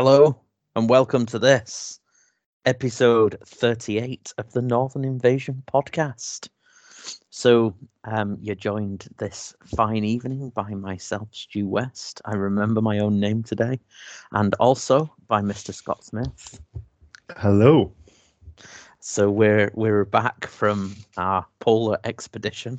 Hello and welcome to this episode 38 of the Northern Invasion podcast. So, um, you're joined this fine evening by myself, Stu West. I remember my own name today, and also by Mr. Scott Smith. Hello. So we're we're back from our polar expedition.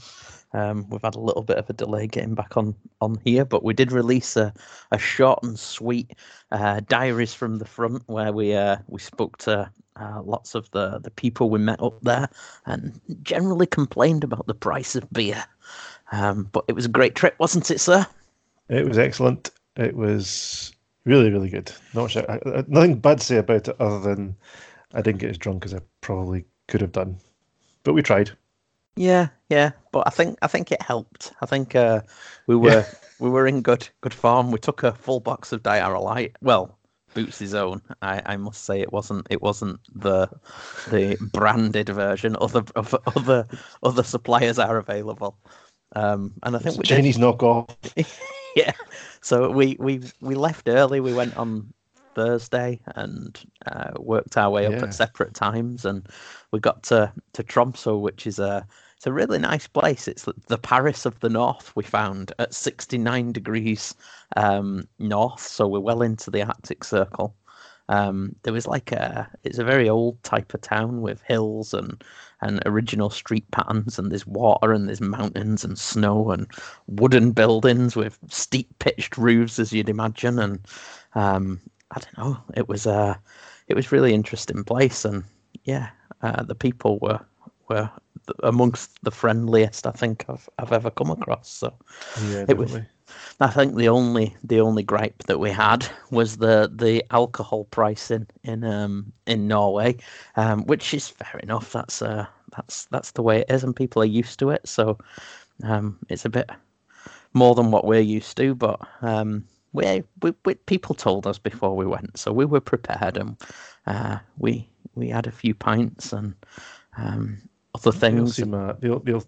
Um, we've had a little bit of a delay getting back on on here, but we did release a, a short and sweet uh, diaries from the front where we uh, we spoke to uh, lots of the the people we met up there and generally complained about the price of beer. Um, but it was a great trip, wasn't it, sir? It was excellent. It was really, really good. Not sure, I, I, nothing bad to say about it other than I didn't get as drunk as I probably could have done, but we tried. Yeah, yeah, but I think I think it helped. I think uh, we were yeah. we were in good good form. We took a full box of Dioralyte. Well, Boots' own. I, I must say it wasn't it wasn't the the branded version. Other of, other other suppliers are available. Um, and I think it's Chinese knockoff. yeah. So we we we left early. We went on Thursday and uh, worked our way up at separate times, and we got to to Tromsø, which is a it's a really nice place. It's the Paris of the North. We found at 69 degrees um, north, so we're well into the Arctic Circle. Um, there was like a it's a very old type of town with hills and and original street patterns and there's water and there's mountains and snow and wooden buildings with steep pitched roofs as you'd imagine and um, I don't know. It was a, uh, it was really interesting place, and yeah, uh, the people were were amongst the friendliest I think I've I've ever come across. So yeah, it was. I think the only the only gripe that we had was the the alcohol pricing in um in Norway, um, which is fair enough. That's uh that's that's the way it is, and people are used to it. So um, it's a bit more than what we're used to, but um, we, we, we, people told us before we went, so we were prepared, and uh, we we had a few pints and um, other things. They all, seem a, they, all, they, all,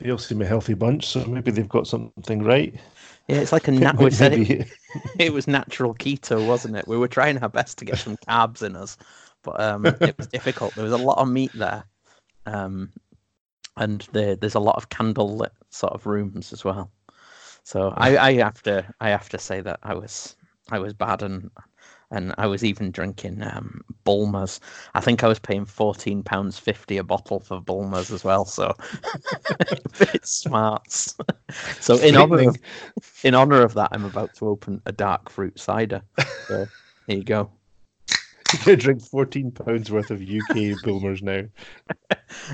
they all seem a healthy bunch, so maybe they've got something right. Yeah, it's like a nat- we said it, it was natural keto, wasn't it? We were trying our best to get some carbs in us, but um, it was difficult. There was a lot of meat there, um, and the, there's a lot of candlelit sort of rooms as well. So I, I have to I have to say that I was I was bad and and I was even drinking um, Bulmers. I think I was paying fourteen pounds fifty a bottle for Bulmers as well. So it's smart. so in honor of, in honor of that, I'm about to open a dark fruit cider. So here you go. You're gonna drink fourteen pounds worth of UK Bulmers now.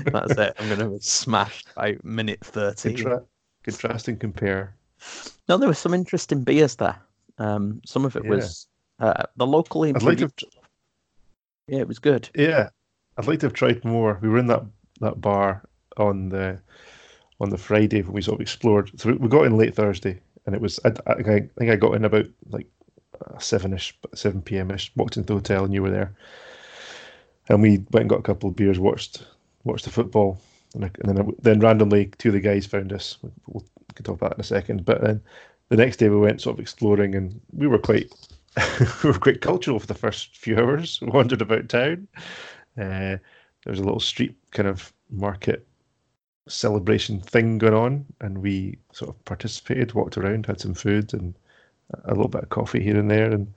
That's it. I'm going to be smashed by minute thirty. Contra- contrast and compare. No, there were some interesting beers there. Um, some of it yeah. was uh, the locally. I'd like to. Have... Yeah, it was good. Yeah, I'd like to have tried more. We were in that that bar on the on the Friday when we sort of explored. So we got in late Thursday, and it was. I, I, I think I got in about like seven ish, seven p.m. ish. Walked into the hotel, and you were there. And we went and got a couple of beers, watched watched the football, and, I, and then then randomly two of the guys found us. We'll can talk about that in a second. But then the next day we went sort of exploring, and we were quite we were quite cultural for the first few hours. We wandered about town. Uh, there was a little street kind of market celebration thing going on, and we sort of participated, walked around, had some food, and a little bit of coffee here and there, and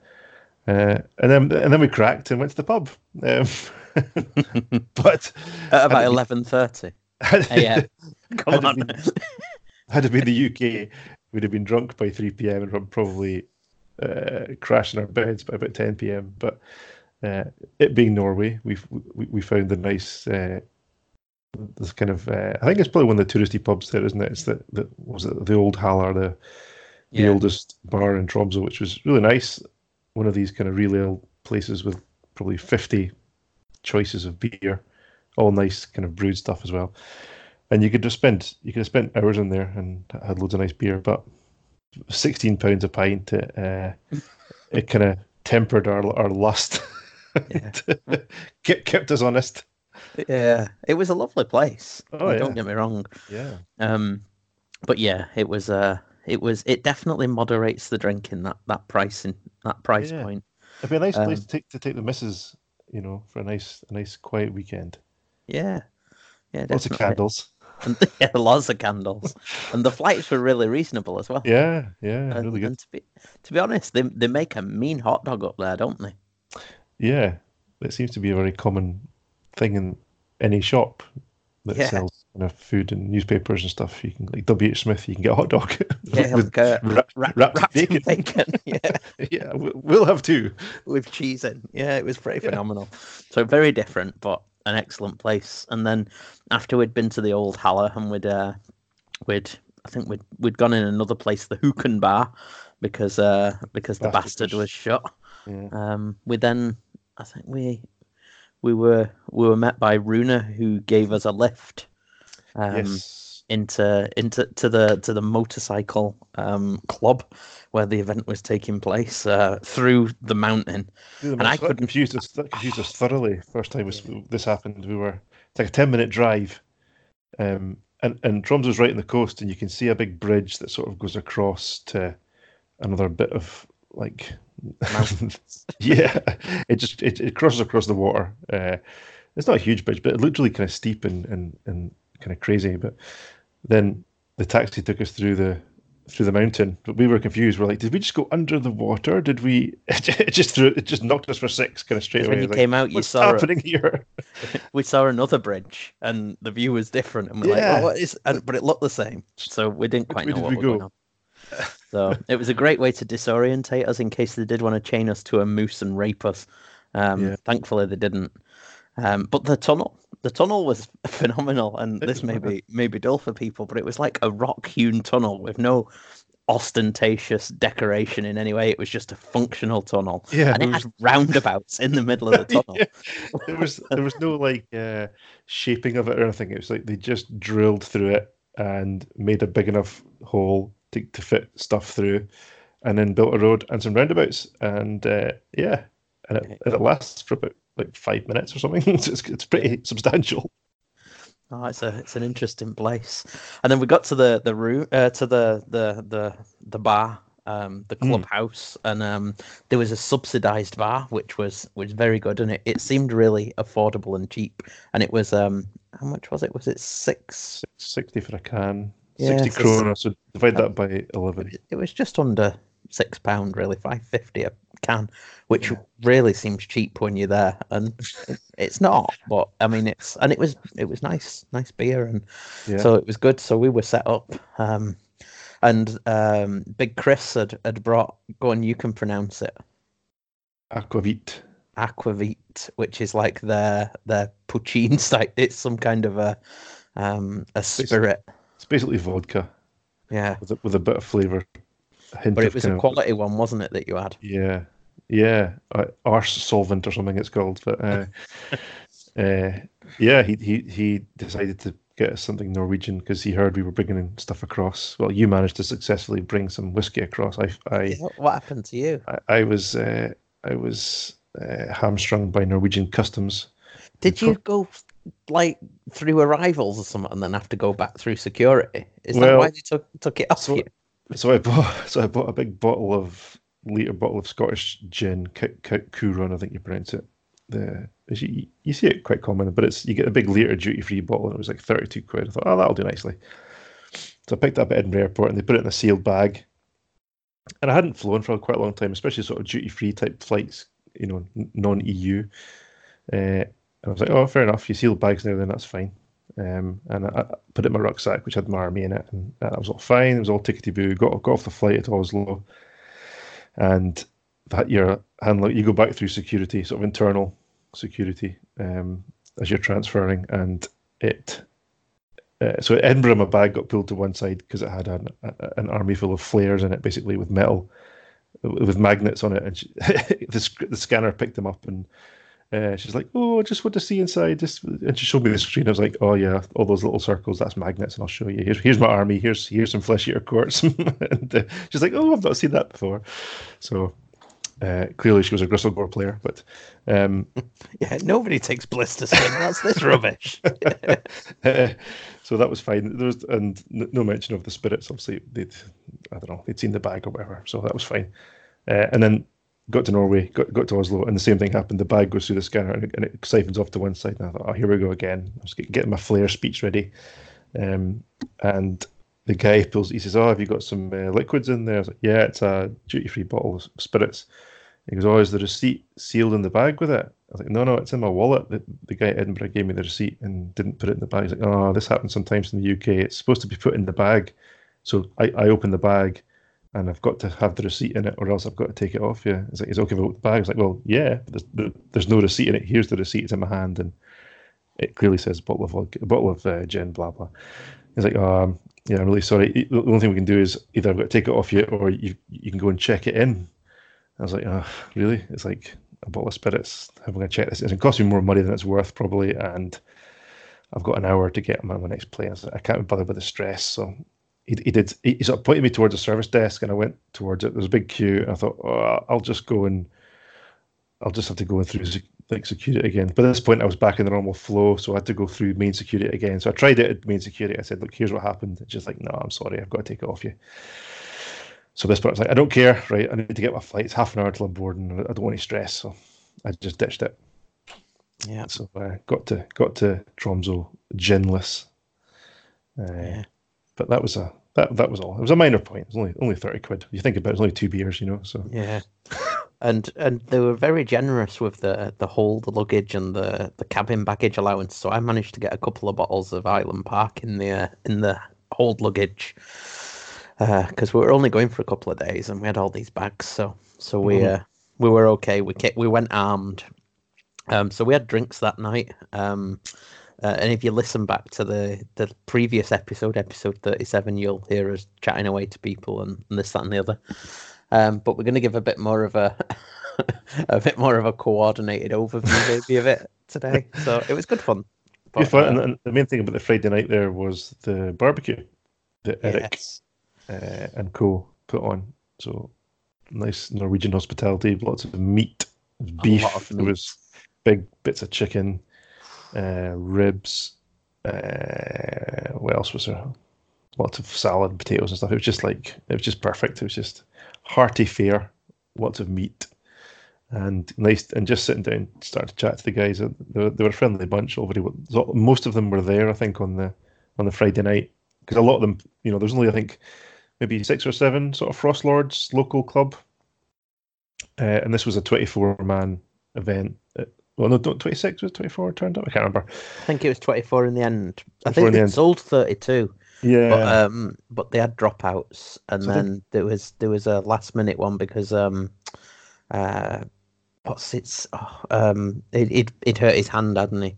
uh, and then and then we cracked and went to the pub. Um, but at about eleven thirty. Yeah, come on. Had it been the UK, we'd have been drunk by 3 p.m. and probably uh, crashing our beds by about 10 p.m. But uh, it being Norway, we we found the nice uh, this kind of uh, I think it's probably one of the touristy pubs there, isn't it? It's the, the was it the Ølhallen, the the yeah. oldest bar in Tromsø, which was really nice. One of these kind of really old places with probably 50 choices of beer, all nice kind of brewed stuff as well and you could just spend you could have spent hours in there and had loads of nice beer, but sixteen pounds a pint, it, uh, it kind of tempered our our lust. Yeah. kept kept us honest. Yeah, it was a lovely place. Oh, yeah. Don't get me wrong. Yeah. Um, but yeah, it was uh it was it definitely moderates the drinking that that pricing that price yeah. point. It'd be a nice um, place to take to take the missus, you know, for a nice a nice quiet weekend. Yeah, yeah, definitely. lots of candles. And, yeah, lots of candles, and the flights were really reasonable as well. Yeah, yeah, and, really good. And to be to be honest, they they make a mean hot dog up there, don't they? Yeah, it seems to be a very common thing in any shop that yeah. sells kind of food and newspapers and stuff. You can like W. H. Smith, you can get a hot dog. Yeah, with like wrapped, wrapped, wrapped bacon. bacon. Yeah, yeah, we'll have two with cheese in. Yeah, it was pretty yeah. phenomenal. So very different, but an excellent place. And then after we'd been to the Ølhallen and we'd uh, we'd I think we'd we'd gone in another place, the Hoeken Bar, because uh, because the bastard was shut. Yeah. Um, we then I think we we were we were met by Runa, who gave us a lift um, yes. into into to the to the motorcycle um, club where the event was taking place uh, through the mountain. Yeah, and I couldn't confused us confused us thoroughly. First time was, this happened, we were it's like a ten minute drive, um, and and Troms was right on the coast, and you can see a big bridge that sort of goes across to another bit of like mountains. yeah, it just it, it crosses across the water. Uh, it's not a huge bridge, but really kind of steep and and, and kind of crazy. But then the taxi took us through the through the mountain, but we were confused. We're like, did we just go under the water? Did we? It just threw, it just knocked us for six, kind of straight away. When you like, came out, you What's saw happening a, here. we saw another bridge, and the view was different, and we're yeah. like, oh, what is? And, but it looked the same, so we didn't quite know what was going on. So it was a great way to disorientate us in case they did want to chain us to a moose and rape us. Um, yeah. Thankfully, they didn't. Um, but the tunnel, the tunnel was phenomenal, and this may be may be dull for people, but it was like a rock-hewn tunnel with no ostentatious decoration in any way. It was just a functional tunnel, yeah, and it was... had roundabouts in the middle of the tunnel. yeah. There was there was no like uh, shaping of it or anything. It was like they just drilled through it and made a big enough hole to, to fit stuff through, and then built a road and some roundabouts, and uh, yeah, and it, it lasts for about like five minutes or something. it's, it's pretty substantial. Oh, it's a it's an interesting place. And then we got to the the room uh, to the the the the bar, um, the hmm. clubhouse, mm. and um, there was a subsidized bar which was was very good, and it, it seemed really affordable and cheap. And it was um, how much was it? Was it six? Sixty for a can. Yeah, 60 krona, so divide that by 11. It was just under six pound, really, five fifty a can, which yeah. really seems cheap when you're there, and it's not. But I mean, it's and it was it was nice, nice beer, and yeah. so it was good. So we were set up, um, and um, Big Chris had had brought. Go on, you can pronounce it. Aquavit. Aquavit, which is like their their poitín style. It's some kind of a um a spirit. It's basically vodka. Yeah. With a, with a bit of flavour. But it was a quality of, one, wasn't it, that you had? Yeah. Yeah. Uh, arse solvent or something it's called. But uh, uh, yeah, he, he, he decided to get us something Norwegian because he heard we were bringing stuff across. Well, you managed to successfully bring some whiskey across. I, I what happened to you? I, I was, uh, I was uh, hamstrung by Norwegian customs. Did you go like through arrivals or something and then have to go back through security? Is well, that why they took took it off so, you? So I bought so I bought a big bottle of liter bottle of Scottish gin, Caorunn, I think you pronounce it. The you, you see it quite common, but it's you get a big liter duty free bottle and it was like thirty two quid. I thought, oh, that'll do nicely. So I picked it up at Edinburgh Airport and they put it in a sealed bag. And I hadn't flown for quite a long time, especially sort of duty free type flights, you know, non EU. Uh, I was like, oh, fair enough. You seal bags now, then that's fine. Um, and I, I, put it in my rucksack, which had my army in it, and that was all fine. It was all tickety boo. Got got off the flight at Oslo, and that your handler, you go back through security, sort of internal security, um, as you're transferring, and it. Uh, so at Edinburgh, my bag got pulled to one side because it had an, a, an army full of flayers in it, basically with metal, with magnets on it, and she, the, the scanner picked them up and uh, she's like, "Oh, I just want to see inside." Just and she showed me the screen. I was like, "Oh yeah, all those little circles. That's magnets." And I'll show you. Here's here's my army. Here's here's some Flesh-eater Courts. and uh, she's like, "Oh, I've not seen that before." So uh, clearly, she was a Gristlegore player. But um, yeah, nobody takes Blisterskin. That's this rubbish. so that was fine. There was and no mention of the spirits. Obviously, they'd I don't know they'd seen the bag or whatever. So that was fine. Uh, and then got to Norway, got got to Oslo, and the same thing happened. The bag goes through the scanner and it, and it siphons off to one side. And I thought, oh, here we go again. I was getting my flayer speech ready, um, and the guy pulls. He says, "Oh, have you got some uh, liquids in there?" I was like, "Yeah, it's a duty-free bottle of spirits." He goes, "Oh, is the receipt sealed in the bag with it?" I was like, "No, no, it's in my wallet." The, the guy at Edinburgh gave me the receipt and didn't put it in the bag. He's like, "Oh, this happens sometimes in the UK. It's supposed to be put in the bag." So I, I opened the bag and I've got to have the receipt in it, or else I've got to take it off you. It's like, it's okay with the bag. It's like, well, yeah, there's, there's no receipt in it. Here's the receipt. It's in my hand, and it clearly says bottle of a bottle of uh, gin, blah blah. He's like, um, yeah, I'm really sorry. The only thing we can do is either I've got to take it off you, or you you can go and check it in. I was like, oh, really? It's like a bottle of spirits. How am I going to check this? It costs me more money than it's worth, probably, and I've got an hour to get on my next plane. I, like, I can't be bothered with the stress, so he, he did he, sort of pointed me towards the service desk and I went towards it. There was a big queue and I thought, oh, I'll just go and I'll just have to go through like security again. But at this point I was back in the normal flow, so I had to go through main security again. So I tried it at main security. I said, look, here's what happened. It's just like, no, I'm sorry, I've got to take it off you. So this point I was like, I don't care, right? I need to get my flight. It's half an hour till I'm board and I don't want any stress. So I just ditched it. Yeah. So I uh, got to got to Tromso ginless. Uh, yeah but that was a that that was all. It was a minor point. It was only only thirty quid. You think about it, it was only two beers, you know. So yeah, and and they were very generous with the the hold, the luggage, and the the cabin baggage allowance. So I managed to get a couple of bottles of Highland Park in the uh, in the hold luggage because uh, we were only going for a couple of days and we had all these bags. So so we mm-hmm. uh, we were okay. We kept, we went armed. Um, so we had drinks that night. Um, uh, and if you listen back to the, the previous episode, episode 37, you'll hear us chatting away to people and, and this, that, and the other. Um, but we're going to give a bit more of a a bit more of a coordinated overview maybe of it today. So it was good fun. But, fun. Uh, and the main thing about the Friday night there was the barbecue that Eric yes. uh, and co put on. So nice Norwegian hospitality, lots of meat, beef. Of meat. There was big bits of chicken, uh, ribs. Uh, what else was there? Lots of salad, and potatoes and stuff. It was just like it was just perfect. It was just hearty fare, lots of meat, and nice. And just sitting down, started to chat to the guys. They were, they were a friendly bunch. Already, most of them were there. I think on the on the Friday night because a lot of them, you know, there's only I think maybe six or seven sort of Frost Lords local club, uh, and this was a 24 man event well, no, 26 was 24 turned up. I can't remember. I think it was 24 in the end. I think it sold 32. Yeah. But, um, but they had dropouts, and so then there was there was a last minute one because um, uh, what's it's oh, um, it it it hurt his hand, hadn't he?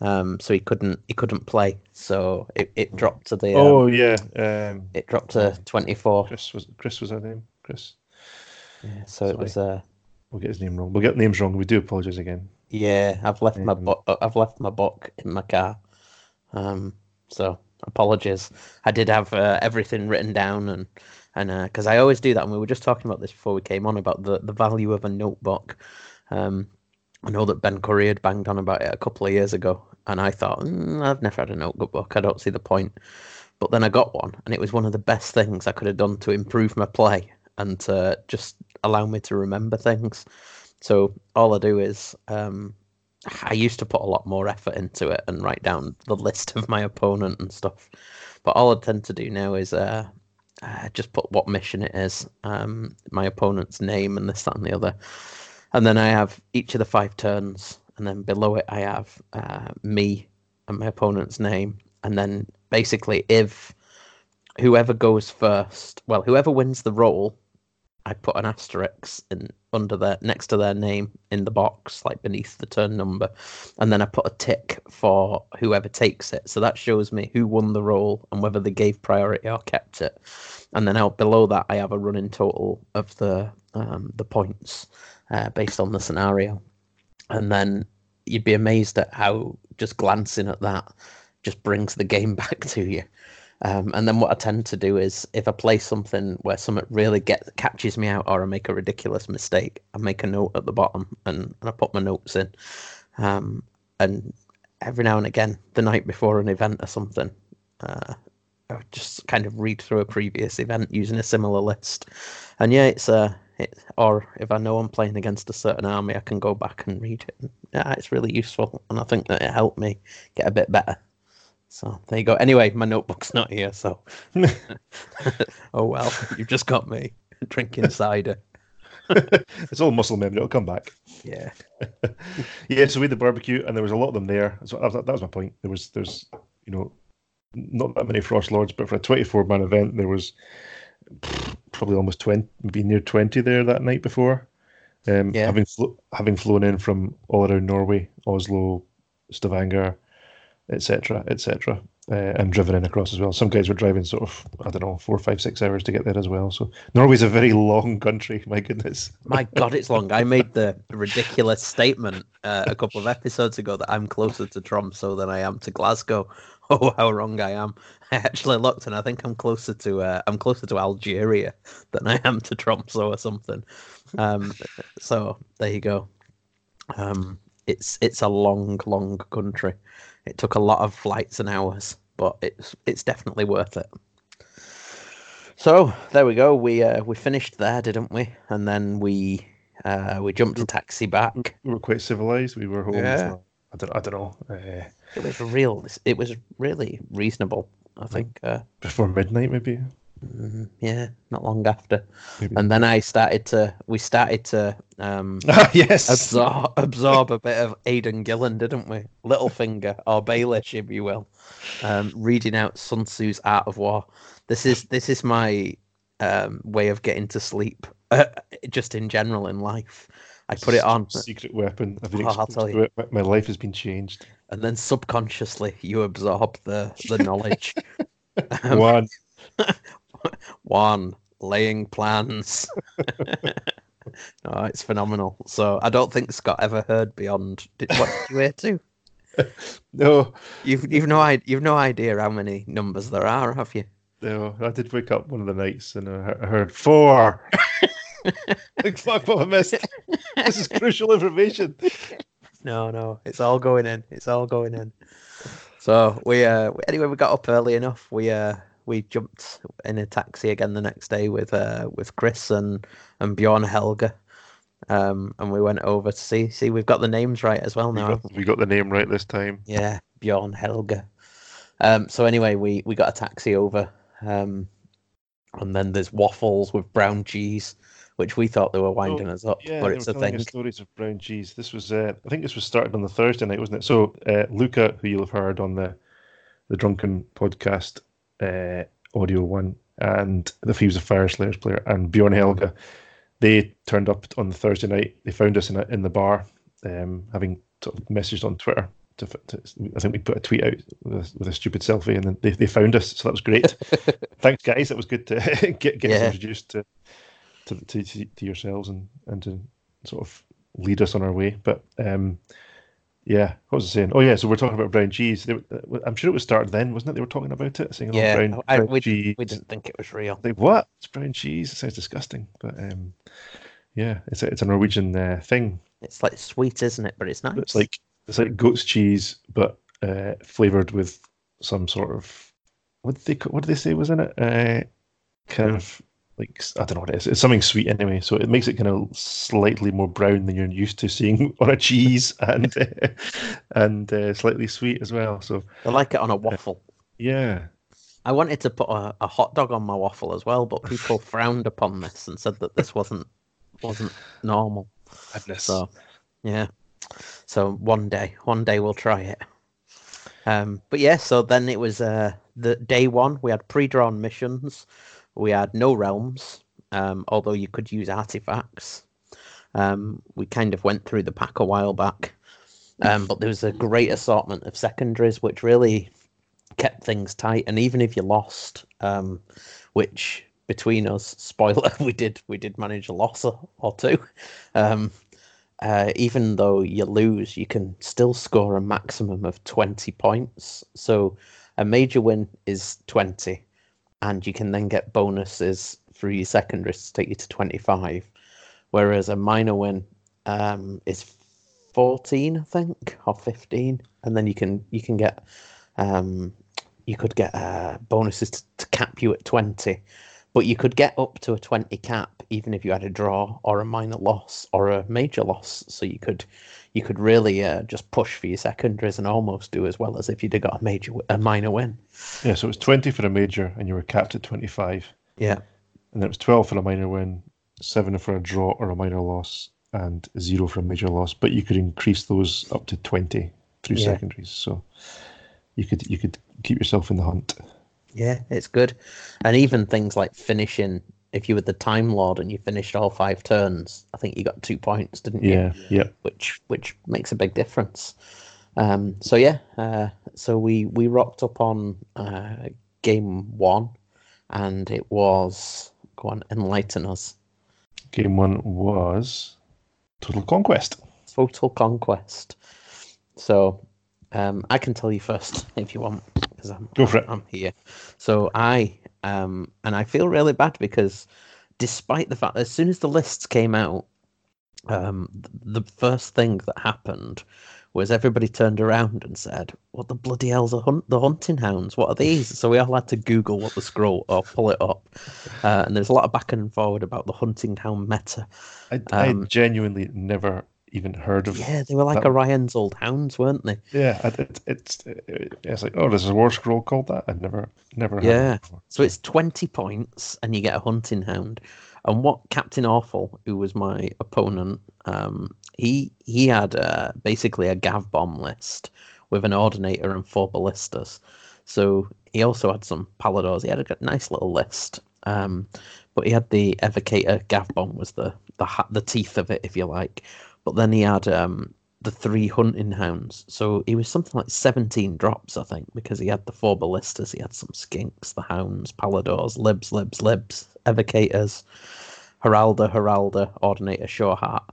Um, so he couldn't he couldn't play. So it, it dropped to the. Um, oh yeah. Um, it dropped to 24. Chris was Chris was that name? Chris. Yeah. So Sorry. it was. Uh, we'll get his name wrong. We'll get names wrong. We do apologize again. Yeah, I've left my book. I've left my book in my car. Um, so apologies. I did have uh, everything written down and and because uh, I always do that. And we were just talking about this before we came on about the the value of a notebook. Um, I know that Ben Curry had banged on about it a couple of years ago, and I thought mm, I've never had a notebook book. I don't see the point. But then I got one, and it was one of the best things I could have done to improve my play and to just allow me to remember things. So all I do is um, I used to put a lot more effort into it and write down the list of my opponent and stuff. But all I tend to do now is uh, uh, just put what mission it is, um, my opponent's name, and this, that, and the other. And then I have each of the five turns, and then below it I have uh, me and my opponent's name. And then basically, if whoever goes first, well, whoever wins the roll I put an asterisk in under their next to their name in the box, like beneath the turn number, and then I put a tick for whoever takes it. So that shows me who won the roll and whether they gave priority or kept it. And then out below that, I have a running total of the um, the points uh, based on the scenario. And then you'd be amazed at how just glancing at that just brings the game back to you. Um, and then what I tend to do is if I play something where something really get catches me out or I make a ridiculous mistake, I make a note at the bottom and, and I put my notes in. Um, and every now and again, the night before an event or something, uh, I just kind of read through a previous event using a similar list. And yeah, it's uh, it, or if I know I'm playing against a certain army, I can go back and read it. Yeah, it's really useful, and I think that it helped me get a bit better. So there you go. Anyway, my notebook's not here, so oh well, you've just got me drinking cider. it's all muscle memory. It'll come back. Yeah. yeah. So we had the barbecue, and there was a lot of them there. So that was, that was my point. There was there's you know not that many frost lords, but for a 24 man event, there was probably almost 20, maybe near 20 there that night before. Um, yeah. Having flo- having flown in from all around Norway, Oslo, Stavanger, etc., etc., uh, and driven in across as well. Some guys were driving sort of I don't know four, five, six hours to get there as well. So Norway's a very long country. My goodness. My God, it's long. I made the ridiculous statement uh, a couple of episodes ago that I'm closer to Tromso than I am to Glasgow. Oh, how wrong I am! I actually looked, and I think I'm closer to uh, I'm closer to Algeria than I am to Tromso or something. Um, so there you go. Um, it's it's a long, long country. It took a lot of flights and hours, but it's it's definitely worth it. So there we go. We uh, we finished there, didn't we? And then we uh, we jumped a taxi back. We were quite civilized. We were home. Yeah. I don't I don't know. Uh, it was real. It was really reasonable. I think uh, before midnight, maybe. Mm, yeah, not long after. Maybe. And then I started to. We started to. Um, yes. Absorb, absorb a bit of Aidan Gillen, didn't we? Littlefinger or Baelish, if you will. Um, reading out Sun Tzu's Art of War. This is this is my um, way of getting to sleep, uh, just in general in life. I put it on. Secret weapon. I've been oh, I'll tell you. It. My life has been changed. And then subconsciously, you absorb the the knowledge. um, one. one laying plans. no, it's phenomenal. So I don't think Scott ever heard beyond. Did, what did you hear too? no, you've you've no you've no idea how many numbers there are, have you? No, I did wake up one of the nights and I heard four. Big fuck, what I missed. This is crucial information. No, no, it's all going in. It's all going in. So we uh anyway we got up early enough. We uh we jumped in a taxi again the next day with uh with Chris and and Bjorn Helge. Um, and we went over to see see we've got the names right as well now. We got, we got the name right this time. Yeah, Bjorn Helge. Um, so anyway, we we got a taxi over. Um, and then there's waffles with brown cheese which we thought they were winding oh, us up, yeah, but it's a thing. Stories of brown cheese. This was, uh, I think, this was started on the Thursday night, wasn't it? So uh, Luca, who you'll have heard on the the Drunken podcast, uh, audio one, and the Thieves of Fire Slayers player, and Bjorn Helge. they turned up on the Thursday night. They found us in a, in the bar, um, having sort of messaged on Twitter. To, to, I think we put a tweet out with a, with a, stupid selfie, and then they, they found us. So that was great. Thanks, guys. That was good to get get yeah. us introduced to to, to, to yourselves and, and to sort of lead us on our way. But um, yeah, what was I saying? Oh yeah, so we're talking about brown cheese. They, I'm sure it was started then, wasn't it? They were talking about it, saying, oh, yeah, brown, brown I, we, cheese. We didn't think it was real. Like what? It's brown cheese. It sounds disgusting, but um, yeah, it's a, it's a Norwegian uh, thing. It's like sweet, isn't it? But it's nice. It's like it's like goat's cheese, but uh, flavored with some sort of what did they what did they say was in it? Uh, kind of like I don't know what it is. It's something sweet anyway, so it makes it kind of slightly more brown than you're used to seeing on a cheese, and uh, and uh, slightly sweet as well. So I like it on a waffle. yeah, I wanted to put a, a, hot dog on my waffle as well, but people frowned upon this and said that this wasn't wasn't normal. Goodness. So yeah, so one day, one day we'll try it. Um, but yeah, so then it was uh, the day one. We had pre-drawn missions we had no realms, um, although you could use artifacts. Um, we kind of went through the pack a while back, um, but there was a great assortment of secondaries, which really kept things tight. And even if you lost, um, which between us, spoiler, we did we did manage a loss or, or two. Um, uh, even though you lose, you can still score a maximum of twenty points. So a major win is twenty, and you can then get bonuses through your secondaries to take you to 25. Whereas a minor win um, is 14, I think, or 15, and then you can you can get um, you could get uh, bonuses to, to cap you at 20, but you could get up to a 20 cap even if you had a draw or a minor loss or a major loss. So you could you could really uh, just push for your secondaries and almost do as well as if you'd have got a major a minor win. Yeah, so it was twenty for a major, and you were capped at twenty five. Yeah, and it was twelve for a minor win, seven for a draw or a minor loss, and zero for a major loss. But you could increase those up to twenty through yeah. secondaries. So you could you could keep yourself in the hunt. Yeah, it's good, and even things like finishing. If you were the Time Lord and you finished all five turns, I think you got two points, didn't you? Yeah, yeah. Which which makes a big difference. Um, so yeah, uh, so we we rocked up on uh, game one, and it was go on enlighten us. Game one was Total Conquest. Total Conquest. So um, I can tell you first if you want, because I'm go for it. I'm here. So I um, and I feel really bad because, despite the fact that as soon as the lists came out, um, the first thing that happened was everybody turned around and said, "What the bloody hell's a hunt? The hunting hounds? What are these?" So we all had to Google what the scroll or pull it up, uh, and there's a lot of back and forward about the hunting hound meta. I, um, I genuinely never even heard of. Yeah, they were like that. Orion's old hounds, weren't they? Yeah, it, it's it's like oh, there's a war scroll called that. I'd never never. yeah, so it's twenty points, and you get a hunting hound. And what Captain Awful, who was my opponent, um, he he had uh, basically a gav bomb list with an ordinator and four ballistas. So he also had some Palladors. He had a nice little list. Um, but he had the evocator gav bomb was the the the teeth of it, if you like. But then he had um, the three hunting hounds. So he was something like 17 drops, I think, because he had the four ballistas, he had some skinks, the hounds, Palladors, libs, libs, libs, evocators, Heralda, Heralda, Ordinator, Sureheart.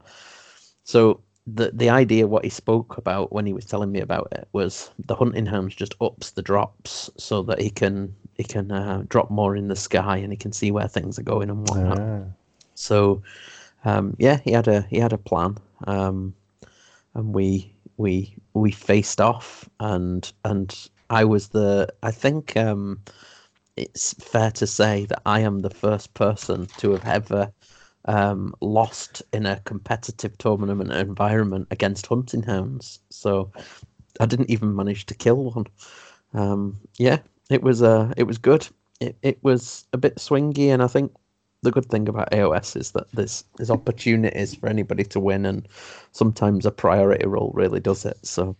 So the the idea what he spoke about when he was telling me about it was the hunting hounds just ups the drops so that he can he can uh, drop more in the sky and he can see where things are going and whatnot. Ah. So um, yeah, he had a he had a plan, um, and we we we faced off, and and I was the I think um, it's fair to say that I am the first person to have ever um, lost in a competitive tournament environment against hunting hounds. So I didn't even manage to kill one. Um, yeah, it was uh, it was good. It it was a bit swingy, and I think the good thing about AOS is that there's there's opportunities for anybody to win, and sometimes a priority roll really does it. So,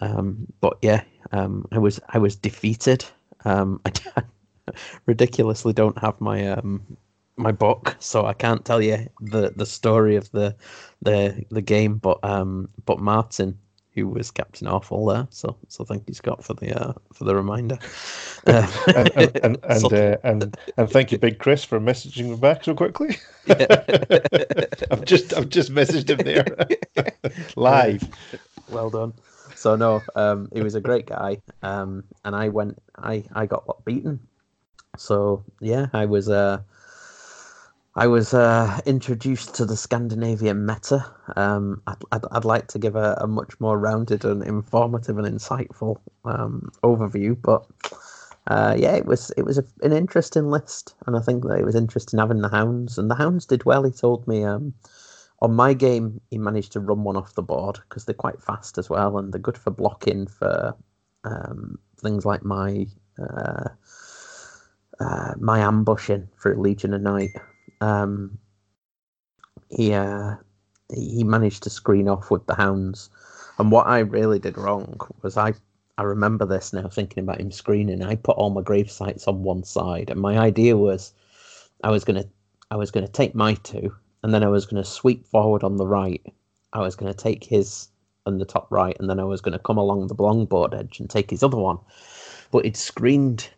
um, but yeah, um, I was I was defeated. Um, I ridiculously don't have my um, my book, so I can't tell you the, the story of the the the game. But um, but Martin who was Captain Awful there. So so thank you, Scott, for the uh, for the reminder. Uh, and and and and, uh, and, and thank you, Big Chris, for messaging me back so quickly. I've just I've just messaged him there live. Well done. So no, um, he was a great guy, um, and I went, I I got beaten. So yeah, I was uh I was uh, introduced to the Scandinavian meta. Um, I'd, I'd, I'd, like to give a, a, much more rounded and informative and insightful um, overview, but uh, yeah, it was it was a, an interesting list, and I think that it was interesting having the hounds, and the hounds did well. He told me um, on my game he managed to run one off the board because they're quite fast as well, and they're good for blocking for um, things like my. Uh, uh, my ambushing for Legion of Night um, he uh, he managed to screen off with the hounds. And what I really did wrong was I I remember this now thinking about him screening. I put all my grave sites on one side, and my idea was I was gonna I was gonna take my two, and then I was gonna sweep forward on the right. I was gonna take his on the top right, and then I was gonna come along the longboard edge and take his other one. But he'd screened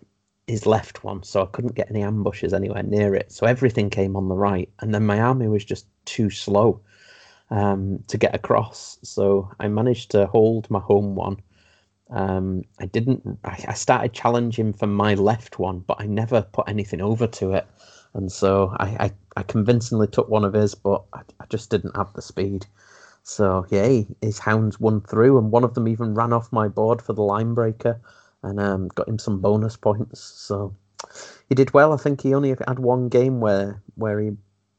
his left one, so I couldn't get any ambushes anywhere near it. So everything came on the right, and then my army was just too slow um, to get across. So I managed to hold my home one. Um, I didn't. I, I, started challenging for my left one, but I never put anything over to it, and so I, I, I convincingly took one of his, but I, I just didn't have the speed. So yeah, his hounds won through, and one of them even ran off my board for the line breaker and um, got him some bonus points. So he did well. I think he only had one game where where he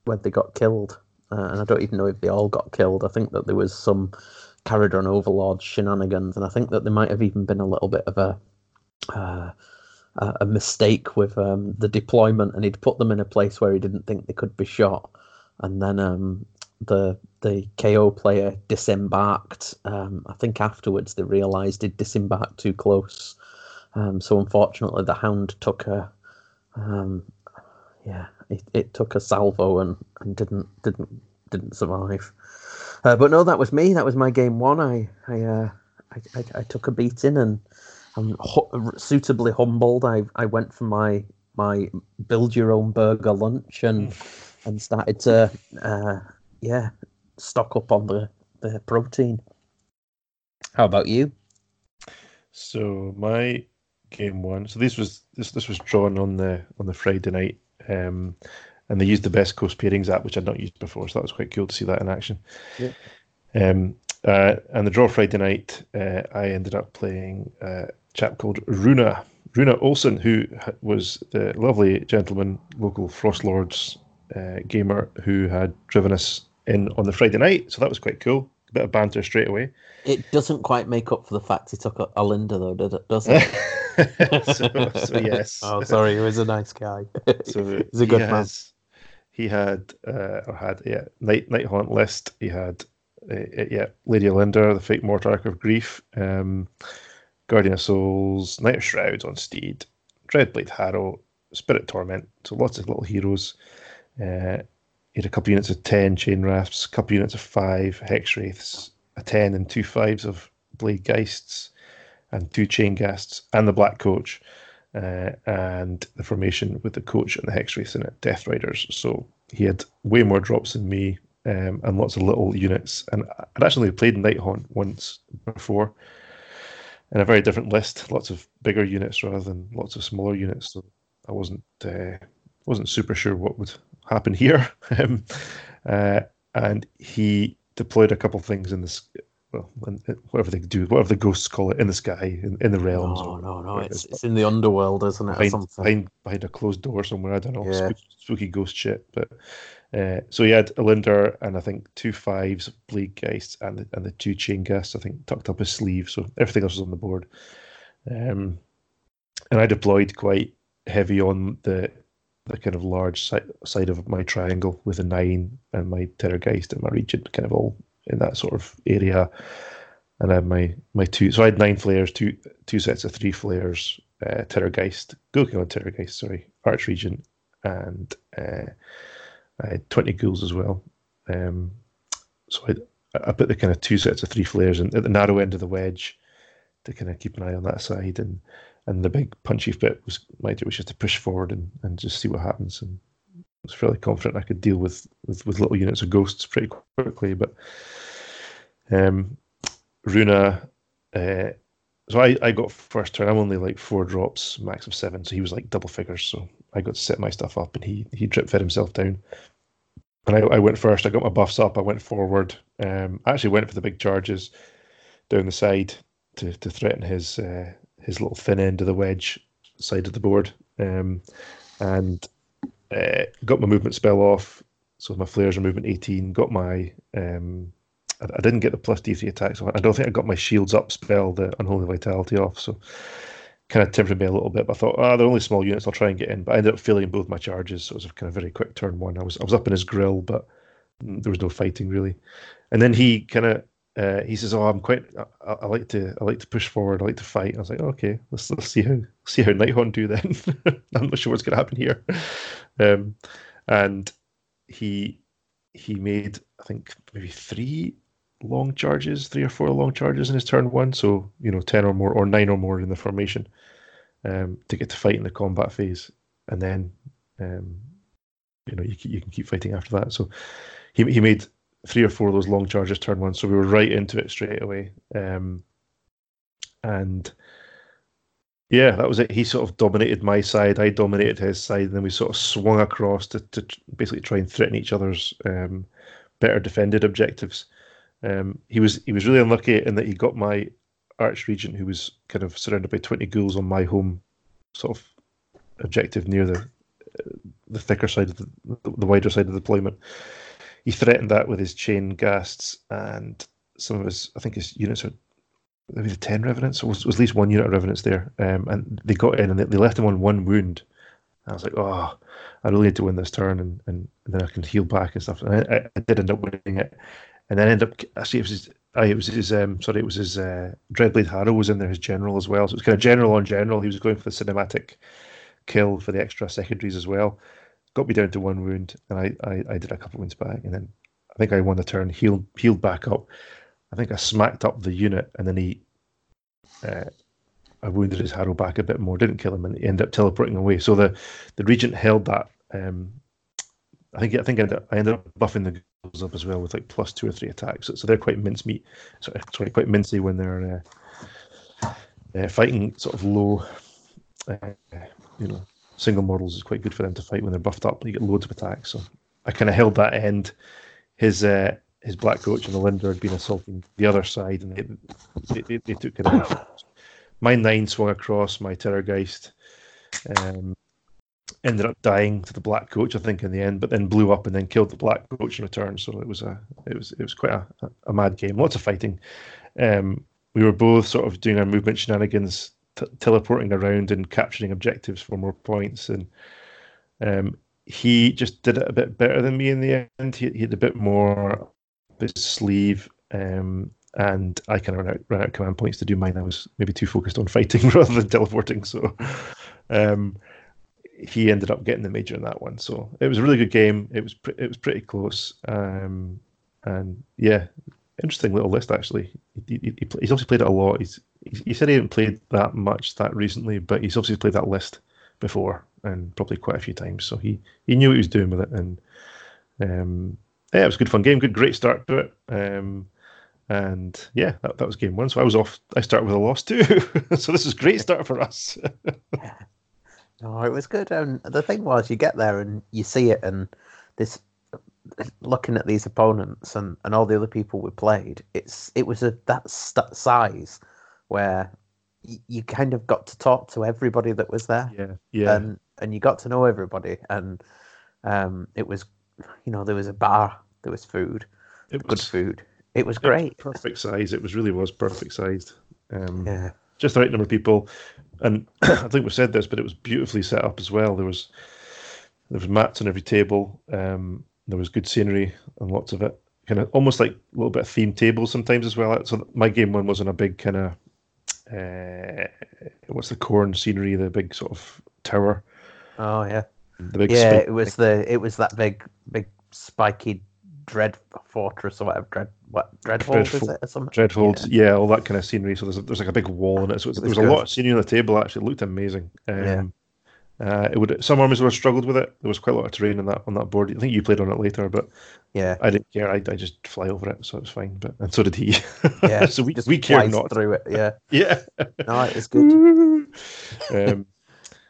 when they got killed, uh, and I don't even know if they all got killed. I think that there was some Kharadron Overlord shenanigans, and I think that there might have even been a little bit of a uh, a mistake with um, the deployment, and he'd put them in a place where he didn't think they could be shot, and then um, the the KO player disembarked. Um, I think afterwards they realised he'd disembarked too close, um, so unfortunately the Hound took a um, yeah it, it took a salvo and, and didn't didn't didn't survive. Uh, but no, that was me. That was my game one. I I, uh, I, I, I took a beating and I'm hu- suitably humbled. I I went for my my build your own burger lunch and mm. and started to uh, yeah stock up on the the protein. How about you? So my game one. So this was this this was drawn on the on the Friday night, um, and they used the Best Coast Pairings app, which I'd not used before. So that was quite cool to see that in action. Yeah. Um, uh, and the draw Friday night, uh, I ended up playing a chap called Runa Runa Olsen, who was the lovely gentleman, local Frost Lords uh, gamer, who had driven us in on the Friday night. So that was quite cool. A bit of banter straight away. It doesn't quite make up for the fact he took a, Olynder, though, did it? Does it? so, so, yes. Oh, sorry, he was a nice guy. so he's a good he man. Has, he had uh, or had yeah night night haunt list. He had uh, yeah Lady Olynder, the fake Mortarch of Grief, um, Guardian of Souls, Knight of Shrouds on Steed, Dreadblade Harrow, Spirit Torment. So lots of little heroes. Uh, he had a couple units of ten Chainrasps, a couple units of five hex wraiths, a ten and two fives of Bladegheists and two chain ghasts and the black coach uh, and the formation with the coach and the hex wraiths in it, Death Riders. So he had way more drops than me um, and lots of little units. And I'd actually played Nighthaunt once before in a very different list, lots of bigger units rather than lots of smaller units. So I wasn't uh, wasn't super sure what would happen here. um, uh, and he deployed a couple things in this well, whatever they do, whatever the ghosts call it, in the sky, in, in the realms. No, no, no. It's, it's in the underworld, isn't it? Behind, behind, behind, a closed door somewhere. I don't know. Yeah. Spooky, spooky ghost shit. But uh, so he had Olynder and I think two fives, Bladegheists, and the, and the two Chain Ghasts, I think, tucked up his sleeve. So everything else was on the board. Um, and I deployed quite heavy on the the kind of large side, side of my triangle with a nine and my Terrorgheist and my Regent kind of all in that sort of area. And then my my two, so I had nine flayers, two two sets of three flayers, uh, Terrorgheist, Gulking on Terrorgheist, sorry, Archregent, and uh, I had twenty ghouls as well. Um, so I I put the kind of two sets of three flares in, at the narrow end of the wedge to kind of keep an eye on that side, and and the big punchy bit was my do was just to push forward and, and just see what happens. And I was fairly confident I could deal with, with, with little units of ghosts pretty quickly, but um, Runa, uh, so I, I got first turn. I'm only like four drops, max of seven. So he was like double figures. So I got to set my stuff up, and he he drip fed himself down. And I, I went first. I got my buffs up. I went forward. Um, I actually went for the big charges down the side to to threaten his uh, his little thin end of the wedge side of the board. Um, and uh, got my movement spell off. So my flayers are movement 18. Got my um, I, I didn't get the plus D3 attacks. I don't think I got my shields up spell, the Unholy Vitality off. So kind of tempted me a little bit. But I thought, ah, oh, they're only small units. I'll try and get in. But I ended up failing both my charges. So it was a kind of very quick turn one. I was I was up in his grill, but there was no fighting really. And then he kind of uh, he says, "Oh, I'm quite. I, I, like to. I like to push forward. I like to fight." I was like, "Okay, let's let's see how see how Nighthaunt do then." I'm not sure what's going to happen here. Um, and he he made I think maybe three long charges, three or four long charges in his turn one. So you know, ten or more, or nine or more in the formation, um, to get to fight in the combat phase, and then um, you know you you can keep fighting after that. So he he made three or four of those long charges turn one, so we were right into it straight away. Um, and yeah, that was it. He sort of dominated my side, I dominated his side, and then we sort of swung across to, to basically try and threaten each other's um, better defended objectives. Um, he was he was really unlucky in that he got my arch regent, who was kind of surrounded by twenty ghouls on my home sort of objective near the the thicker side of the, the wider side of the deployment. He threatened that with his Chainghasts and some of his, I think his units are maybe the 10 revenants, or was, was at least one unit of revenants there. Um, and they got in and they, they left him on one wound. I was like, oh, I really need to win this turn and, and, and then I can heal back and stuff. And I, I, did end up winning it. And then end up, actually, it was his, uh, it was his um, sorry, it was his uh, Dreadblade Harrow was in there, his general as well. So it was kind of general on general. He was going for the cinematic kill for the extra secondaries as well. Got me down to one wound, and I, I, I did a couple wounds back, and then I think I won the turn, healed healed back up. I think I smacked up the unit, and then he, uh, I wounded his Harrow back a bit more. Didn't kill him, and he ended up teleporting away. So the the regent held that. Um, I think I think I ended, up, I ended up buffing the girls up as well with like plus two or three attacks. So, so they're quite mincemeat. Sorry, sorry, quite mincy when they're uh, uh, fighting sort of low. Uh, you know, single models is quite good for them to fight when they're buffed up. You get loads of attacks. So I kind of held that end. His uh, his black coach and the Linder had been assaulting the other side, and they, they, they took it out. My nine swung across my Terrorgheist. Um, ended up dying to the black coach, I think, in the end, but then blew up and then killed the black coach in return. So it was a it was it was quite a, a mad game. Lots of fighting. Um, we were both sort of doing our movement shenanigans, t- teleporting around and capturing objectives for more points. And um, he just did it a bit better than me in the end. He, he had a bit more his sleeve. Um, and I kind of ran out, ran out of command points to do mine. I was maybe too focused on fighting rather than teleporting. So, um, he ended up getting the major in that one. So it was a really good game. It was pre- it was pretty close. Um, and yeah, interesting little list actually. He, he, he's obviously played it a lot. He's he said he hadn't played that much that recently, but he's obviously played that list before and probably quite a few times. So he he knew what he was doing with it, and um, yeah, it was a good fun game. Good, great start to it. Um, and yeah, that, that was game one. So I was off. I started with a loss too. so this is great start for us. Yeah. Oh, it was good. And the thing was, you get there and you see it, and this looking at these opponents and, and all the other people we played, it's it was a that size where y- you kind of got to talk to everybody that was there. Yeah, yeah. And and you got to know everybody, and um, it was, you know, there was a bar, there was food, it was, good food. It was great. It was perfect size. It was really was perfect sized. Um, yeah. Just the right number of people and I think we said this, but it was beautifully set up as well. There was there was mats on every table. Um, there was good scenery and lots of it. Kind of almost like a little bit of themed tables sometimes as well. So my game one was on a big kind of uh, what's the Khorne scenery, the big sort of tower. Oh yeah, the big. Yeah, it was the it was that big big spiky dread fortress or whatever dread what Dreadhold, Dreadhold is it or something? Dreadhold, yeah. yeah. all that kind of scenery. So there's a, there's like a big wall in it. So there was, a lot of scenery on the table. Actually, it looked amazing. Um, yeah. Uh, it would some armies would have struggled with it. There was quite a lot of terrain on that on that board. I think you played on it later, but yeah, I didn't care. I, I just fly over it, so it was fine. But and so did he. Yeah, so we just we cared not through it. Yeah, yeah. no, it was good. um,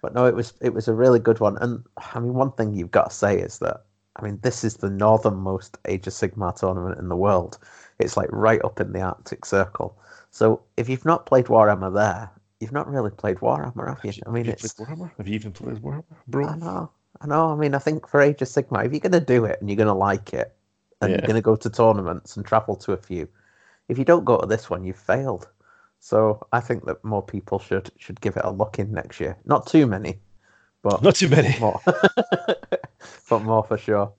but no, it was it was a really good one. And I mean, one thing you've got to say is that I mean, this is the northernmost Age of Sigmar tournament in the world. It's like right up in the Arctic Circle. So if you've not played Warhammer there, you've not really played Warhammer, have you? I mean, have it's Warhammer. Have you even played Warhammer, bro? I know, I know. I mean, I think for Age of Sigmar, if you're going to do it and you're going to like it, and yeah. you're going to go to tournaments and travel to a few, if you don't go to this one, you've failed. So I think that more people should should give it a look in next year. Not too many, but not too many. More, but more for sure.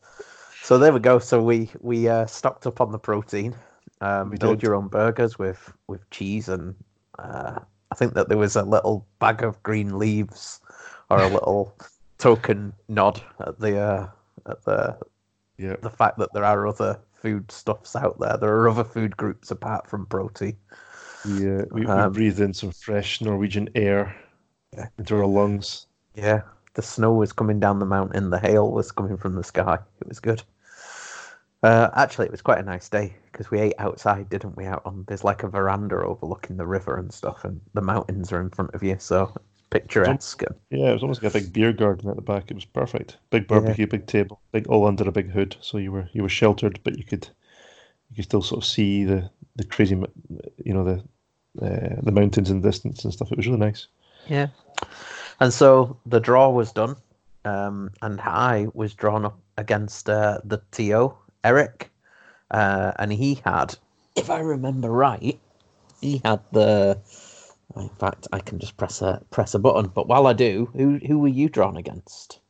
So there we go. So we we uh, stocked up on the protein. Um, we build did. your own burgers with with cheese and uh, I think that there was a little bag of green leaves or a little token nod at the uh, at the yeah the fact that there are other food stuffs out there. There are other food groups apart from protein. Yeah, we, um, we breathed in some fresh Norwegian air yeah. into our lungs. Yeah, the snow was coming down the mountain. The hail was coming from the sky. It was good. Uh, actually, it was quite a nice day because we ate outside, didn't we? Out on there's like a veranda overlooking the river and stuff, and the mountains are in front of you, so it's picturesque. yeah, it was almost like a big beer garden at the back. It was perfect. Big barbecue, yeah. big table, big all under a big hood, so you were you were sheltered, but you could you could still sort of see the the crazy, you know, the uh, the mountains in the distance and stuff. It was really nice. Yeah, and so the draw was done. um, and I was drawn up against uh, the TO Eric, uh, and he had, if I remember right, he had the. In fact, I can just press a press a button. But while I do, who who were you drawn against?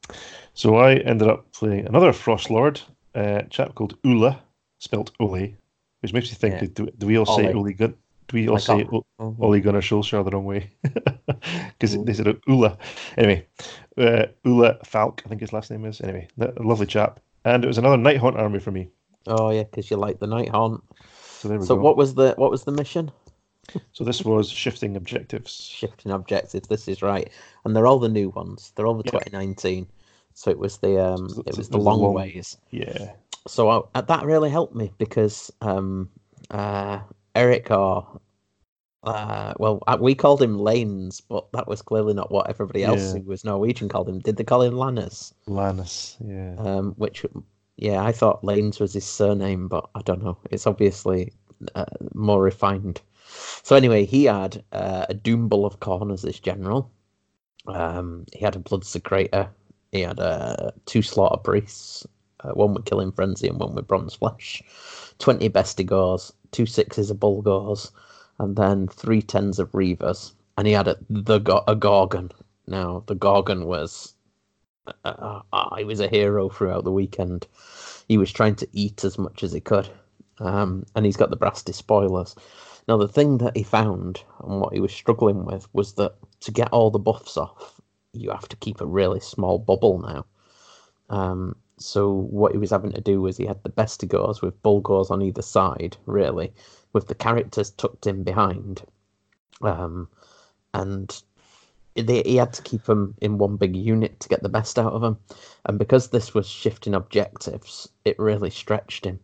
So I ended up playing another Frost Lord, uh, chap called Ula, spelt Ole, which makes me think: yeah. do, do, we all say Ole Gun? Do we all like say o- mm-hmm. Ole Gunnar Solskjaer the wrong way? Because they said Ula. Anyway, uh, Ula Falk, I think his last name is. Anyway, a lovely chap, and it was another Nighthaunt army for me. Oh yeah, because you like the Nighthaunt. So there we so go. what was the what was the mission? So this was shifting objectives. Shifting objectives. This is right, and they're all the new ones. They're all the yeah. 2019. So it was the um, so it was the long, long, ways. Yeah. So I, uh, that really helped me because um, uh, Eric or uh, well, uh, we called him Lanes, but that was clearly not what everybody else yeah. who was Norwegian called him. Did they call him Lannis? Lannis, yeah. Um, which, yeah, I thought Lanes was his surname, but I don't know. It's obviously uh, more refined. So anyway, he had uh, a Doombull of Khorne as his general. Um, he had a blood Bloodsecrator. He had uh, two Slaughter Priests, uh, one with Killing Frenzy and one with Bronze Flesh. 20 Bestigors, two sixes of Bullgors, and then three tens of Reavers. And he had a, the a Ghorgon. Now, the Ghorgon was. Uh, uh, he was a hero throughout the weekend. He was trying to eat as much as he could. Um, and he's got the brass despoilers. Now, the thing that he found and what he was struggling with was that to get all the buffs off, you have to keep a really small bubble now. Um, so what he was having to do was he had the bestigors with bullgors on either side, really, with the characters tucked in behind, um, and they, he had to keep them in one big unit to get the best out of them. And because this was shifting objectives, it really stretched him.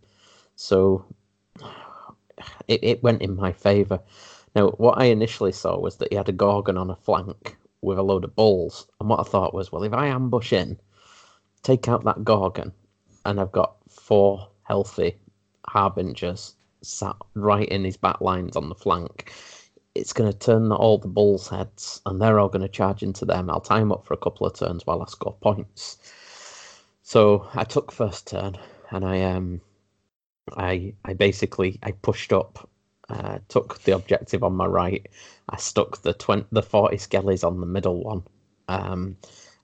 So it, it went in my favour. Now, what I initially saw was that he had a Ghorgon on a flank with a load of bulls. And what I thought was, well, if I ambush in, take out that Ghorgon, and I've got four healthy Harbingers sat right in his back lines on the flank. It's going to turn all the bulls' heads, and they're all going to charge into them. I'll time up for a couple of turns while I score points. So I took first turn, and I um, I I basically I pushed up, uh, took the objective on my right. I stuck the twenty the forty skellies on the middle one, um,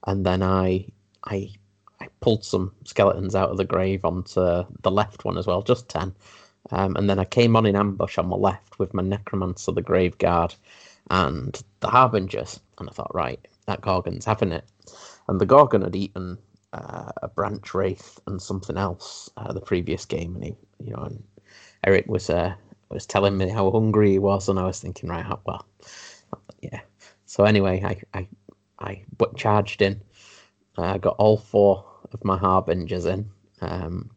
and then I I I pulled some skeletons out of the grave onto the left one as well, just 10. Um, and then I came on in ambush on my left with my Necromancer, the Grave Guard, and the Harbingers. And I thought, right, that Ghorgon's having it. And the Ghorgon had eaten uh, a Branch Wraith and something else uh, the previous game. And he, you know, and Eric was uh, was telling me how hungry he was, and I was thinking, right, well, yeah. So anyway, I I I charged in. I got all four of my harbingers in. Um,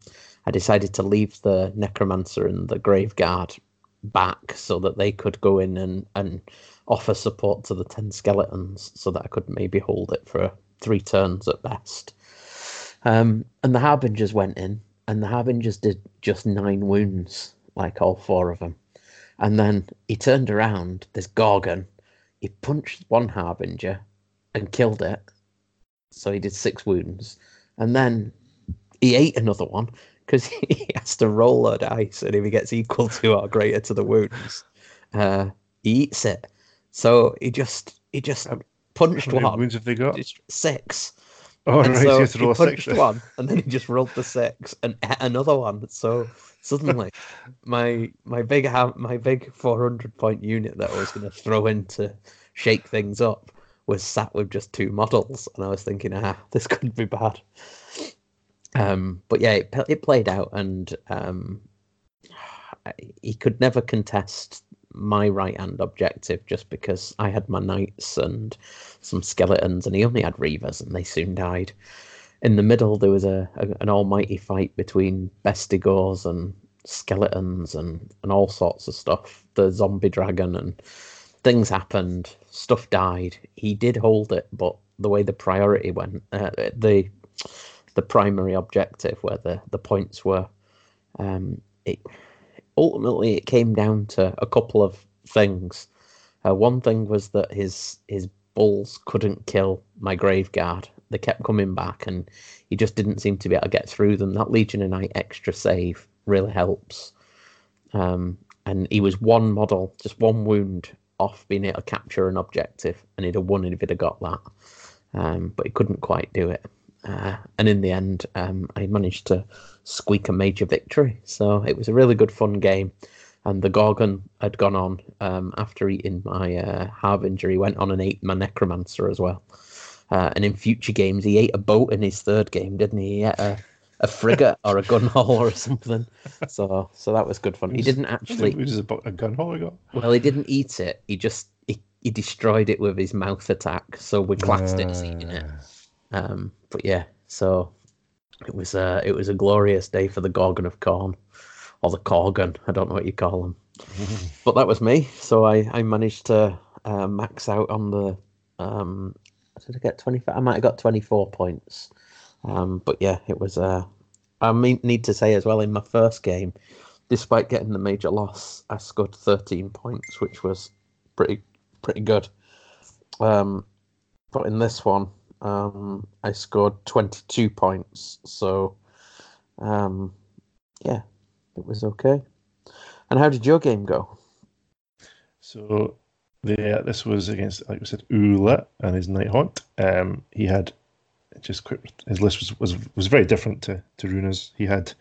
I decided to leave the necromancer and the grave guard back so that they could go in and, and offer support to the 10 skeletons so that I could maybe hold it for three turns at best. Um, and the harbingers went in, and the harbingers did just nine wounds, like all four of them. And then he turned around, this Ghorgon, he punched one harbinger and killed it. So he did six wounds and then he ate another one because he has to roll a dice, and if he gets equal to or greater to the wounds, uh, he eats it. So he just he just punched How one. wounds have they got? Six. Oh, and right. So he, he punched six. one, and then he just rolled the six and ate another one. So suddenly, my my big my big four hundred point unit that I was going to throw in to shake things up was sat with just two models, and I was thinking, ah, this could be bad. Um, but yeah, it, it played out, and um, he could never contest my right hand objective just because I had my knights and some skeletons, and he only had reavers, and they soon died. In the middle, there was a, a an almighty fight between bestigors and skeletons and and all sorts of stuff. The zombie dragon and things happened, stuff died. He did hold it, but the way the priority went, uh, the the primary objective, where the the points were, um, it ultimately it came down to a couple of things. Uh, one thing was that his his bulls couldn't kill my grave guard, they kept coming back, and he just didn't seem to be able to get through them. That Legion of Night extra save really helps. Um, and he was one model, just one wound off being able to capture an objective, and he'd have won if he'd have got that. Um, but he couldn't quite do it. Uh, and in the end, um, I managed to squeak a major victory. So it was a really good, fun game. And the Ghorgon had gone on um, after eating my uh, Harbinger. He went on and ate my Necromancer as well. Uh, and in future games, he ate a boat in his third game, didn't he? He ate a, a frigate or a Gunhauler or something. So, so that was good fun. He didn't actually. It was a, a Gunhauler I got. Well, he didn't eat it. He just he, he destroyed it with his mouth attack. So we classed it as eating it. Ah. Um, but yeah, so it was a it was a glorious day for the Ghorgon of Khorne, or the Corgan. I don't know what you call them. but that was me. So I, I managed to uh, max out on the. Um, did I get 25? I might have got 24 points. Um, but yeah, it was. Uh, I mean, need to say as well, in my first game, despite getting the major loss, I scored 13 points, which was pretty pretty good. Um, but in this one, um, I scored 22 points. So, um, yeah, it was okay. And how did your game go? So, the, this was against, like we said, Ula and his Nighthaunt. Um, he had just quick, his list was, was was very different to to Runa's. He had,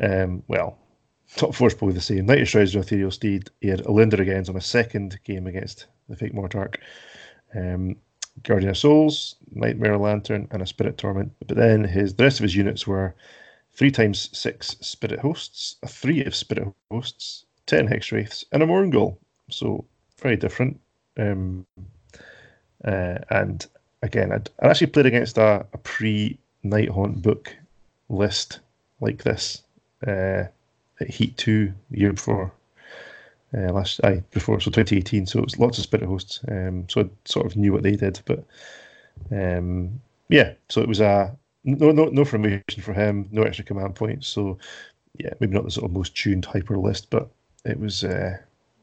um, well, top four is probably the same. Night Strides with Ethereal Steed. He had Olynder against on a second game against the Fake Mortarch. Um, Guardian of Souls, Nightmare Lantern, and a Spirit Torment. But then his the rest of his units were three times six Spirit Hosts, a three of Spirit Hosts, ten Hex Wraiths, and a Mourngul. So very different. Um, uh, and again, I'd, I'd, actually played against a, a pre Nighthaunt book list like this uh, at Heat Two the year before. Uh, last I before so 2018, so it was lots of spirit hosts. Um, so I sort of knew what they did, but um, yeah, so it was a no, no, no formation for him, no extra command points. So, yeah, maybe not the sort of most tuned hyper list, but it was uh,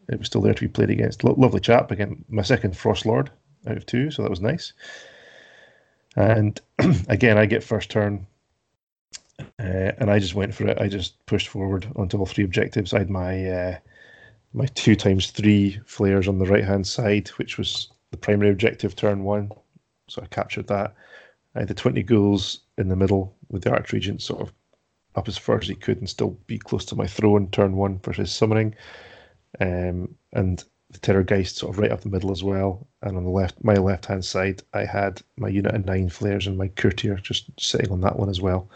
it was still there to be played against. Lo- lovely chap again. My second Frost Lord out of two, so that was nice. And again, I get first turn, uh, and I just went for it. I just pushed forward onto all three objectives. I had my uh, my two times three flayers on the right hand side, which was the primary objective turn one. So I captured that. I had the 20 ghouls in the middle with the Archregent sort of up as far as he could and still be close to my throne, turn one for his summoning. Um, and the terror Terrorgheist sort of right up the middle as well. And on the left, my left hand side, I had my unit of nine flayers and my courtier just sitting on that one as well.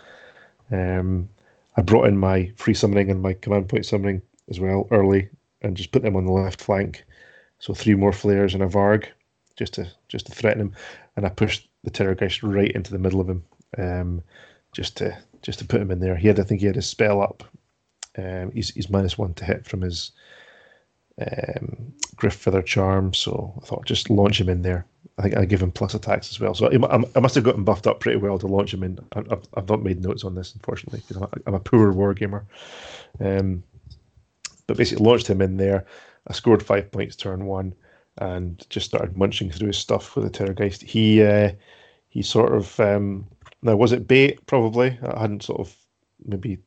Um, I brought in my free summoning and my command point summoning as well early and just put them on the left flank. So three more flayers and a Varg just to just to threaten him. And I pushed the Terrorgheist right into the middle of him, um, just to just to put him in there. He had, I think, he had his spell up. Um, he's he's minus one to hit from his um, Gryph-feather Charm, so I thought just launch him in there. I think I give him plus attacks as well. So I, I must have gotten buffed up pretty well to launch him in. I've, I've not made notes on this, unfortunately, because I'm, I'm, a poor war gamer. Um, but basically, launched him in there. I scored five points turn one and just started munching through his stuff with the Terrorgheist. He uh, he sort of um, now was it bait? Probably I hadn't sort of maybe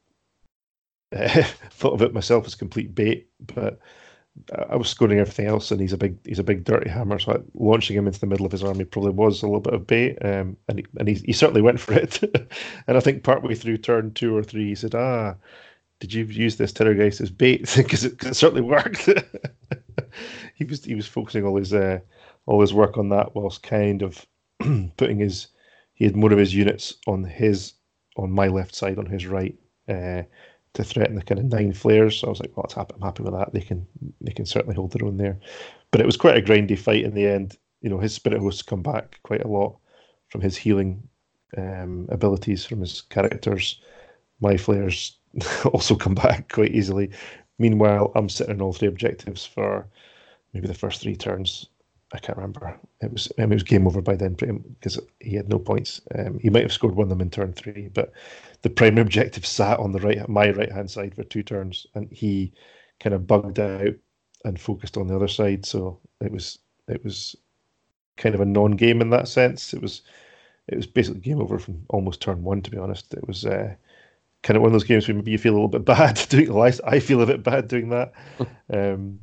uh, thought of it myself as complete bait, but I was scoring everything else, and he's a big he's a big dirty hammer. So launching him into the middle of his army probably was a little bit of bait, um, and he, and he, he certainly went for it. and I think partway through turn two or three, he said, "Ah, did you use this Terrorgheist as bait? Because it, it, certainly worked." he was he was focusing all his uh, all his work on that, whilst kind of putting his he had more of his units on his on my left side, on his right, uh, to threaten the kind of nine flayers. So I was like, well, happy, I'm happy with that. They can they can certainly hold their own there. But it was quite a grindy fight in the end. You know, his spirit hosts come back quite a lot from his healing um, abilities from his characters. My flayers also come back quite easily. Meanwhile, I'm sitting on all three objectives for maybe the first three turns. I can't remember. It was I mean, it was game over by then because he had no points. Um, he might have scored one of them in turn three, but the primary objective sat on the right my right hand side for two turns, and he kind of bugged out and focused on the other side. So it was it was kind of a non game in that sense. It was it was basically game over from almost turn one. To be honest, it was uh, kind of one of those games where maybe you feel a little bit bad doing. I feel a bit bad doing that. um,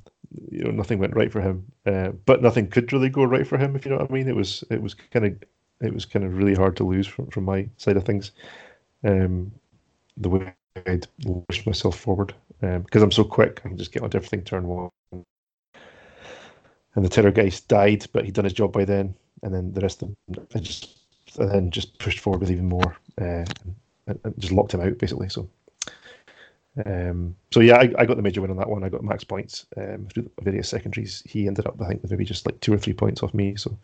you know, nothing went right for him, uh, but nothing could really go right for him. If you know what I mean, it was it was kind of it was kind of really hard to lose from from my side of things. Um, the way I'd pushed myself forward because um, I'm so quick, I can just get onto everything turn one. And the terror Terrorgheist died, but he'd done his job by then. And then the rest of them, I just and then just pushed forward with even more, uh, and, just locked him out basically. So um, so yeah, I, I, got the major win on that one. I got max points um, through various secondaries. He ended up, I think, with maybe just like two or three points off me. So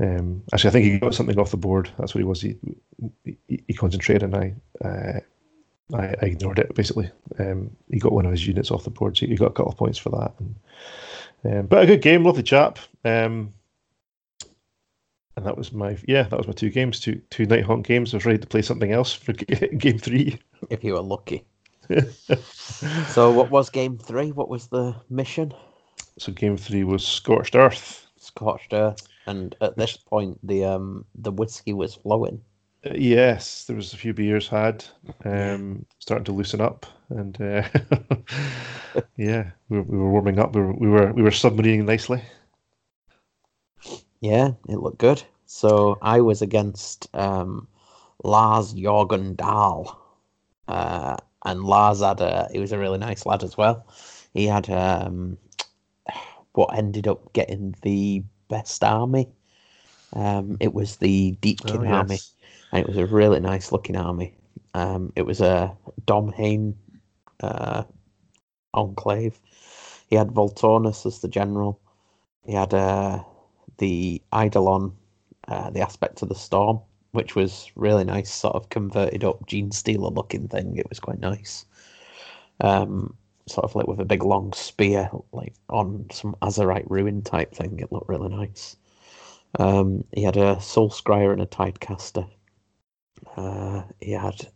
um, actually, I think he got something off the board. That's what he was. He he, he concentrated, and I, uh, I, I ignored it basically. Um, he got one of his units off the board, so he got a couple of points for that. And, um, but a good game, lovely chap. Um, and that was my yeah, that was my two games, two two Nighthaunt games. I was ready to play something else for game three. If you were lucky. so what was game three? What was the mission? So game three was Scorched Earth. Scorched Earth, and at this point the um the whiskey was flowing. Uh, yes, there was a few beers had, um, starting to loosen up, and uh, yeah, we were, we were warming up. We were we were we were submarining nicely. Yeah, it looked good. So I was against um, Lars Jorgen Dahl. Uh, and Lars had a, he was a really nice lad as well. He had um, what ended up getting the best army. Um, it was the Deepkin oh, yes. army, and it was a really nice looking army. Um, it was a Dhom-hain uh, enclave. He had Volturnos as the general. He had uh, the Eidolon, uh, the aspect of the storm, which was really nice, sort of converted up Genestealer looking thing. It was quite nice. Um, sort of like with a big long spear, like on some Azyrite ruin type thing. It looked really nice. Um, he had a Soul Scryer and a Tidecaster. Uh, he had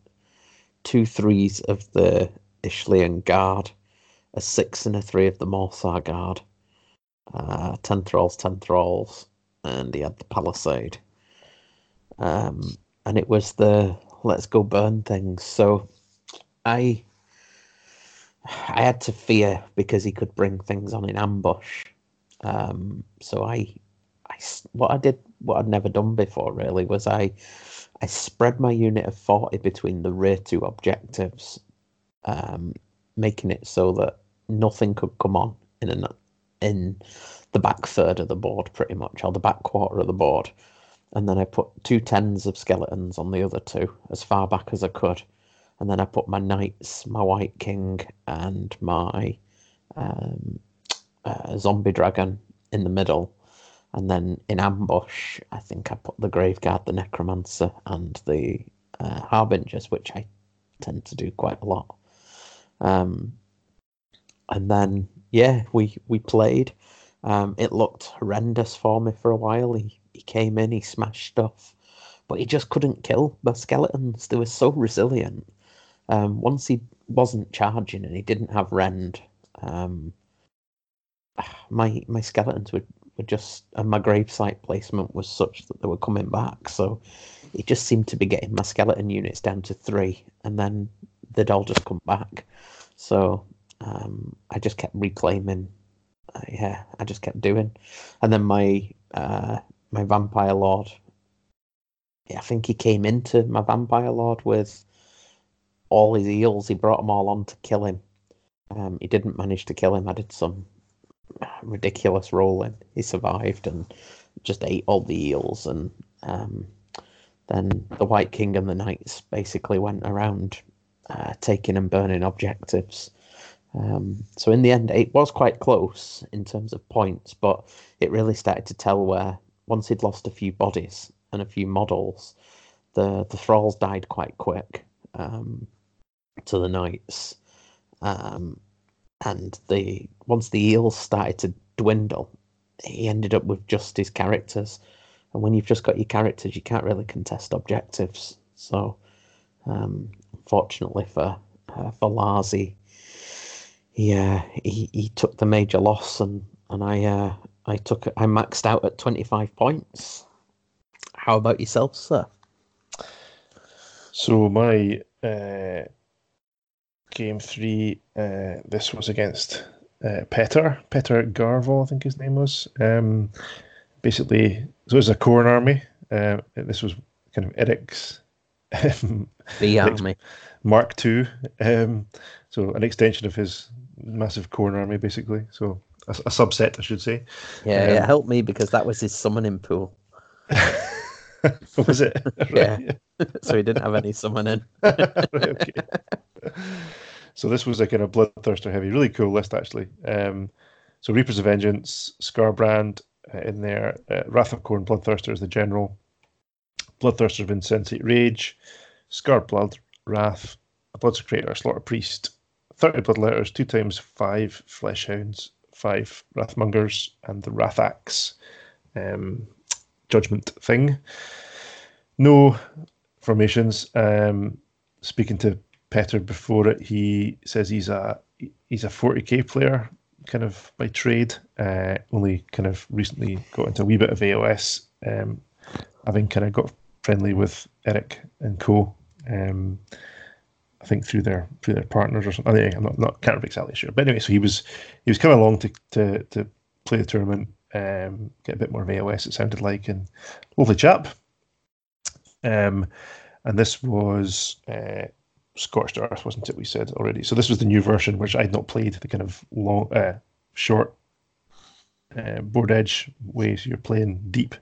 two threes of the Ishlaen Guard, a six and a three of the Morrsarr Guard, uh, ten thralls, ten thralls, and he had the Palisade. Um, and it was the let's go burn things. So I I had to fear because he could bring things on in ambush. Um, so I, I what I did what I'd never done before really was I I spread my unit of forty between the rear two objectives, um, making it so that nothing could come on in an in the back third of the board, pretty much, or the back quarter of the board. And then I put two tens of skeletons on the other two, as far back as I could. And then I put my knights, my white king, and my um, uh, zombie dragon in the middle. And then in ambush, I think I put the graveguard, the necromancer, and the uh, harbingers, which I tend to do quite a lot. Um, and then yeah, we we played. Um, it looked horrendous for me for a while. He he came in, he smashed stuff, but he just couldn't kill the skeletons. They were so resilient. Um, once he wasn't charging and he didn't have rend, um, my my skeletons were, were just and my gravesite placement was such that they were coming back. So it just seemed to be getting my skeleton units down to three, and then they'd all just come back. So um, I just kept reclaiming. Uh, yeah, I just kept doing, and then my uh, my vampire lord. Yeah, I think he came into my vampire lord with all his eels. He brought them all on to kill him. Um, he didn't manage to kill him. I did some ridiculous rolling. He survived and just ate all the eels. And um, then the White King and the Knights basically went around uh, taking and burning objectives. Um, so in the end, it was quite close in terms of points, but it really started to tell where once he'd lost a few bodies and a few models, the the thralls died quite quick um, to the knights, um, and the once the eels started to dwindle, he ended up with just his characters, and when you've just got your characters, you can't really contest objectives. So, um, unfortunately for uh, for Larzi, he, uh, he he took the major loss, and and I uh, I took I maxed out at twenty five points. how about yourself, sir? So my uh, game three, uh, this was against uh, Petter, Petter Garvel, I think his name was. Um, basically, so it was a Khorne army. Uh, this was kind of Eric's the army Mark II. Um, so an extension of his massive Khorne army, basically. So a, a subset, I should say. Yeah, um, it helped me because that was his summoning pool. was it? yeah. so he didn't have any summoning. right, okay. So this was a kind of bloodthirster heavy, really cool list actually. Um, so Reapers of Vengeance, Skarbrand uh, in there, uh, Wrath of Khorne, Bloodthirster is the general, Bloodthirster of Insensate Rage, Scar Blood, Wrath, a Bloodsecrator, Slaughter Priest, 30 Blood Letters, 2 times 5 Flesh Hounds, 5 Wrathmongers, and the Wrath Axe um, Judgment thing. No formations. Um, speaking to Petter before it, he says he's a he's a 40k player, kind of by trade. Uh, only kind of recently got into a wee bit of AOS, um, having kind of got friendly with Eric and Co. Um, I think through their through their partners or something. I am not, not can't exactly sure, but anyway, so he was he was coming along to to, to play the tournament, um, get a bit more of AOS. It sounded like, and lovely chap. Um, and this was uh, Scorched Earth, wasn't it? We said already. So this was the new version, which I'd not played. The kind of long, uh, short uh, board edge way. So you're playing deep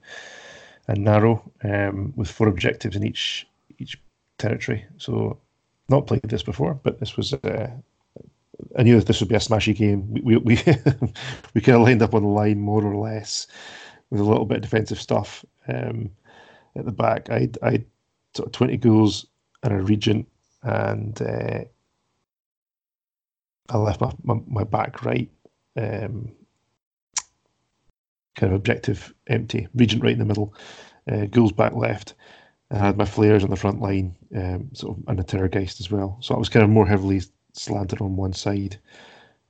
and narrow um, with four objectives in each each territory. So not played this before, but this was. Uh, I knew that this would be a smashy game. We we we, we kind of lined up on the line more or less with a little bit of defensive stuff um, at the back. I I sort of twenty ghouls and a regent and uh, I left my, my, my back right um, kind of objective empty, Regent right in the middle, uh, Ghouls back left. I had my flayers on the front line, um, sort of, and a Terrorgheist as well. So I was kind of more heavily slanted on one side,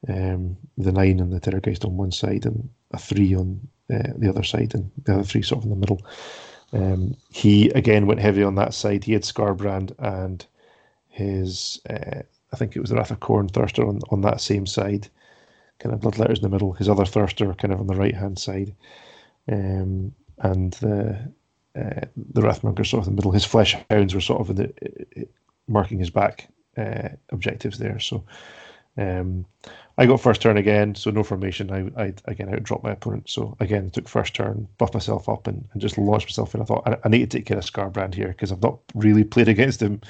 um, the nine and the Terrorgheist on one side, and a three on uh, the other side, and the other three sort of in the middle. Um, he again went heavy on that side. He had Skarbrand and his uh, I think it was the Wrath of Thirster on, on that same side, kind of bloodletters in the middle. His other Thirster kind of on the right hand side, um, and the uh, the Wrathmonger sort of in the middle. His Flesh Hounds were sort of in the marking his back uh, objectives there. So um, I got first turn again, so no formation. I, I again outdropped my opponent. So again, took first turn, buffed myself up, and, and just launched myself in. I thought I, I need to take care of Skarbrand here because I've not really played against him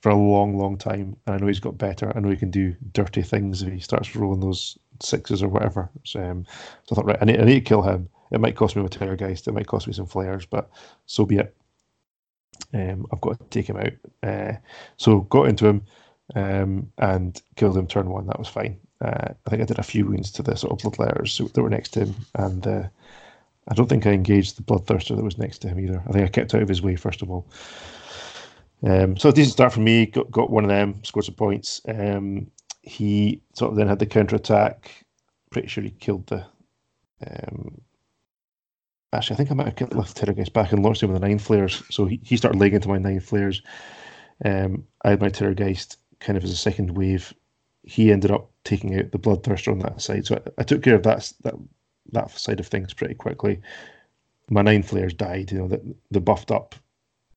for a long, long time. And I know he's got better. I know he can do dirty things if he starts rolling those sixes or whatever. So, um, so I thought, right, I need, I need to kill him. It might cost me a Terrorgheist. It might cost me some flayers, but so be it. Um, I've got to take him out. Uh, so got into him um, and killed him turn one. That was fine. Uh, I think I did a few wounds to the sort of blood letters that were next to him, and uh, I don't think I engaged the bloodthirster that was next to him either. I think I kept out of his way first of all. Um, so a decent start for me. Got, got one of them, scored some points. Um, he sort of then had the counter attack. Pretty sure he killed the. Um, actually, I think I might have killed left Terrorgheist back and launched him with the nine flayers. So he, he started laying into my nine flayers. Um, I had my Terrorgheist kind of as a second wave. He ended up taking out the Bloodthirster on that side. So I, I took care of that, that that side of things pretty quickly. My nine flayers died. You know, the, the buffed up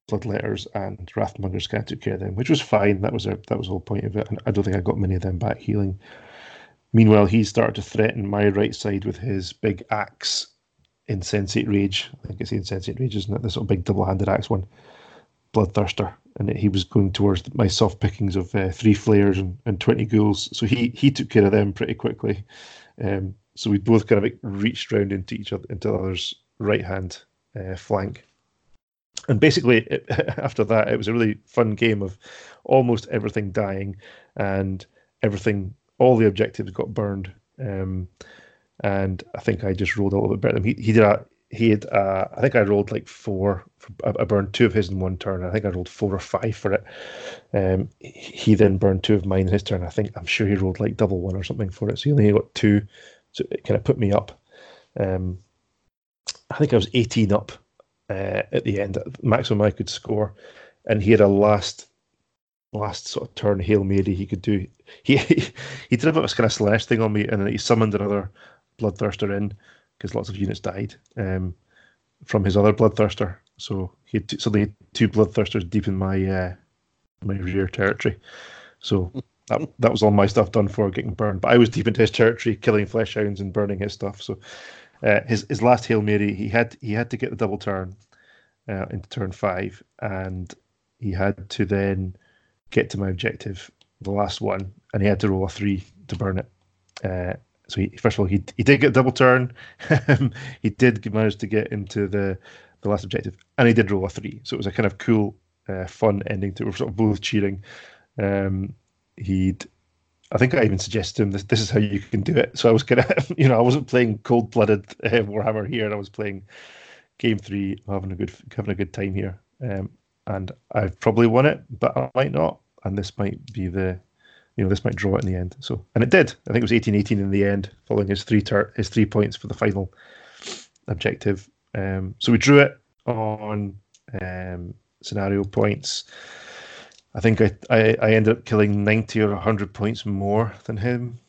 Bloodletters and Wrathmongers kind of took care of them, which was fine. That was a, that was the whole point of it. And I don't think I got many of them back healing. Meanwhile, he started to threaten my right side with his big axe, Insensate Rage. I think it's the Insensate Rage, isn't it? This of big double-handed axe one, Bloodthirster. And he was going towards my soft pickings of uh, three flayers and, and 20 ghouls. So he he took care of them pretty quickly. Um, so we both kind of reached round into each other, into the other's right hand uh, flank and basically it, after that it was a really fun game of almost everything dying and everything all the objectives got burned um, and i think i just rolled a little bit better than he, he did a, he had uh, i think i rolled like four i burned two of his in one turn. I think i rolled four or five for it. Um, he then burned two of mine in his turn. I think i'm sure he rolled like double one or something for it. So he only got two. So it kind of put me up. Um, i think i was 18 up uh, at the end, maximum I could score, and he had a last last sort of turn hail mary he could do. He he did a bit of a kind of slash thing on me, and then he summoned another bloodthirster in because lots of units died um, from his other bloodthirster. So he had two, so they had two bloodthirsters deep in my uh, my rear territory. So that that was all my stuff done for getting burned. But I was deep into his territory, killing flesh hounds and burning his stuff. So uh, his his last hail mary, he had he had to get the double turn uh, into turn five, and he had to then get to my objective, the last one, and he had to roll a three to burn it. Uh, so he, first of all, he he did get a double turn. he did manage to get into the the last objective, and he did roll a three. So it was a kind of cool, uh, fun ending to. We're sort of both cheering. Um, he'd, I think I even suggested to him this. This is how you can do it. So I was kind of, you know, I wasn't playing cold blooded uh, Warhammer here. and I was playing game three, having a good having a good time here. Um, and I've probably won it, but I might not. And this might be the you know, this might draw it in the end. So, and it did. I think it was 18-18 in the end, following his three ter- his three points for the final objective. Um, so we drew it on um, scenario points. I think I, I, I ended up killing 90 or 100 points more than him.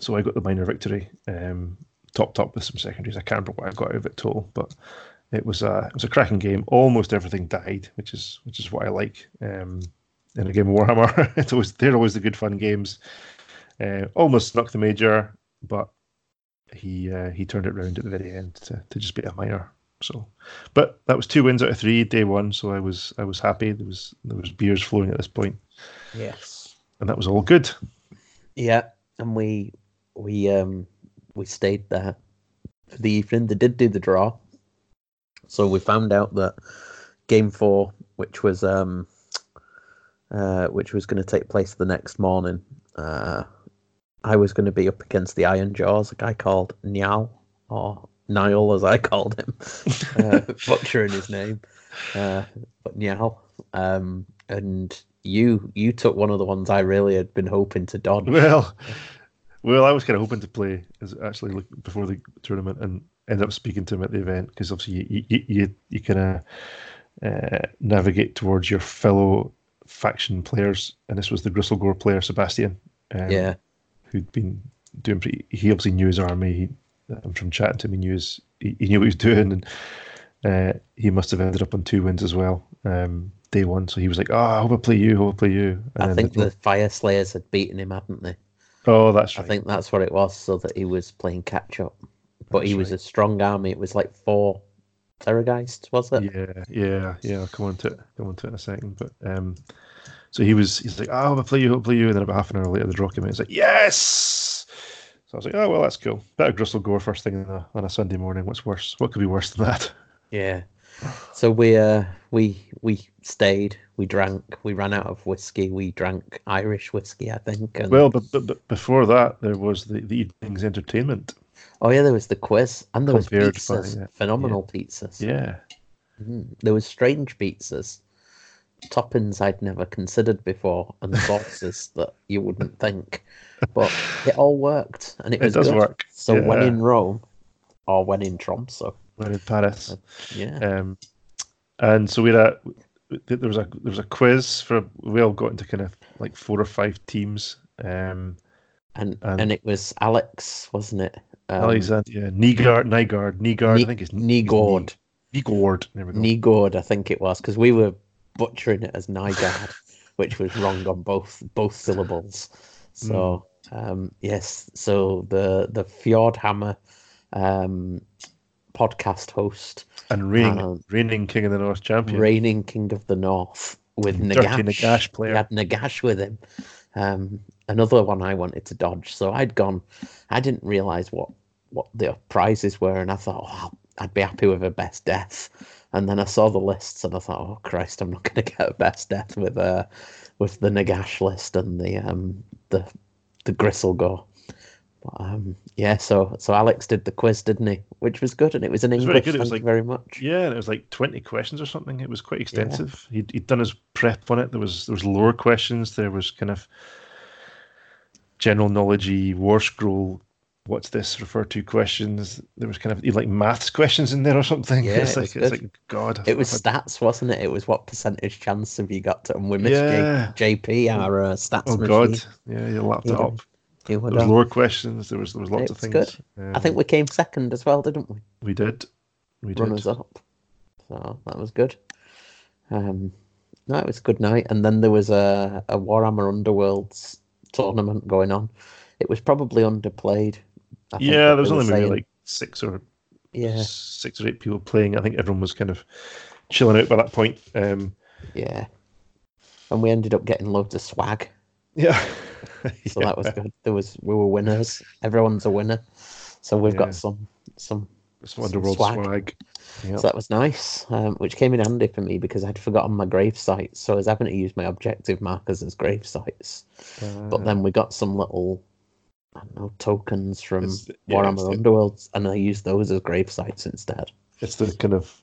So I got the minor victory, um, topped up with some secondaries. I can't remember what I got out of it total, but it was a it was a cracking game. Almost everything died, which is which is what I like. Um, in a game of Warhammer. it's always they're always the good fun games. Uh, almost snuck the major, but he uh, he turned it around at the very end to, to just be a minor. So, but that was two wins out of three day one. So I was I was happy. There was there was beers flowing at this point. Yes, and that was all good. Yeah, and we we um we stayed there for the evening. They did do the draw, so we found out that game four, which was um uh, which was going to take place the next morning. Uh, I was going to be up against the Ironjawz, a guy called Niall, or Niall as I called him, uh, butchering his name, uh, but Niall. Um, and you you took one of the ones I really had been hoping to dodge. Well, well, I was kind of hoping to play as actually before the tournament and end up speaking to him at the event because obviously you you you, you kind of uh, navigate towards your fellow faction players, and this was the Gristlegore player Sebastian. Um, yeah, who'd been doing pretty. He obviously knew his army. He, from chatting to him. He knew his, he, he knew what he was doing, and uh, he must have ended up on two wins as well. Um, day one, so he was like, "Oh, I hope I play you. I hope I play you." And I think the Fyreslayers had beaten him, hadn't they? Oh, that's right. I think that's what it was, so that he was playing catch up. But that's he was right. a strong army. It was like four Terrorgheist, was it? Yeah, yeah, yeah. I'll come on to it. Come on to it in a second. But um, so he was. He's like, "Oh, I'll play you. I'll play you." And then about half an hour later, the draw came in. He's like, "Yes!" So I was like, "Oh well, that's cool." Better Gristlegore first thing on a, on a Sunday morning. What's worse? What could be worse than that? Yeah. So we uh we we stayed, we drank, we ran out of whiskey, we drank Irish whiskey, I think. And... Well, but, but but before that, there was the, the evening's entertainment. Oh yeah, there was the quiz, and there was pizzas, by, yeah. phenomenal yeah. pizzas. Yeah, mm. there was strange pizzas, toppings I'd never considered before, and sauces that you wouldn't think, but it all worked, and it was does good. work. So yeah. when in Rome, or when in Tromsø, when in Paris, uh, yeah. Um, and so we had a there was a there was a quiz for we all got into kind of like four or five teams. Um, and, and, and it was Alex, wasn't it? Um, Alexander, yeah, Nygard, Nygard, Nygard. Ne- I think it's Nygard. Nygard. There we go. Nygard, I think it was, because we were butchering it as Nygard, which was wrong on both both syllables. So mm. um, yes, so the the Fjordhammer um, podcast host and reigning um, reigning king of the North champion, reigning king of the North with Nagash. Nagash player. He had Nagash with him. Um, another one I wanted to dodge. So I'd gone. I didn't realize what what the prizes were, and I thought, oh, I'd be happy with a best death. And then I saw the lists, and I thought, oh Christ, I'm not going to get a best death with uh with the Nagash list and the um the the Gristlegore. But, um, yeah, so so Alex did the quiz, didn't he? Which was good, and it was in English. It was very good. It was like very much. Yeah, and it was like twenty questions or something. It was quite extensive. Yeah. He'd, he'd done his prep on it. There was there was lower questions. There was kind of general knowledge war scroll what's this refer to questions. There was kind of like maths questions in there or something. Yeah, it's it like was it's like God. It was stats, wasn't it? It was what percentage chance have you got to? And we missed Yeah. J- JP, our uh, stats Oh machine. God, yeah, you lapped You it up. There was done. lower questions. There was there was lots of It's things. good. I think Um, we came second as well, didn't we? we did. We did. Runners up. So that was good. Um, no, it was a good night. And then there was a, a Warhammer Underworlds tournament going on. It was probably underplayed. I Yeah, there was only maybe like six or yeah, six or eight people playing. I think everyone was kind of chilling out by that point. Um, yeah. And we ended up getting loads of swag. yeah. So that was good. There was we were winners. Everyone's a winner. So we've Yeah. got some some It's Underworld swag. swag. Yeah. So that was nice, um, which came in handy for me because I'd forgotten my grave sites. So I was having to use my objective markers as grave sites. But Uh, then we got some little, I don't know, tokens from yeah, Warhammer it's Underworlds, and I used those as grave sites instead. it's the kind of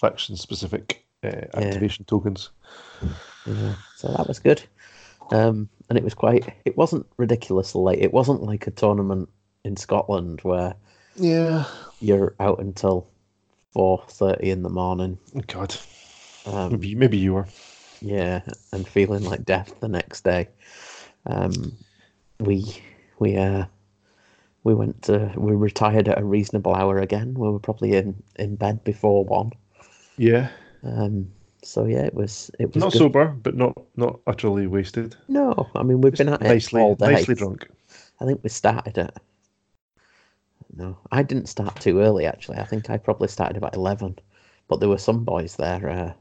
faction specific uh, activation tokens. Yeah, so that was good. Um, and it was quite. It wasn't ridiculously late. It wasn't like a tournament in Scotland where Yeah. You're out until four thirty in the morning. God. Um, Maybe maybe you were. yeah, and feeling like death the next day. Um, we we uh we went to we retired at a reasonable hour again. We were probably in in bed before one. Yeah. Um, so yeah, it was it was Not good. sober, but not not utterly wasted. No, I mean we've been at it nicely all day. nicely drunk. I think we started at. No, I didn't start too early actually. I think I probably started about eleven, but there were some boys there uh,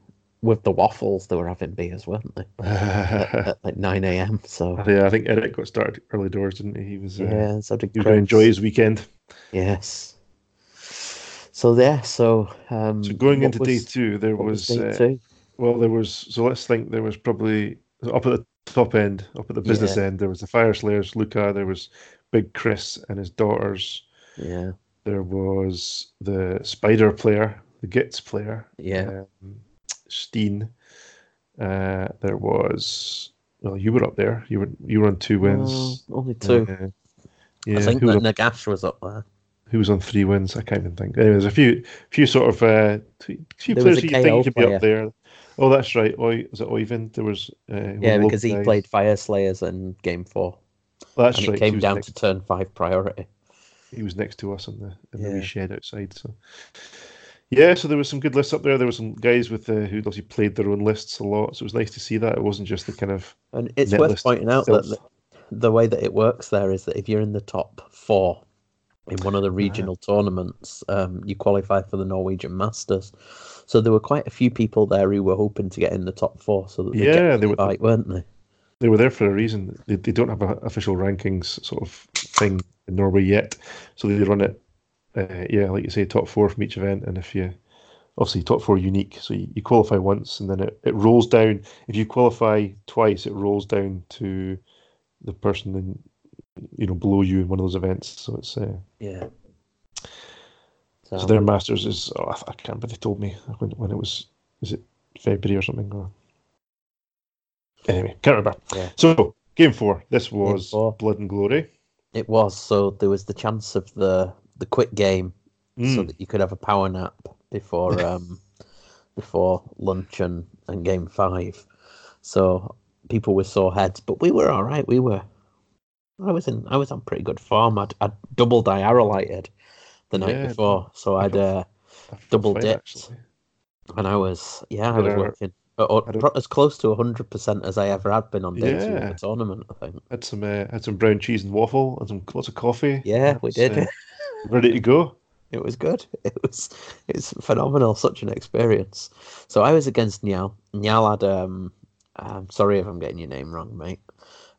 with the waffles. They were having beers, weren't they? At, at like nine a.m. So yeah, I think Eric got started early doors, didn't he? He was uh, yeah, so did he was going to enjoy his weekend. Yes. So there, so um, So going into day two, there what was, day uh, two? well, there was. So let's think. There was probably up at the top end, up at the business Yeah. end. There was the Fyreslayers, Luca. There was Big Chris and his daughters. Yeah, There was the Spider player, the Gits player, yeah, um, Steen. Uh, there was. Well, you were up there. You were you were on two wins. Oh, only two. Uh, yeah, I think that Nagash was up there. who was on three wins? I can't even think. Anyway, there's a few few sort of uh, few There players you think you could be up there. Oh, that's right. Oy, was it Oyvind? There was uh, Yeah, because he guys. played Fyreslayers in Game Four, That's and right. it came down next, to turn five priority. He was next to us in the in the Yeah. wee shed outside. So yeah, so there was some good lists up there. There were some guys with uh, who obviously played their own lists a lot. So it was nice to see that it wasn't just the kind of And it's worth pointing out that itself. the, the way that it works there is that if you're in the top four in one of the regional tournaments, um, you qualify for the Norwegian Masters. So there were quite a few people there who were hoping to get in the top four, so that they Yeah, they were- invite, weren't they? they were there for a reason. They, they don't have an official rankings sort of thing in Norway yet, so they run it. Uh, yeah, like you say, top four from each event, and if you obviously top four unique, so you, you qualify once, and then it, it rolls down. If you qualify twice, it rolls down to the person in you know below you in one of those events. So it's uh, Yeah. So, so their masters is oh, I, I can't remember they told me when when it was is it February or something or anyway can't remember. Yeah. So game four, this was four. Blood and Glory. It was so there was the chance of the the quick game so Mm. that you could have a power nap before um before lunch and, and game five. So people were sore heads, but we were all right. We were. I was in. I was on pretty good form. I'd, I'd double Dioralyted the night Yeah, before, so I'd uh, double dipped. and I was yeah, I was working pro- as close to hundred percent as I ever had been on day two of Yeah. the tournament. I think. Had some uh, had some brown cheese and waffle and some lots of coffee. Yeah, we did. uh, ready to go. It was good. It was it's phenomenal, such an experience. So I was against Nyal. Nyal had um I'm sorry if I'm getting your name wrong, mate.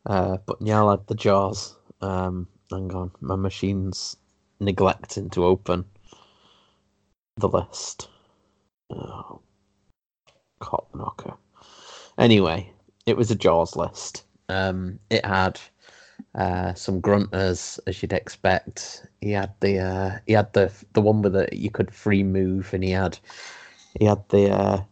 Uh but Nyal had the jaws. Um hang on, my machine's neglecting to open the list. Oh cop knocker. Anyway, it was a Jaws list. Um, it had uh, some grunters, as you'd expect. He had the uh, he had the the one with the you could free move, and he had he had the uh,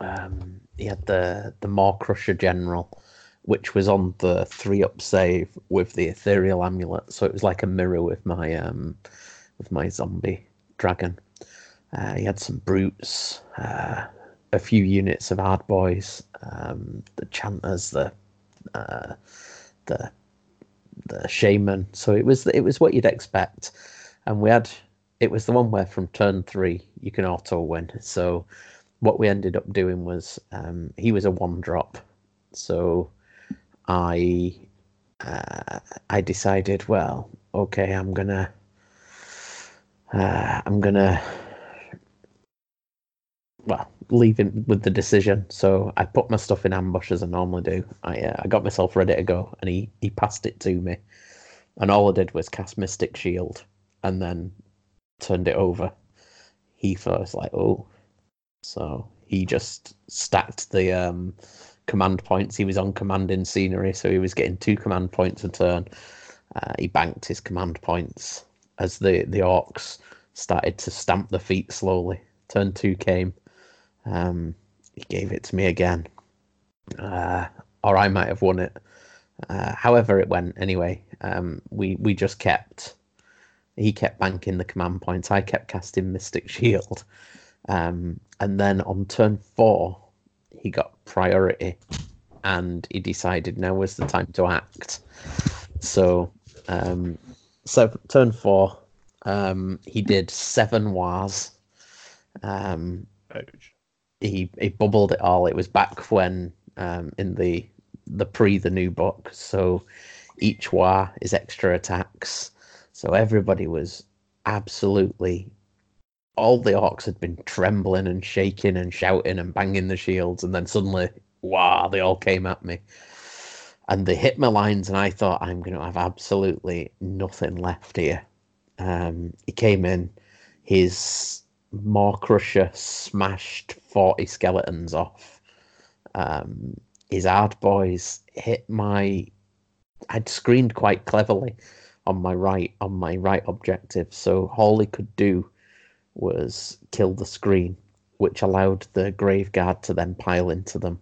um, he had the the Maw Crusher General, which was on the three up save with the ethereal amulet, so it was like a mirror with my um with my zombie dragon. Uh, he had some brutes. Uh, a few units of hard boys, um, the chanters, the uh, the the shaman. So it was it was what you'd expect, and we had it was the one where from turn three you can auto win. So what we ended up doing was um, he was a one drop, so I uh, I decided well okay I'm gonna uh, I'm gonna well leaving with the decision. So I put my stuff in ambush as I normally do. I uh, I got myself ready to go, and he he passed it to me, and all I did was cast Mystic Shield, and then turned it over. He first like oh, so he just stacked the um, command points. He was on commanding scenery, so he was getting two command points a turn. Uh, he banked his command points as the the orcs started to stamp the feet slowly. Turn two came, um, he gave it to me again, uh, or I might have won it. Uh, however, it went anyway. Um, we we just kept. He kept banking the command points. I kept casting Mystic Shield, um, and then on turn four, he got priority, and he decided now was the time to act. So, um, so turn four, um, he did seven wars. Um, Ouch he he bubbled it all. It was back when um, in the the pre the new book, so each war is extra attacks. So everybody was absolutely all the orcs had been trembling and shaking and shouting and banging the shields, and then suddenly, wow, they all came at me. And they hit my lines, and I thought, I'm going to have absolutely nothing left here. Um, he came in, his Maw Crusher smashed 40 skeletons off. Um, his hard boys hit my. I'd screened quite cleverly on my right on my right objective, so all he could do was kill the screen, which allowed the Grave Guard to then pile into them.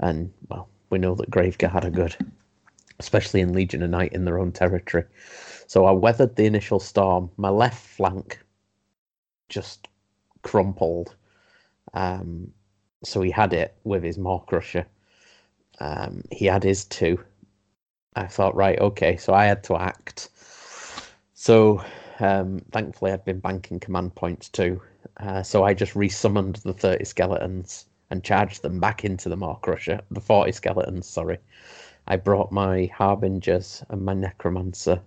And well, we know that Grave Guard are good, especially in Legion of Night in their own territory. So I weathered the initial storm. My left flank just crumpled. Um, so he had it with his maw crusher. Um, he had his two. I thought, right, okay, so I had to act. So um, thankfully, I'd been banking command points too. Uh, so I just resummoned the 30 skeletons and charged them back into the maw crusher, the 40 skeletons, sorry. I brought my harbingers and my necromancer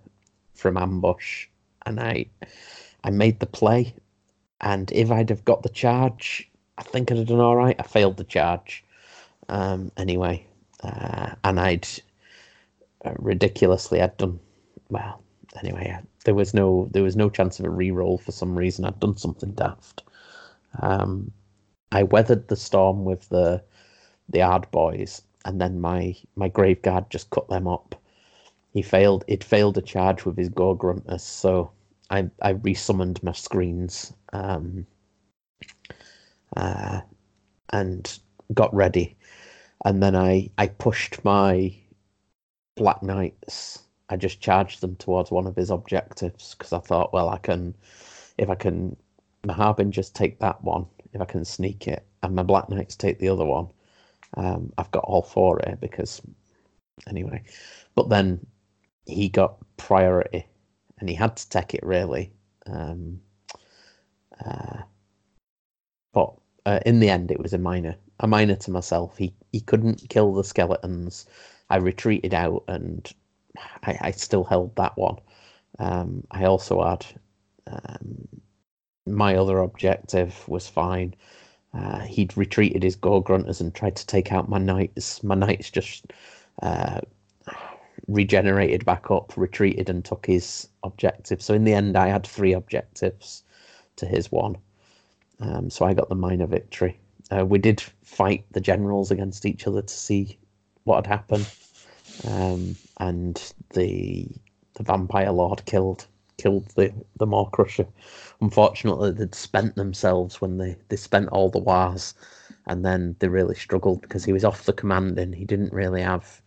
from ambush and I I made the play and if I'd have got the charge, I think I'd have done all right. I failed the charge um, anyway, uh, and I'd uh, ridiculously I'd done well. Anyway, I, there was no there was no chance of a re-roll for some reason. I'd done something daft. Um, I weathered the storm with the the hard boys, and then my my grave guard just cut them up. He failed. It failed a charge with his gore grunters, so I I resummoned my screens um, uh, and got ready, and then I I pushed my Black Knights. I just charged them towards one of his objectives because I thought, well, I can if I can Mahabin just take that one if I can sneak it, and my Black Knights take the other one. Um, I've got all four here because anyway, but then he got priority and he had to take it really. Um, uh, but uh, in the end, it was a minor, a minor to myself. He he couldn't kill the skeletons. I retreated out, and I, I still held that one. Um, I also had um, my other objective was fine. Uh, he'd retreated his gore grunters and tried to take out my knights. My knights just uh, regenerated back up, retreated, and took his objective. So in the end, I had three objectives to his one. Um, so I got the minor victory. Uh, we did fight the generals against each other to see what had happened, um, and the the vampire lord killed killed the the Maw Crusher. Unfortunately, they'd spent themselves when they they spent all the wars, and then they really struggled because he was off the command and he didn't really have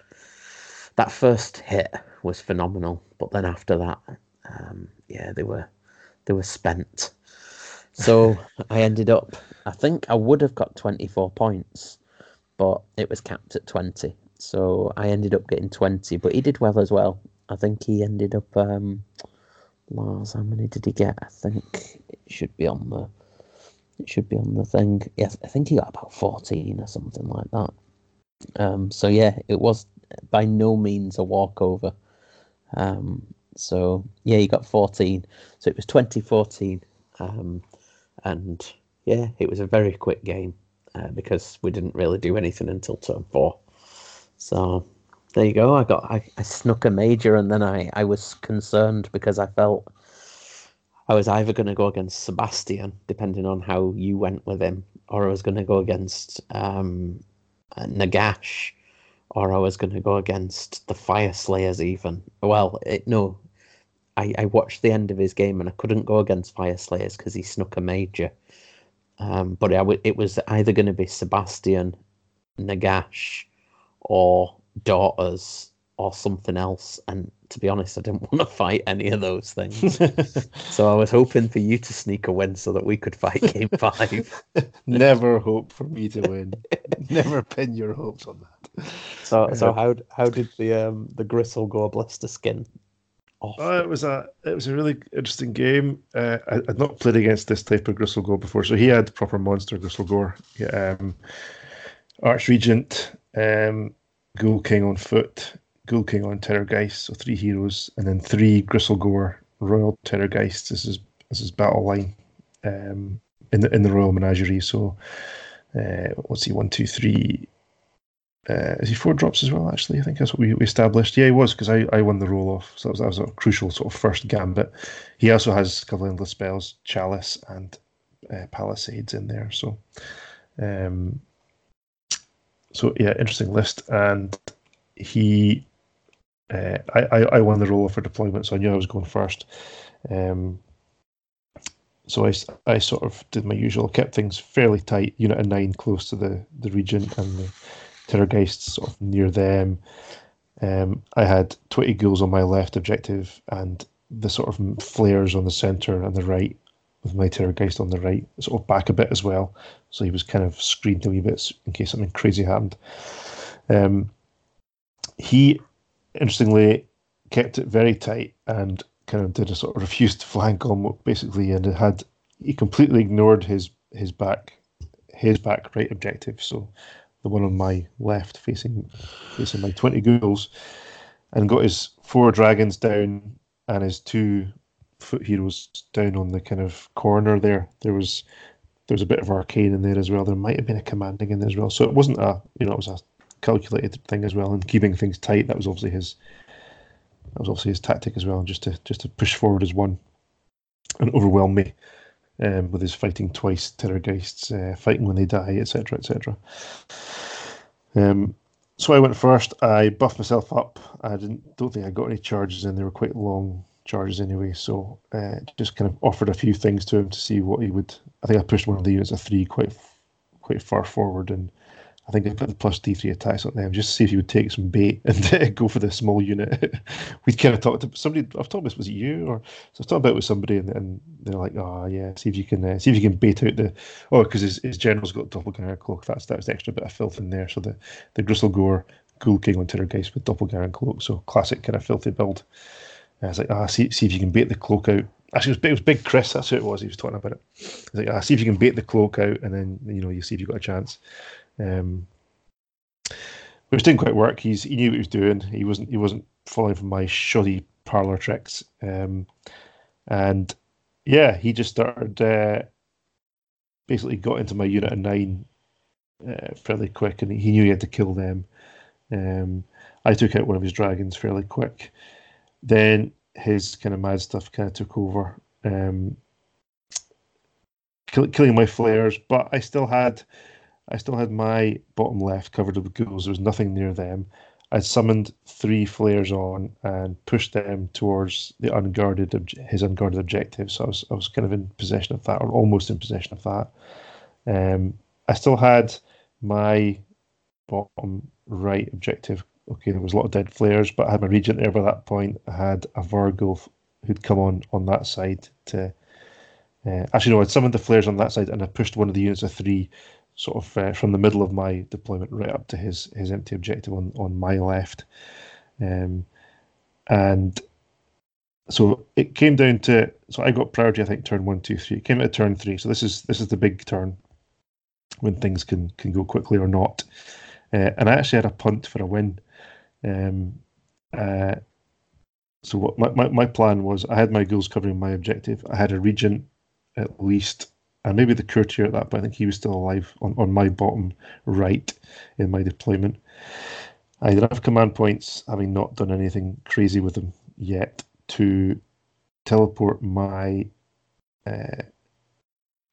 that first hit was phenomenal, but then after that, um, yeah, they were they were spent. So I ended up, I think I would have got 24 points, but it was capped at 20. So I ended up getting 20, but he did well as well. I think he ended up, um, Lars, how many did he get? I think it should be on the, it should be on the thing. Yes, I think he got about 14 or something like that. Um, so yeah, it was by no means a walkover. Um, so yeah, he got 14. So it was 2014. Um, and yeah, it was a very quick game uh, because we didn't really do anything until turn four. So there you go. I got I, I snuck a major, and then I I was concerned because I felt I was either going to go against Sebastian, depending on how you went with him, or I was going to go against um, Nagash, or I was going to go against the Fyreslayers. Even well, it, no, I, I watched the end of his game and I couldn't go against Fyreslayers because he snuck a major. Um, but it, it was either going to be Sebastian, Nagash, or Daughters, or something else. And to be honest, I didn't want to fight any of those things. so I was hoping for you to sneak a win so that we could fight game five. Never hope for me to win. Never pin your hopes on that. So, so how how did the um the Gristlegore, blister skin? Oh, it was a it was a really interesting game. Uh, I, would not played against this type of Gristlegore before, so he had proper monster Gristlegore. Um, Archregent, um, Ghoul King on foot, Ghoul King on Terrorgheist, so three heroes, and then three Gristlegore Royal Terrorgheists. This is this is battle line um, in the in the Royal Menagerie. So uh, let's see, one, two, three, uh, is he four drops as well? Actually, I think that's what we, we established. Yeah, he was because I, I won the roll off, so that was, that was a crucial sort of first gambit. He also has a couple of endless spells, chalice and uh, palisades in there. So, um, so yeah, interesting list. And he, uh, I, I I won the roll off for deployment, so I knew I was going first. Um, so I, I sort of did my usual, kept things fairly tight, unit of nine close to the the regent and the Terrorgheists sort of near them. Um, I had 20 ghouls on my left objective and the sort of flayers on the centre and the right with my Terrorgheist on the right, sort of back a bit as well. So he was kind of screened a wee bit in case something crazy happened. Um, he, interestingly, kept it very tight and kind of did a sort of refused to flank on basically and had he completely ignored his his back his back right objective. So the one on my left facing facing my 20 ghouls, and got his four dragons down and his two foot heroes down on the kind of corner there. There was there was a bit of arcane in there as well. There might have been a commanding in there as well. So it wasn't a you know it was a calculated thing as well, and keeping things tight. That was obviously his that was obviously his tactic as well, just to just to push forward as one and overwhelm me um, with his fighting twice terrorgheists, uh, fighting when they die, etc., etc. Um, so I went first. I buffed myself up. I didn't don't think I got any charges in. They were quite long charges anyway. So uh, just kind of offered a few things to him to see what he would. I think I pushed one of the units a three quite quite far forward and I think I put the plus D3 attacks on them just to see if you would take some bait and go for the small unit. We'd kind of talked to somebody. I've talked about was it you or so I was talking about it with somebody and, and they're like, oh yeah, see if you can uh, see if you can bait out the oh because his, his general's got doppelganger cloak. That's that's the extra bit of filth in there. So the the Gristlegore Ghoul King on Terrorgheist with doppelganger cloak. So classic kind of filthy build. And I was like, ah, see see if you can bait the cloak out. Actually, it was, big, it was Big Chris. That's who it was. He was talking about it. Was like, ah, see if you can bait the cloak out, and then you know you see if you've got a chance. Um, which didn't quite work. He's he knew what he was doing. He wasn't he wasn't following from my shoddy parlor tricks. Um, and yeah, he just started uh, basically got into my unit of nine uh, fairly quick, and he knew he had to kill them. Um, I took out one of his dragons fairly quick. Then his kind of mad stuff kind of took over, um, kill, killing my flayers. But I still had I still had my bottom left covered with ghouls. There was nothing near them. I summoned three flayers on and pushed them towards the unguarded his unguarded objective. So I was I was kind of in possession of that, or almost in possession of that. Um, I still had my bottom right objective okay, there was a lot of dead flayers, but I had my regent there by that point. I had a Varghulf who'd come on on that side to. Uh, actually, no, I'd summoned the flayers on that side, and I pushed one of the units of three, sort of uh, from the middle of my deployment right up to his his empty objective on on my left, um, and so it came down to so I got priority. I think turn one, two, three. It came at turn three. So this is this is the big turn when things can can go quickly or not. Uh, and I actually had a punt for a win. Um, uh, so what my, my, my plan was I had my ghouls covering my objective. I had a regent at least, and maybe the courtier at that point. I think he was still alive on, on my bottom right in my deployment. I did have command points, having not done anything crazy with them yet, to teleport my uh,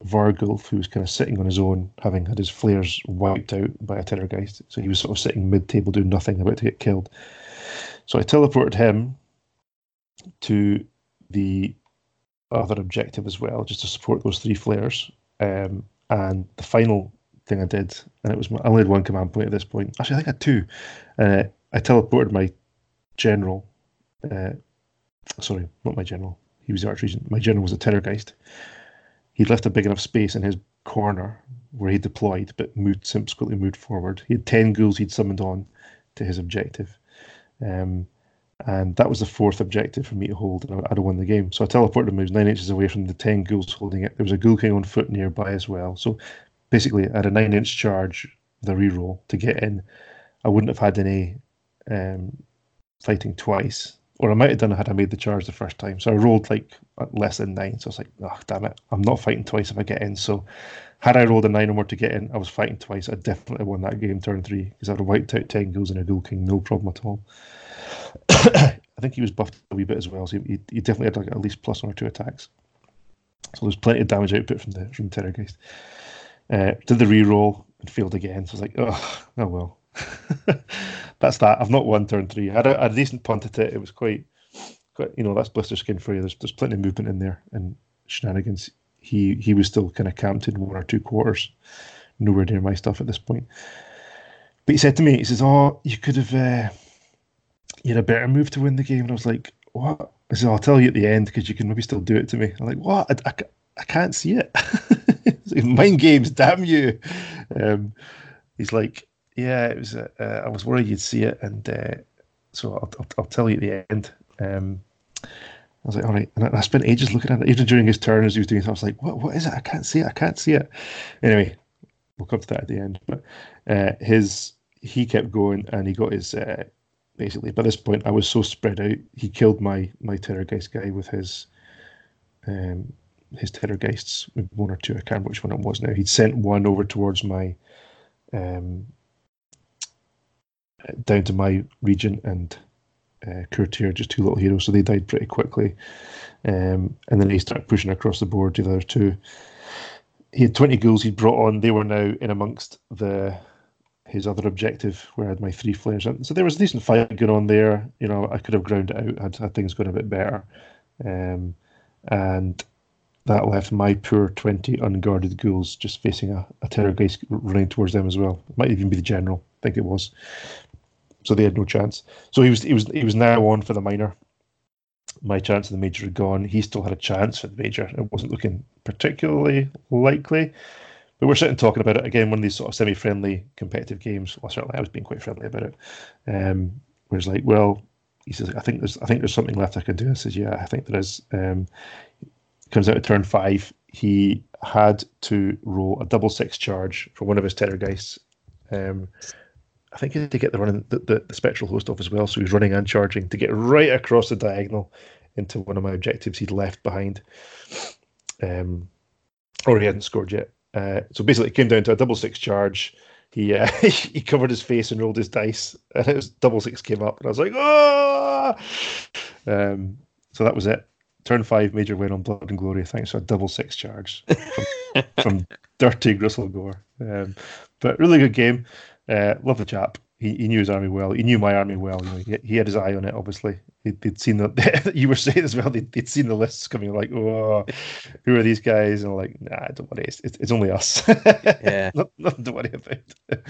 Varghulf, who was kind of sitting on his own, having had his flayers wiped out by a Terrorgheist. So he was sort of sitting mid table doing nothing, about to get killed. So I teleported him to the other objective as well, just to support those three flayers. Um, and the final thing I did, and it was my, I only had one command point at this point. Actually, I think I had two. Uh, I teleported my general. Uh, sorry, not my general. He was the archregent. My general was a Terrorgheist he'd left a big enough space in his corner where he deployed, but moved subsequently moved forward. He had ten ghouls he'd summoned on to his objective, um, and that was the fourth objective for me to hold, and I'd have won the game. So I teleported. He was nine inches away from the ten ghouls holding it. There was a ghoul king on foot nearby as well. So basically, I had a nine-inch charge with a reroll to get in. I wouldn't have had any um, fighting twice or I might have done had I made the charge the first time. So I rolled like less than nine. So I was like, oh, damn it. I'm not fighting twice if I get in. So had I rolled a nine or more to get in, I was fighting twice. I definitely won that game turn three because I'd have wiped out 10 ghouls and a ghoul king, no problem at all. I think he was buffed a wee bit as well. So he, he definitely had like at least plus one or two attacks. So there's plenty of damage output from the from Terrorgheist. Uh, did the re-roll and failed again. So I was like, oh, oh well. that's that. I've not won turn three. I had a, a decent punt at it. It was quite, quite, you know, that's Blisterskin for you. There's there's plenty of movement in there and shenanigans. He he was still kind of camped in one or two quarters, nowhere near my stuff at this point. But he said to me, he says, "Oh, you could have, uh, you had a better move to win the game." And I was like, "What?" I said, "I'll tell you at the end because you can maybe still do it to me." I'm like, "What? I, I, I can't see it." Mind games, damn you! Um, he's like, yeah, it was. Uh, uh, I was worried you'd see it, and uh, so I'll, I'll, I'll, tell you at the end. Um, I was like, all right, and I, I, spent ages looking at it, even during his turn as he was doing it. I was like, what? What is it? I can't see it. I can't see it. Anyway, we'll come to that at the end. But uh, his he kept going, and he got his. Basically, by this point, I was so spread out. He killed my my Terrorgheist guy with his. Um, his Terrorgheists, one or two. I can't remember which one it was now. He'd sent one over towards my um, down to my region and uh, Courtier, just two little heroes, so they died pretty quickly. Um, and then he started pushing across the board to the other two. He had 20 ghouls he'd brought on. They were now in amongst the his other objective where I had my three flayers. in. So there was a decent fight going on there. You know, I could have ground it out had, had things gone a bit better. Um, and that left my poor 20 unguarded ghouls just facing a, a Terrorgheist running towards them as well. It might even be the general, I think it was so they had no chance. So he was he was he was now on for the minor. My chance of the major had gone. He still had a chance for the major. It wasn't looking particularly likely. But we're sitting talking about it again. One of these sort of semi-friendly competitive games. Well, certainly I was being quite friendly about it. Um, where it's like, well, he says, I think there's I think there's something left I can do. I says, yeah, I think there is. Um, comes out of turn five. He had to roll a double six charge for one of his Terrorgheists. Um, I think he had to get the running the, the, the, spectral host off as well, so he was running and charging to get right across the diagonal into one of my objectives he'd left behind, um, or he hadn't scored yet. Uh, so basically, it came down to a double six charge. He uh, he covered his face and rolled his dice, and it was double six came up, and I was like, oh! Um, so that was it. Turn five, major win on Blood and Glory, thanks to a double six charge from, from Dirty Gristlegore. Um, but really good game. Uh, love the chap. He, he knew his army well. He knew my army well. You know, he, he had his eye on it. Obviously, he'd, they'd seen that. You were saying as well. They'd, they'd seen the lists coming. Like, oh, who are these guys? And I'm like, nah, don't worry. It's, it's, it's only us. Yeah, nothing to worry about.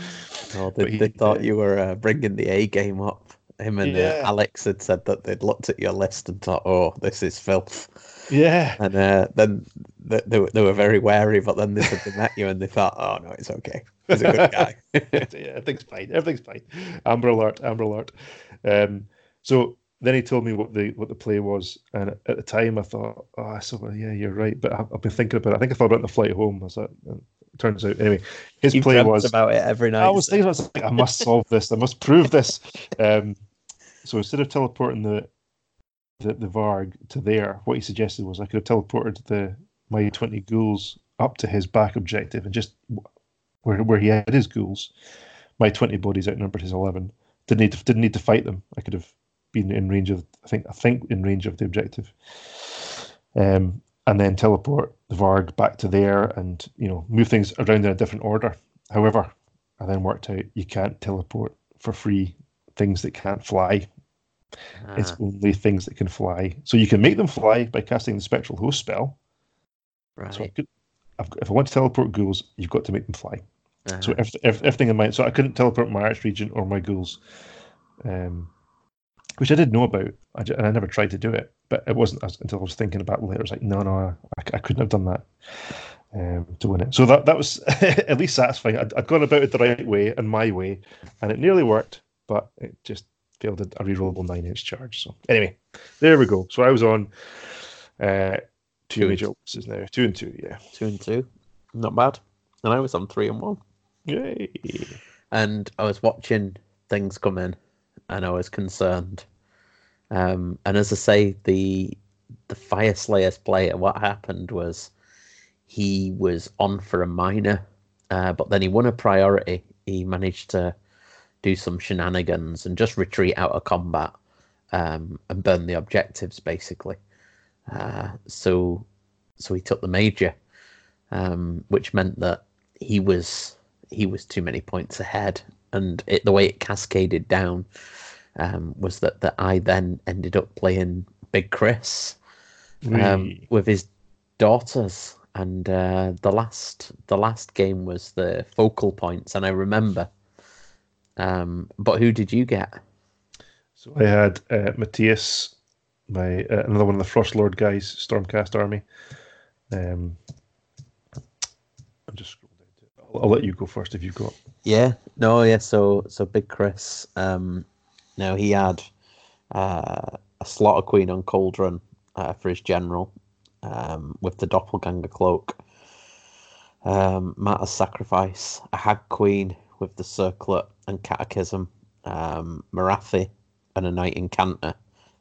Oh, they, he, they thought you were uh, bringing the A game up. Him and uh, yeah. uh, Alex had said that they'd looked at your list and thought, "Oh, this is filth." Yeah, and uh, then they, they, they were very wary, but then they said they met you and they thought, "Oh no, it's okay." He's a good guy. yeah, everything's fine. Everything's fine. Amber alert. Amber alert. Um, so then he told me what the what the play was, and at the time I thought, oh, so well, yeah, you're right. But I've, I've, been thinking about it. I think I thought about the flight home. I was like, turns out anyway. His You've play was about it every night. I was thinking, I, was like, I must solve this. I must prove this. Um, so instead of teleporting the, the the Varg to there, what he suggested was I could have teleported the my twenty ghouls up to his back objective and just where where he had his ghouls. My twenty bodies outnumbered his eleven. Didn't need to, didn't need to fight them. I could have been in range of I think I think in range of the objective. Um, and then teleport the Varg back to there and you know move things around in a different order. However, I then worked out you can't teleport for free things that can't fly. Ah. It's only things that can fly. So you can make them fly by casting the spectral host spell. Right. So I could, if I want to teleport ghouls, you've got to make them fly. Uh-huh. So everything, everything in mind. So I couldn't teleport my archregent or my ghouls, um, which I did know about, I, and I never tried to do it. But it wasn't until I was thinking about it later. I was like, no, no, I, I couldn't have done that um, to win it. So that that was at least satisfying. I'd, I'd, gone about it the right way and my way, and it nearly worked, but it just failed a rerollable nine inch charge. So anyway, there we go. So I was on. Uh, two, two major now. Two and two, yeah. Two and two. Not bad. And I was on three and one. Yay. And I was watching things come in and I was concerned. Um, and as I say, the the Fyreslayers player, what happened was he was on for a minor, uh, but then he won a priority. He managed to do some shenanigans and just retreat out of combat um, and burn the objectives, basically. Uh, so so he took the major, um, which meant that he was he was too many points ahead, and it, the way it cascaded down um, was that that I then ended up playing Big Chris um, with his daughters, and uh, the last the last game was the focal points, and I remember. Um, but who did you get? So I had uh, Matthias my uh, another one of the Frost Lord guys, Stormcast Army. Um, I'm just scrolling down to. I'll, let you go first if you've got. Yeah. No. Yeah. So so Big Chris. Um, now he had uh, a Slaughter Queen on Cauldron uh, for his general, um, with the Doppelganger cloak. Um, Martyr's Sacrifice, a Hag Queen with the Circlet and Catechism, um, Morathi, and a Knight Incanter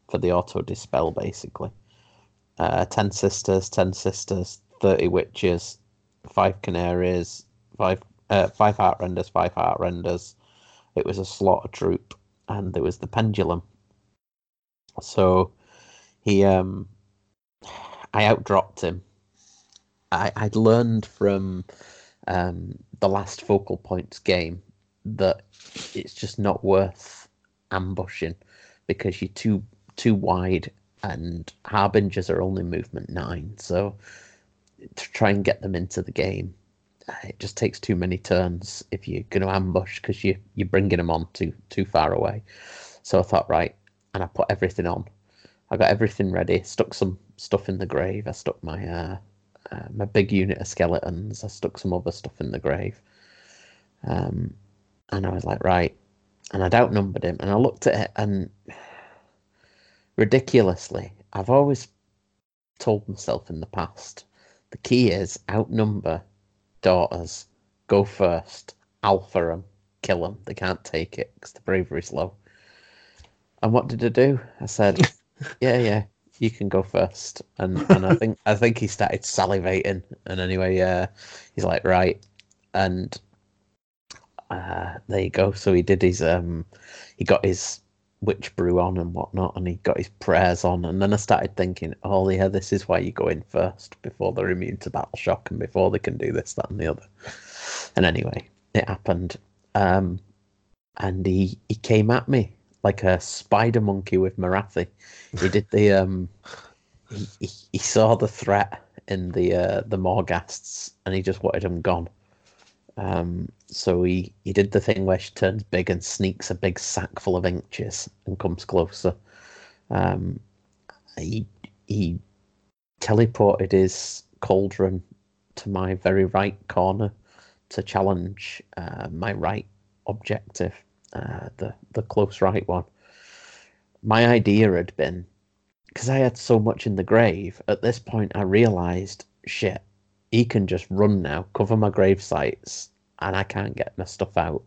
for the auto dispel basically. Uh, ten sisters, ten sisters, thirty witches, five canaries, five uh, five Heartrenders, five Heartrenders. It was a slaughter troop, and there was the pendulum. So he, um, I outdropped him. I I'd learned from um, the last focal points game that it's just not worth ambushing because you're too too wide, and harbingers are only movement nine. So to try and get them into the game, it just takes too many turns if you're going to ambush because you you're bringing them on too too far away. So I thought right, and I put everything on. I got everything ready. Stuck some stuff in the grave. I stuck my uh, uh, my big unit of skeletons. I stuck some other stuff in the grave. Um, and I was like, right. And I'd outnumbered him, and I looked at it, and ridiculously, I've always told myself in the past the key is outnumber daughters, go first, alpha them, kill them. They can't take it because the bravery's low. And what did I do? I said, "Yeah, yeah, you can go first. And and I think I think he started salivating. And anyway, uh, he's like, right. And uh, there you go. So he did his um, he got his witch brew on and whatnot, and he got his prayers on. And then I started thinking, oh yeah, this is why you go in first before they're immune to battle shock and before they can do this, that, and the other. And anyway, it happened. Um, and he he came at me like a spider monkey with Morathi. He did the um, he, he, he saw the threat in the uh, the Morghasts, and he just wanted him gone. Um, so he, he did the thing where she turns big and sneaks a big sack full of inches and comes closer. Um, he he teleported his cauldron to my very right corner to challenge uh, my right objective, uh, the the close right one. My idea had been because I had so much in the grave. At this point, I realised, shit, he can just run now, cover my grave sites, and I can't get my stuff out.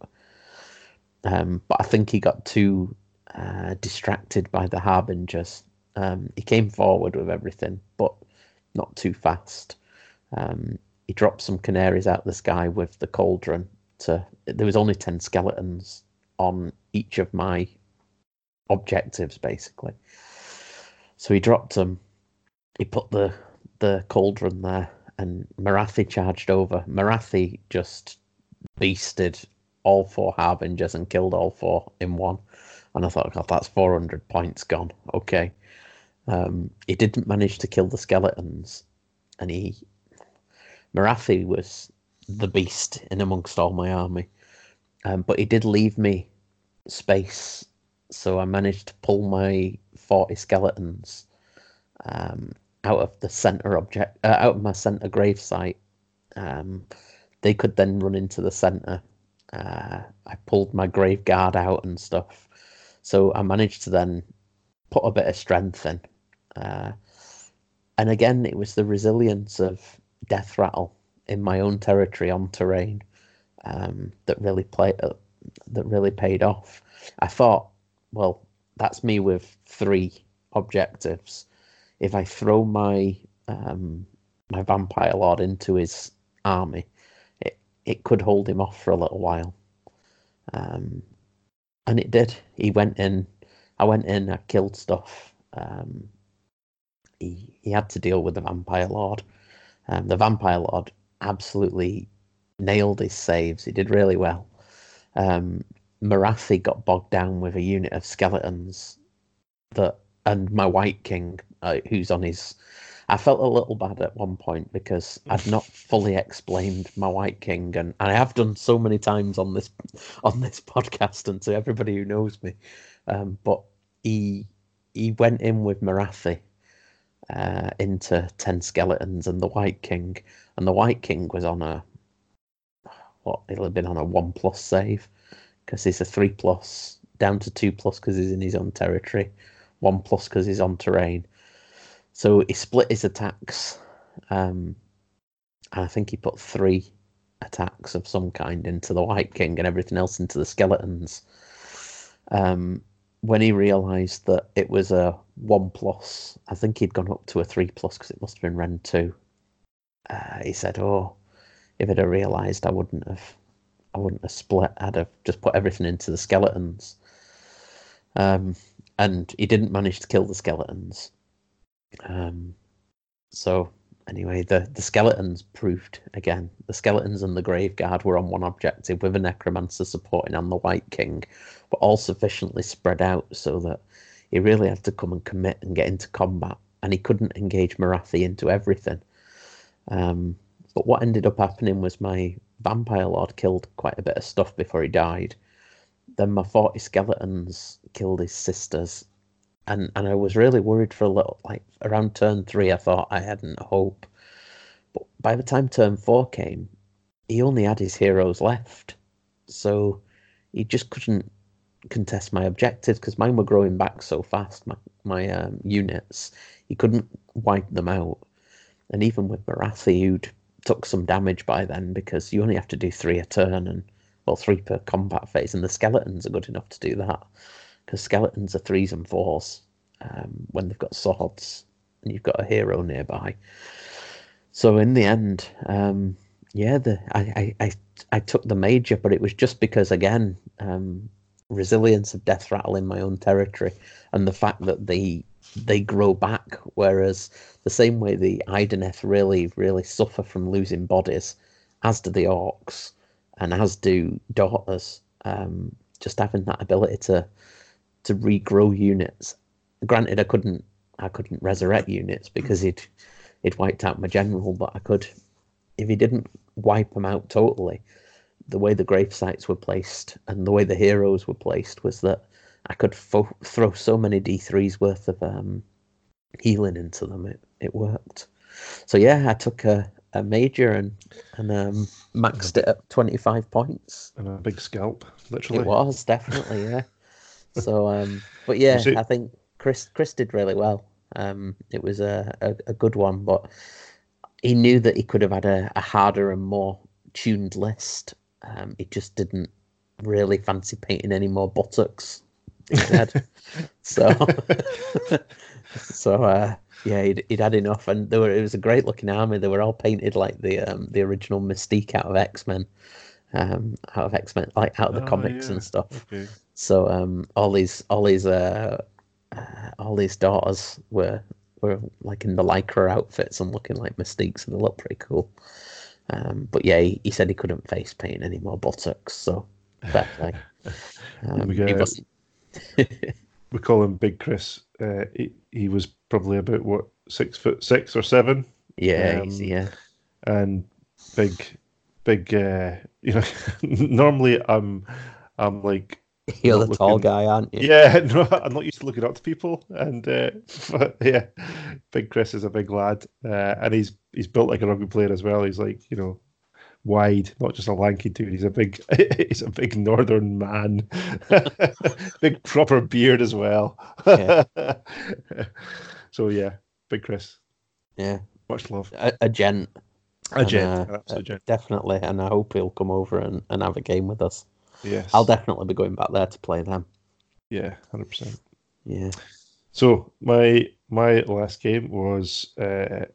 Um, but I think he got too uh, distracted by the harbingers. Um, he came forward with everything, but not too fast. Um, he dropped some canaries out of the sky with the cauldron. To there was only ten skeletons on each of my objectives, basically. So he dropped them. He put the the cauldron there, and Morathi charged over. Morathi just beasted all four harbingers and killed all four in one. And I thought, God, that's 400 points gone. Okay. Um, he didn't manage to kill the skeletons, and he Morathi was the beast in amongst all my army. Um, but he did leave me space, so I managed to pull my 40 skeletons um, out of the center object, uh, out of my center grave site. Um, they could then run into the center. Uh, I pulled my grave guard out and stuff, so I managed to then put a bit of strength in. Uh, and again, it was the resilience of death rattle in my own territory on terrain um, that really played uh, that really paid off. I thought, well, that's me with three objectives. If I throw my um, my vampire lord into his army, it could hold him off for a little while. Um, and it did. He went in. I went in. I killed stuff. Um, he he had to deal with the vampire lord. Um, the vampire lord absolutely nailed his saves. He did really well. Um, Morathi got bogged down with a unit of skeletons that, and my White King, uh, who's on his. I felt a little bad at one point because I'd not fully explained my White King, and, and I have done so many times on this on this podcast and to everybody who knows me. Um, but he he went in with Morathi uh, into ten skeletons and the White King, and the White King was on a what? It'll have been on a one plus save because he's a three plus, down to two plus because he's in his own territory, one plus because he's on terrain. So he split his attacks. Um, and I think he put three attacks of some kind into the White King and everything else into the skeletons. Um, when he realised that it was a one plus, I think he'd gone up to a three plus because it must have been Rend two. Uh, he said, "Oh, if I'd have realised, I wouldn't have I wouldn't have split. I'd have just put everything into the skeletons. Um, and he didn't manage to kill the skeletons. Um, so anyway, the, the skeletons proved again. The skeletons and the grave guard were on one objective with a necromancer supporting on the White King, but all sufficiently spread out so that he really had to come and commit and get into combat, and he couldn't engage Morathi into everything. Um, but what ended up happening was my vampire lord killed quite a bit of stuff before he died. Then my forty skeletons killed his sisters, and and I was really worried for a little. Like around turn three, I thought I hadn't hope. But by the time turn four came, he only had his heroes left, so he just couldn't contest my objectives because mine were growing back so fast. My my um, units, he couldn't wipe them out, and even with Morathi, who'd took some damage by then because you only have to do three a turn and well three per combat phase, and the skeletons are good enough to do that because skeletons are threes and fours um, when they've got swords and you've got a hero nearby. So in the end, um, yeah, the I, I, I I took the major, but it was just because again, um, resilience of death rattle in my own territory, and the fact that the they grow back. Whereas the same way the Idoneth really, really suffer from losing bodies, as do the orcs, and as do daughters. Um, just having that ability to to regrow units. Granted, I couldn't I couldn't resurrect units because he'd he'd wiped out my general, but I could if he didn't wipe them out totally. The way the grave sites were placed and the way the heroes were placed was that I could fo- throw so many D3s worth of um, healing into them. It it worked. So yeah, I took a, a major and and um, maxed it up twenty five points. And a big scalp, literally. It was definitely yeah. So um, but yeah, I think Chris Chris did really well. Um, it was a, a, a good one, but he knew that he could have had a, a harder and more tuned list. Um, he just didn't really fancy painting any more buttocks instead. so, so uh, yeah, he'd, he'd had enough, and there were it was a great looking army. They were all painted like the um, the original Mystique out of X Men, um, out of X Men, like out of the oh, comics yeah. and stuff. Okay. So um, all these all these uh, uh, all these daughters were were like in the lycra outfits and looking like Mystiques, and they look pretty cool. Um, but yeah, he, he, said he couldn't face paint any more buttocks, so fair play. Um, we, we call him Big Chris. Uh, he, he was probably about what six foot six or seven. Yeah, um, yeah. And big, big. Uh, you know, normally I'm, I'm like you're the looking... tall guy, aren't you? Yeah, no, I'm not used to looking up to people, and uh, but yeah, Big Chris is a big lad, uh, and he's he's built like a rugby player as well. He's like you know wide, not just a lanky dude. He's a big he's a big northern man, big proper beard as well. Yeah. so yeah, Big Chris. Yeah, much love. A, a gent. A and, uh. Definitely, and I hope he'll come over and, and have a game with us. Yes. I'll definitely be going back there to play them. Yeah, hundred percent. Yeah. So my my last game was uh,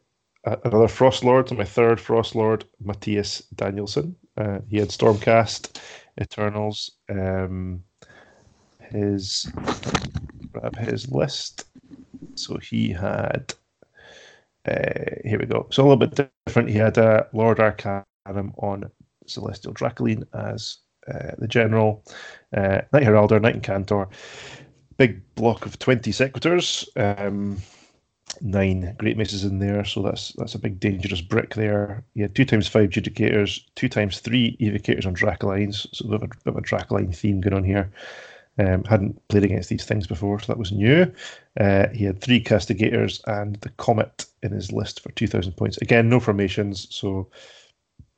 another Frost Lord, my third Frost Lord, Matthias Danielson. Uh, he had Stormcast, Eternals. Um, his grab his list. So he had. Uh, here we go. So a little bit different. He had uh, Lord Arcanum on Celestial Dracoline as uh, the General, uh, Knight Heraldor, Knight Incantor, big block of 20 Sequitors, um, nine Great Maces in there, so that's that's a big dangerous brick there. Yeah, two times five Judicators, two times three Evocators on Dracolines, so we have a bit of a Dracoline theme going on here. Um, hadn't played against these things before, so that was new. Uh, he had three Castigators and the Comet in his list for 2,000 points. Again, no formations, so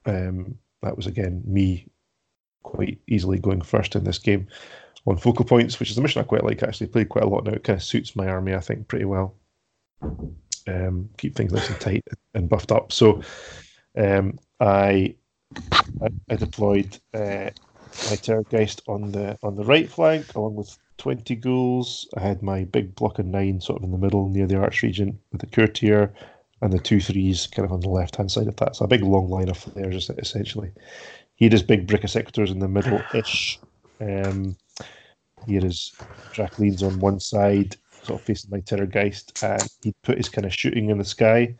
um, that was again me quite easily going first in this game on focal points, which is a mission I quite like. Actually, played quite a lot now. It kind of suits my army, I think, pretty well. Um, keep things nice and tight and buffed up. So um, I, I, I deployed uh, my Terrorgheist on the on the right flank along with 20 ghouls. I had my big block of nine sort of in the middle near the arch Archregent with the Courtier and the two threes kind of on the left hand side of that. So a big long line of flayers essentially. He had his big brick of sequitors in the middle ish. Um, he had his Dracolines on one side, sort of facing my Terrorgheist, and he'd put his kind of shooting in the sky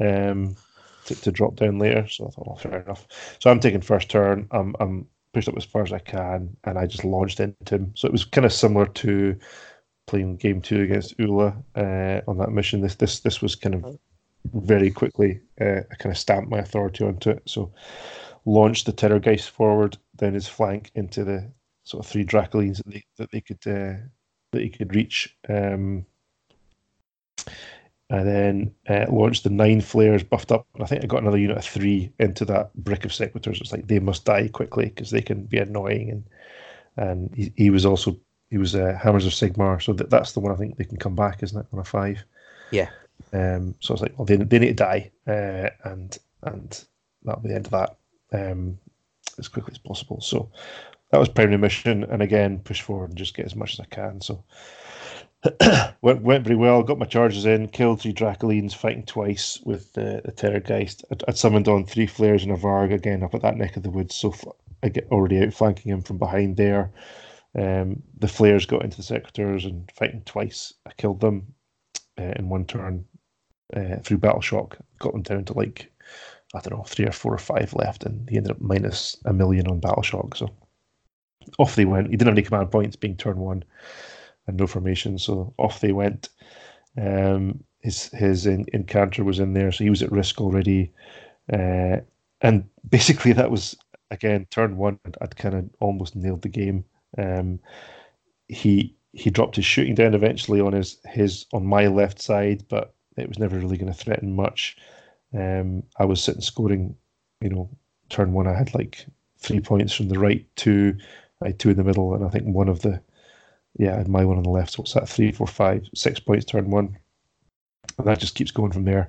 um, to, to drop down later. So I thought, well, fair enough. So I'm taking first turn. I'm, I'm pushed up as far as I can, and I just launched into him. So it was kind of similar to playing game two against Ula uh, on that mission. This this this was kind of very quickly. Uh, I kind of stamped my authority onto it. So launched the Terrorgheist forward down his flank into the sort of three Dracolines that they that they could uh, that he could reach. Um, and then uh, launched the nine flayers buffed up. And I think I got another unit of three into that brick of sequitors. It's like they must die quickly because they can be annoying. And and he, he was also he was uh, Hammers of Sigmar, so that, that's the one I think they can come back, isn't it, on a five? Yeah. Um. So I was like, well, they, they need to die, uh, and and that'll be the end of that um, as quickly as possible. So that was primary mission, and again, push forward and just get as much as I can. So went went very well. Got my charges in, killed three Dracolines, fighting twice with the, the Terrorgheist. I'd, I'd, summoned on three flayers and a Varg again up at that neck of the woods, so I get already outflanking him from behind there. Um, the flayers got into the sequitors and fighting twice. I killed them uh, in one turn uh, through battle shock. Got them down to like I don't know, three or four or five left, and he ended up minus a million on Battle Shock. So off they went. He didn't have any command points, being turn one and no formation, so off they went. Um, his his Incantor was in there, so he was at risk already. Uh, and basically, that was again turn one. I'd, I'd kind of almost nailed the game. Um, he he dropped his shooting down eventually on his his on my left side, but it was never really going to threaten much. Um, I was sitting scoring, you know, turn one. I had like three points from the right, two, I had two in the middle, and I think one of the, yeah, I had my one on the left. So what's that? Three, four, five, six points turn one, and that just keeps going from there.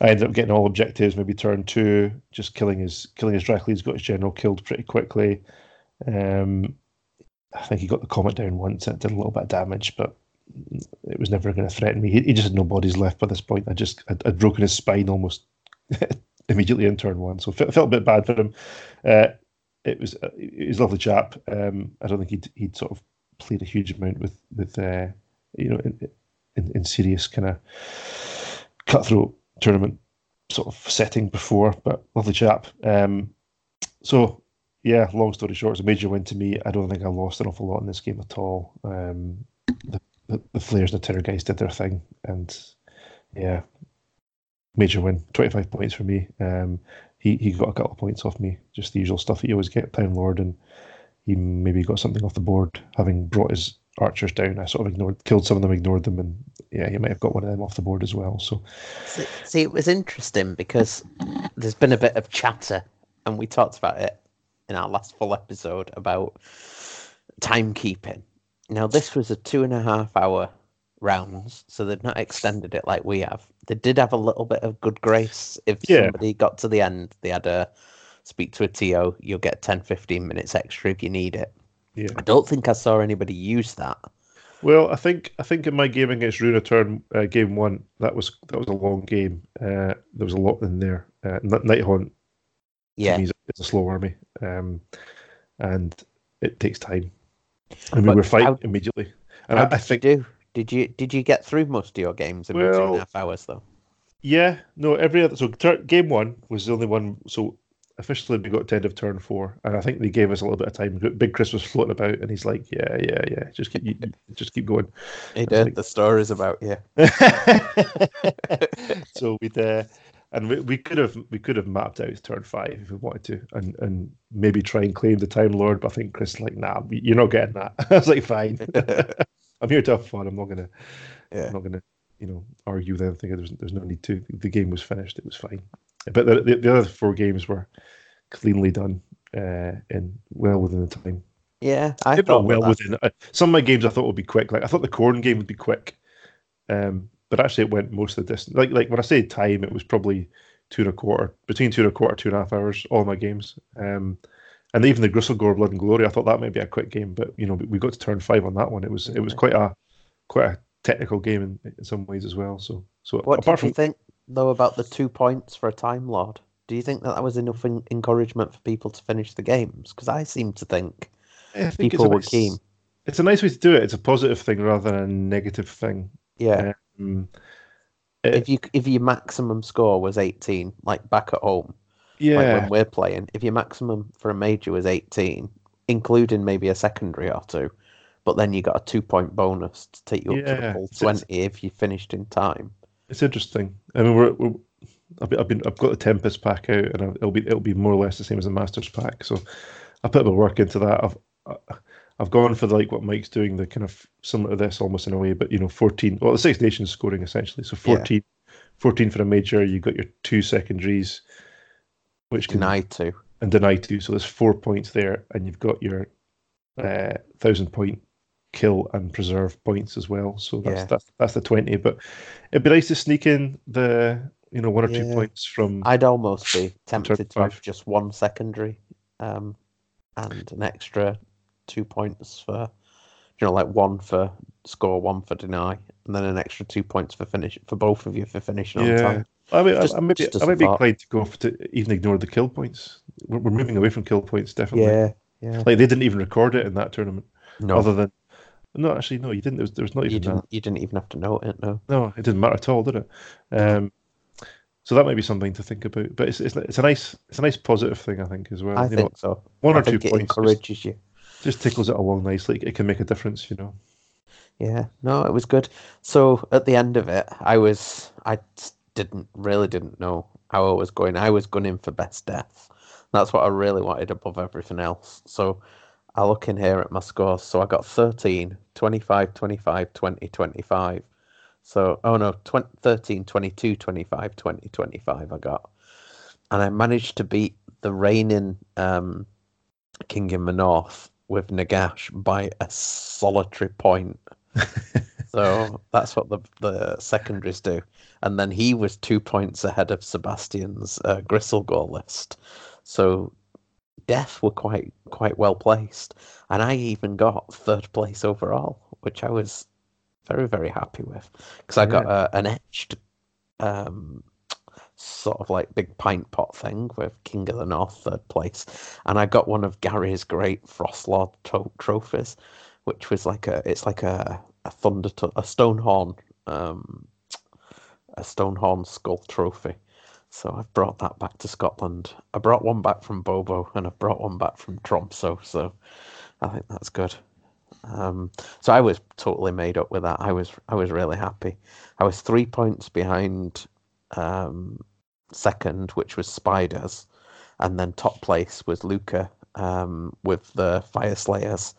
I ended up getting all objectives, maybe turn two, just killing his killing his Dracula. got his general killed pretty quickly. Um, I think he got the comet down once. It did a little bit of damage, but it was never going to threaten me. He, he, just had no bodies left by this point. I just I'd, I'd broken his spine almost immediately in turn one, so it felt a bit bad for him. Uh, it was uh, was a lovely chap. Um, I don't think he'd he'd sort of played a huge amount with with uh, you know in, in, in serious kind of cutthroat tournament sort of setting before, but lovely chap. Um, so yeah, long story short, it's a major win to me. I don't think I lost an awful lot in this game at all. Um, the, the, the Flayers and the Terrorgheists did their thing, and yeah, major win. Twenty five points for me. Um, he he got a couple of points off me, just the usual stuff that you always get, Time Lord, and he maybe got something off the board, having brought his archers down. I sort of ignored, killed some of them, ignored them, and yeah, he might have got one of them off the board as well. So, see, it was interesting because there's been a bit of chatter, and we talked about it in our last full episode about timekeeping. Now, this was a two and a half hour rounds, so they've not extended it like we have. They did have a little bit of good grace. If yeah. somebody got to the end, they had a speak to a TO, you'll get 10, 15 minutes extra if you need it. Yeah. I don't think I saw anybody use that. Well, I think I think in my game against Runeterra, uh, game one, that was that was a long game. Uh, there was a lot in there. Uh, Nighthaunt, yeah, is a slow army, um, and it takes time. I mean, we're fighting immediately, and I, I, think do did you did you get through most of your games in well, two and a half hours though? Yeah, no, every other so game one was the only one. So officially we got to end of turn four, and I think they gave us a little bit of time. Big Chris was floating about, and he's like, "Yeah, yeah, yeah, just keep, you, just keep going." He did. Like, the stories about yeah. so we'd uh, and we, we could have we could have mapped out turn five if we wanted to, and and maybe try and claim the time lord. But I think Chris like, nah, you're not getting that. I was like, fine. I'm here to have fun. I'm not gonna, yeah. I'm not gonna, you know, argue with anything. There's there's no need to. The game was finished. It was fine. But the, the, the other four games were cleanly done uh, and well within the time. Yeah, I thought well within. Uh, some of my games I thought would be quick. Like I thought the Khorne game would be quick, um, but actually it went most of the distance. Like like when I say time, it was probably two and a quarter, between two and a quarter, two and a half hours. All my games, um, and even the Gristlegore Blood and Glory, I thought that might be a quick game, but you know we got to turn five on that one. It was it was quite a quite a technical game in, in some ways as well. So so what apart from, think though about the two points for a Time Lord? Do you think that that was enough in- encouragement for people to finish the games? Because I seem to think, think people were nice, keen. It's a nice way to do it. It's a positive thing rather than a negative thing. Yeah. Um, it, if you if your maximum score was eighteen, like back at home, yeah, like when we're playing, if your maximum for a major was eighteen, including maybe a secondary or two, but then you got a two point bonus to take you up yeah, to the full twenty if you finished in time. It's interesting. I mean, we're, we're I've been, I've been I've got the Tempest pack out, and it'll be it'll be more or less the same as the Masters pack. So I put a bit of work into that. I've I've gone for the, like what Mike's doing, the kind of similar to this almost in a way, but you know, fourteen. Well, the Six Nations scoring essentially. So 14, yeah. 14 for a major. You've got your two secondaries, which can deny two and deny two. So there's four points there, and you've got your uh, thousand point kill and preserve points as well. So that's yeah. that's that's the twenty. But it'd be nice to sneak in the you know one or yeah. two points from. I'd almost be tempted to have just one secondary, um, and an extra two points for, you know, like one for score, one for deny, and then an extra two points for finish for both of you for finishing yeah. on time. I mean, just, I, I might be, I might be inclined to go to even ignore the kill points. We're, we're moving away from kill points, definitely. Yeah, yeah. Like they didn't even record it in that tournament. No. Other than no, actually, no, you didn't. There was, there was not even. You didn't. That. You didn't even have to know it. No. No, it didn't matter at all, did it? Um, so that might be something to think about. But it's, it's it's a nice it's a nice positive thing, I think, as well. I you think know, so. One I or two it points encourages you. just tickles it along nicely. It can make a difference, you know. Yeah, no, it was good. So at the end of it, I was I didn't really didn't know how I was going. I was gunning for best death. That's what I really wanted above everything else. So I look in here at my scores. So I got 13, 25, 25, 20, 25. So, oh no, 20, 13, 22, 25, 20, 25 I got. And I managed to beat the reigning um, King in the North with Nagash by a solitary point. so that's what the the secondaries do. And then he was two points ahead of Sebastian's uh, Gristlegore list. So Death were quite quite well placed, and I even got third place overall, which I was very very happy with. Because I got uh, an etched um, sort of like big pint pot thing with King of the North third place, and I got one of Gary's great Frostlord to- trophies, which was like a it's like a a thunder to- a Stonehorn um, a Stonehorn skull trophy. So I've brought that back to Scotland. I brought one back from Bobo and I've brought one back from Tromso. So I think that's good. Um, so I was totally made up with that. I was I was really happy. I was three points behind um, second, which was Spiders, and then top place was Luca um, with the Fyreslayers,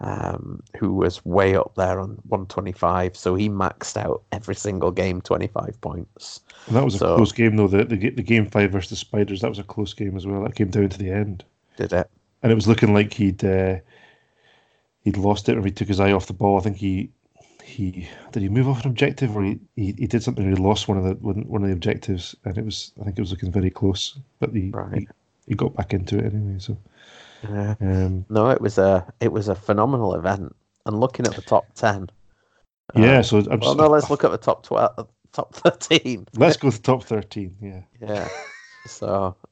um, who was way up there on 125. So he maxed out every single game 25 points. And that was so, a close game, though. The, the, the game five versus the Spiders, that was a close game as well. That came down to the end. Did it? And it was looking like he'd uh, he'd lost it or he took his eye off the ball. I think he he did he move off an objective or he, he, he did something and he lost one of the one of the objectives and it was I think it was looking very close. But he, right. he, he got back into it anyway. So yeah. Um, no, it was a it was a phenomenal event. And looking at the top ten. Yeah, uh, so I'm well, just, no, let's look at the top twelve, top thirteen. Let's go to top thirteen. Yeah. Yeah. So.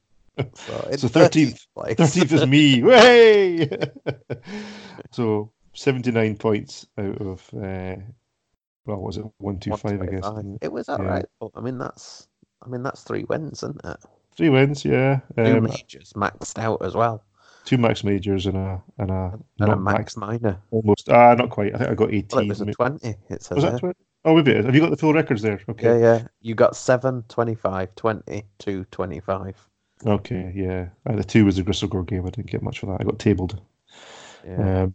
So thirteenth, thirteenth is me. Way. so seventy nine points out of. Uh, well, was it one two five? I guess it was all yeah. right. I mean, that's I mean that's three wins, isn't it? Three wins, yeah. Two um, majors maxed out as well two max majors and a and a and a max, max minor. Almost. Ah, not quite. I think I got eighteen. Well, it was a twenty. It says was that 20? Oh, maybe it is. Have you got the full records there? Okay. Yeah, yeah. You got 7, 25, 20, 2, 25. Okay, yeah. Uh, the two was the Gristlegore game. I didn't get much for that. I got tabled. Yeah. Um,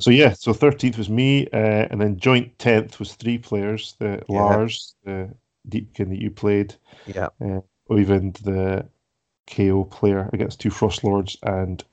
so yeah, so thirteenth was me, uh, and then joint tenth was three players: the yeah. Lars, the Deepkin that you played, yeah, uh, even the KO player against two Frost Lords, and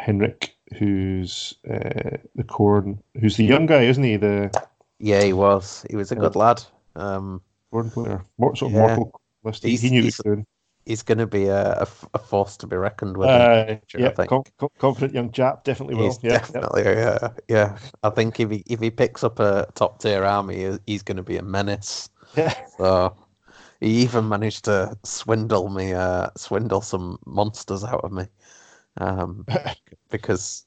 Henrik, who's uh, the Khorne, who's the young guy, isn't he? The yeah, he was. He was a good lad. Um, Khorne player, what sort of yeah. mortal list? He, he knew he's, he He's going to be a, a, a, force to be reckoned with. Uh, future, yeah, com- confident young chap, definitely will. Yeah, definitely, yeah. yeah, yeah. I think if he if he picks up a top tier army, he's going to be a menace. Yeah. So he even managed to swindle me, uh, swindle some monsters out of me um, because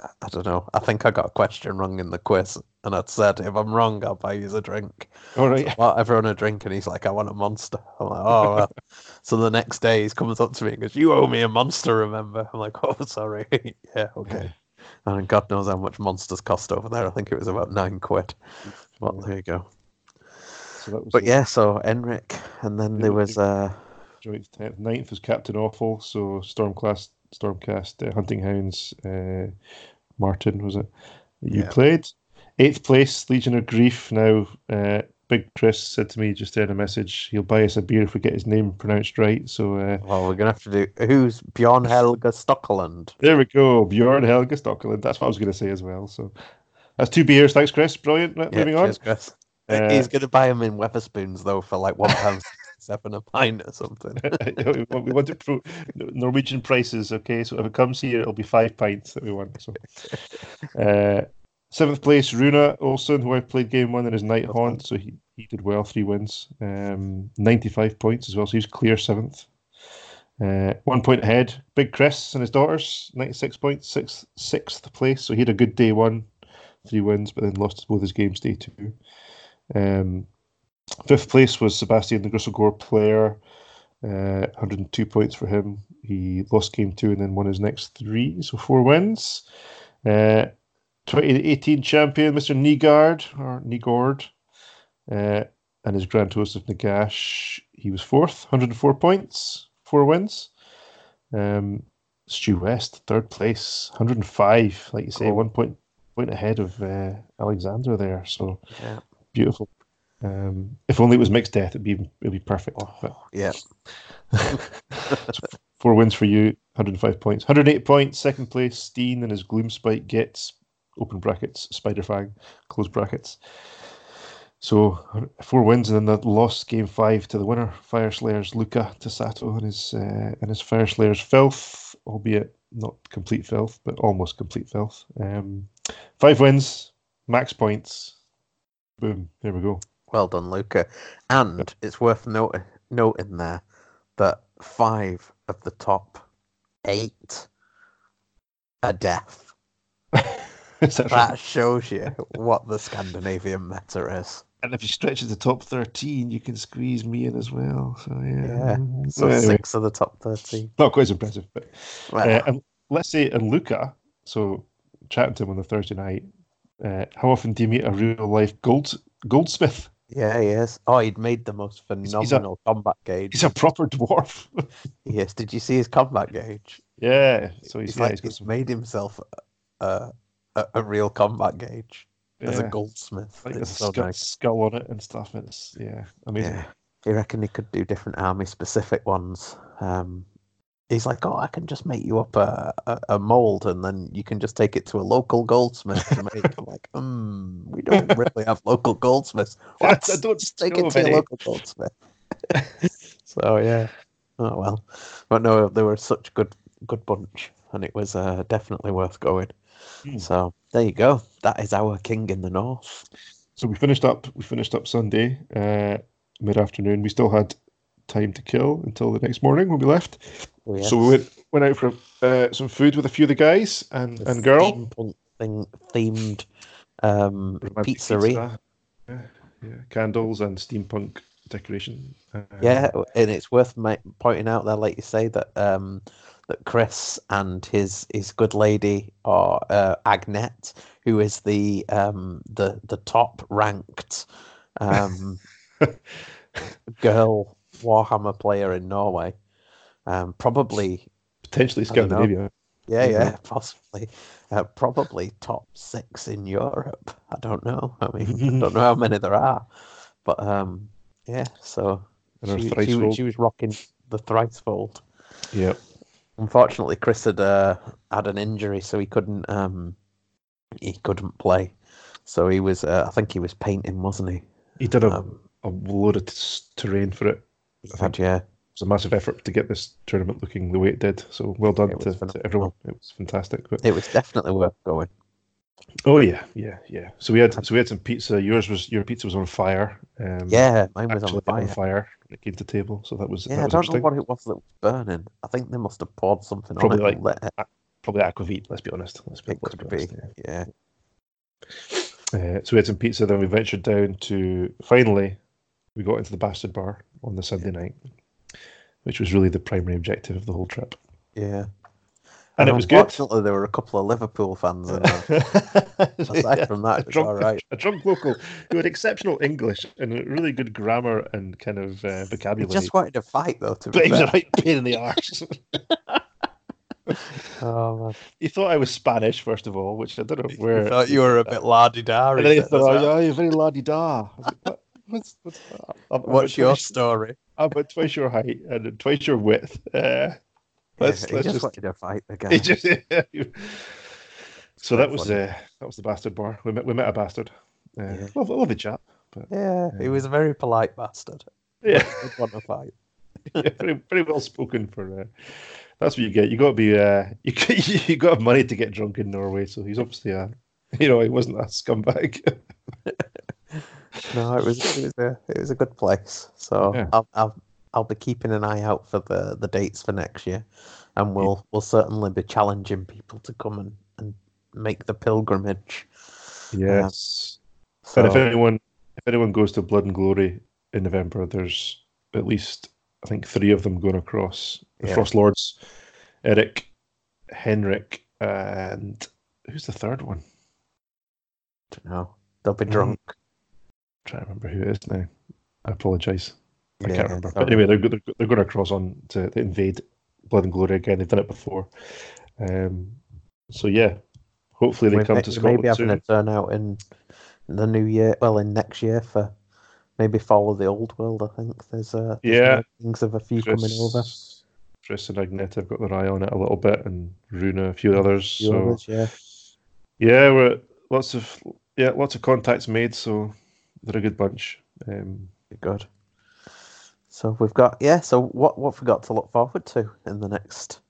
I don't know. I think I got a question wrong in the quiz, and I'd said if I'm wrong, I'll buy you a drink. All right. So bought everyone a drink, and he's like, "I want a monster." I'm like, "Oh." Well. so the next day, he comes up to me and goes, "You owe me a monster, remember?" I'm like, "Oh, sorry." yeah, okay. And God knows how much monsters cost over there. I think it was about nine quid. Well, there you go. So but yeah, so Henrik, and then there was uh, joint tenth, ninth was Captain Awful. So Storm class Stormcast uh, Hunting Hounds. Uh, Martin was it? You yeah. played eighth place Legion of Grief. Now, uh, Big Chris said to me just in a message, he'll buy us a beer if we get his name pronounced right. So, uh, well, we're gonna have to do who's Bjorn Helge Stockeland. There we go, Bjorn Helge Stockeland. That's what I was gonna say as well. So, that's two beers. Thanks, Chris. Brilliant. Yeah, Moving cheers, on. Chris. Uh, He's gonna buy them in Wetherspoons though for like one pound seven a pint or something. we want to prove Norwegian prices, okay? So if it comes here, it'll be five pints that we want. So, uh, seventh place, Runa Olsen, who I played game one in his Nighthaunt, so he, he did well, three wins, um, ninety-five points as well. So he's clear seventh. Uh, one point ahead, Big Chris and his daughters, ninety-six points, sixth sixth place. So he had a good day one, three wins, but then lost both his games day two. Um, Fifth place was Sebastian the Gristlegore player, uh, 102 points for him. He lost game two and then won his next three, so four wins. Uh, 2018 champion, Mr. Nygaard, or Nygord, uh, and his Grand Host of Nagash. He was fourth, 104 points, four wins. Um, Stu West, third place, 105, like you say, cool. one point point ahead of uh, Alexander there. So yeah. beautiful. Um, if only it was mixed death, it'd be it'd be perfect. Oh, but, yeah. four wins for you, 105 points, 108 points. Second place, Steen and his Gloomspite Gitz open brackets, Spiderfang, close brackets. So four wins and then that lost game five to the winner, Fyreslayers Luca to Sato and his uh, and his Fyreslayers filth, albeit not complete filth, but almost complete filth. Um, five wins, max points. Boom, there we go. Well done, Luca. And it's worth noting noting there that five of the top eight are deaf. that, that shows you what the Scandinavian meta is. And if you stretch it to top 13, you can squeeze me in as well. So, yeah. yeah. So, anyway, six of the top 13. Not quite as impressive. But well. uh, and let's say, and Luca, so chatting to him on the Thursday night, uh, how often do you meet a real life gold goldsmith? Yeah, he is. Oh, he'd made the most phenomenal a, combat gauge. He's a proper dwarf. yes. Did you see his combat gauge? Yeah. So he's, he's like he's some... made himself a, a, a, real combat gauge yeah. as a goldsmith. Like it's so skull, nice. skull on it and stuff. It's yeah, amazing. Yeah. He reckon he could do different army specific ones? Um, he's like, oh, I can just make you up a, a, a, mold and then you can just take it to a local goldsmith to make. I'm like, hmm, we don't really have local goldsmiths. What? I don't just take it to a local goldsmith. so yeah. Oh well, but no, they were such good good bunch, and it was uh, definitely worth going. Mm. So there you go. That is our king in the north. So we finished up. We finished up Sunday uh, mid afternoon. We still had time to kill until the next morning when we left. Oh, yes. So we went went out for uh, some food with a few of the guys and the and girl thing themed um, pizzeria. Pizza. Yeah, yeah, candles and steampunk decoration. Uh, yeah, and it's worth ma- pointing out there, like you say, that um, that Chris and his his good lady are uh, Agnette, who is the um, the the top ranked um, girl Warhammer player in Norway. Um, probably potentially Scandinavia. Yeah, yeah, possibly. Uh, probably top six in Europe. I don't know. I mean, I don't know how many there are, but um, yeah. So she, she, she, was rocking the thricefold. Yeah. Unfortunately, Chris had uh, had an injury, so he couldn't um, he couldn't play. So he was, uh, I think he was painting, wasn't he? He did a, um, a load of terrain for it. I had, yeah. It was a massive effort to get this tournament looking the way it did. So well done to, to, everyone. It was fantastic. But it was definitely worth going. Oh yeah, yeah, yeah. So we had so we had some pizza. Yours was your pizza was on fire. Um, yeah, mine was on fire. On fire. It came to table, so that was. Yeah, that was I don't know what it was that was burning. I think they must have poured something probably on it. Like, a, probably aquavit. Let's be honest. Let's be, it let's could be. Honest, be. Yeah. yeah. Uh, so we had some pizza. Then we ventured down to finally we got into the bastard bar on the Sunday night, which was really the primary objective of the whole trip. Yeah. And, and it was good. Unfortunately, there were a couple of Liverpool fans in there. Aside yeah, from that, it drunk, all right. A drunk local who had exceptional English and really good grammar and kind of uh, vocabulary. He just wanted to fight, though. To but he was a right pain in the arse. oh, man. He thought I was Spanish, first of all, which I don't know where. He thought you were a bit la di da. And then he thought, oh, yeah, you're very la di da. What's, what's, I'm, what's I'm your twice, story? I'm about twice your height and twice your width. Uh, let's, yeah, let's just, just wanted to fight the guy. Just, yeah. so that was uh, that was the bastard bar. We met we met a bastard. Uh, yeah. love, lovely chap. But, yeah, he was a very polite bastard. Yeah, want to fight. yeah, very very well spoken for. Uh, that's what you get. You got to be. Uh, you you got to have money to get drunk in Norway. So he's obviously a. You know, he wasn't a scumbag no, it was it was a it was a good place. So yeah. I'll, I'll I'll be keeping an eye out for the, the dates for next year, and we'll we'll certainly be challenging people to come and, and make the pilgrimage. Yes, um, so, and if anyone if anyone goes to Blood and Glory in November, there's at least I think three of them going across the yeah. Frost Lords, Eric, Henrik, and who's the third one? I Don't know. They'll be drunk. I'm trying to remember who it is now. I apologise. I Yeah, can't remember. But anyway, they're, they're, they're going across on to, invade Blood and Glory again. They've done it before. Um, so yeah, hopefully they we come may, to we may be Scotland having soon. a turnout in the new year. Well, in next year for maybe follow the Old World. I think there's uh, there's Yeah. things of a few coming over. Chris, Chris and Agneta have got their eye on it a little bit, and Runa, a few others. Few so others, yeah. yeah, we're lots of yeah, lots of contacts made. So they're a good bunch. Um, good. So we've got yeah. So what what we got to look forward to in the next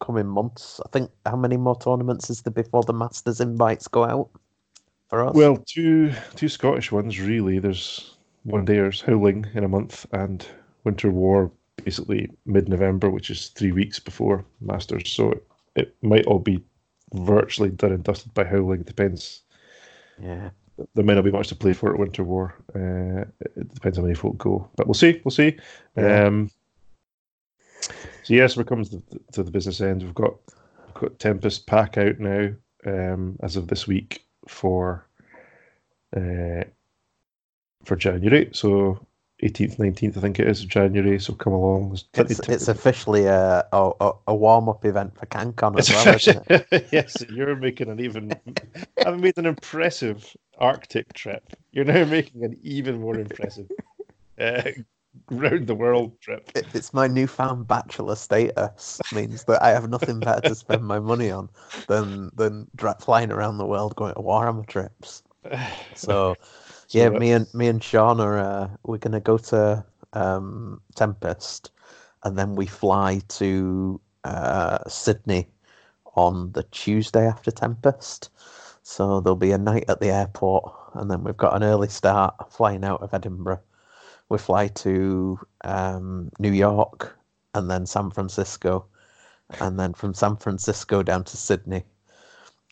coming months? I think how many more tournaments is there before the Masters invites go out for us? well, two two Scottish ones really. There's one dayers Howling in a month, and Winter War basically mid-November, which is three weeks before Masters. So it, it might all be virtually done and dusted by Howling. It depends. yeah. There may not be much to play for at Winter War. Uh, it depends how many folk go, but we'll see. We'll see. Yeah. Um, so yes, we're coming to the, to the business end. We've got, we've got Tempest pack out now um, as of this week for uh, for January. So 18th, 19th, I think it is January. So come along. It's, it's officially a a, a, a warm up event for CanCon as well, isn't it? yes, you're making an even. I've made an impressive Arctic trip. You're now making an even more impressive uh, round the world trip. It's my newfound bachelor status means that I have nothing better to spend my money on than than dra- flying around the world going to Warhammer trips. So, So yeah, that- me and me and Sean are uh, we're gonna go to um, Tempest, and then we fly to uh, Sydney on the Tuesday after Tempest. So there'll be a night at the airport, and then we've got an early start flying out of Edinburgh. We fly to um, New York, and then San Francisco, and then from San Francisco down to Sydney,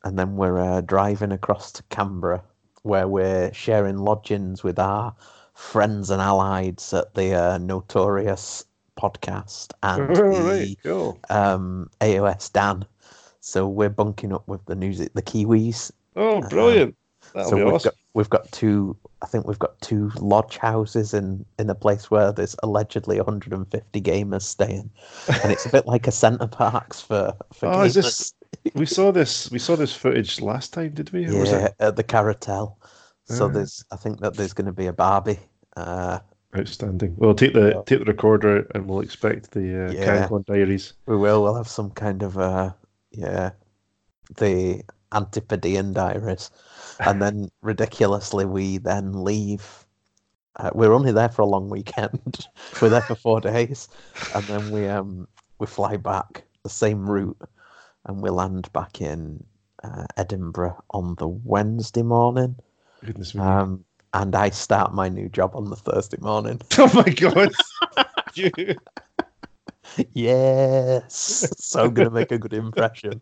and then we're uh, driving across to Canberra, where we're sharing lodgings with our friends and allies at the uh, Notorious podcast and All the cool. um, AOS Dan. So we're bunking up with the news, the Kiwis. Oh, brilliant! That'll Uh, so be we've awesome. got we've got two. I think we've got two lodge houses in in a place where there's allegedly 150 gamers staying, and it's a bit like a Center Parcs for for Oh, gamers. is this? We saw this. We saw this footage last time, did we? Or was Yeah, at the Caratel. So Ah. there's, I think that there's going to be a Barbie. Uh, outstanding? We'll take the Yeah. take the recorder out and we'll expect the uh, Yeah. CanCon diaries. we will. We'll have some kind of, uh, yeah, the Antipodean diaries, and then ridiculously we then leave. Uh, we're only there for a long weekend. we're there for four days, and then we um we fly back the same route, and we land back in uh, Edinburgh on the Wednesday morning. Goodness me! Um, and I start my new job on the Thursday morning. oh my god! Yes, so I'm gonna make a good impression.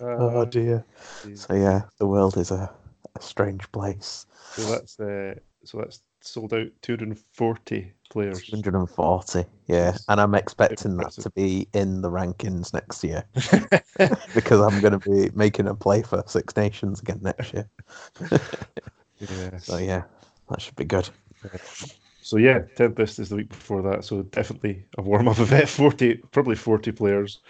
Oh Uh, dear. geez. So yeah, the world is a, a strange place. so that's uh, so that's sold out 240 players. 240, yeah, and I'm expecting that to be in the rankings next year because I'm going to be making a play for Six Nations again next year. Yes. So yeah, that should be good. So yeah, Tempest is the week before that, so definitely a warm up event. Forty, probably forty players.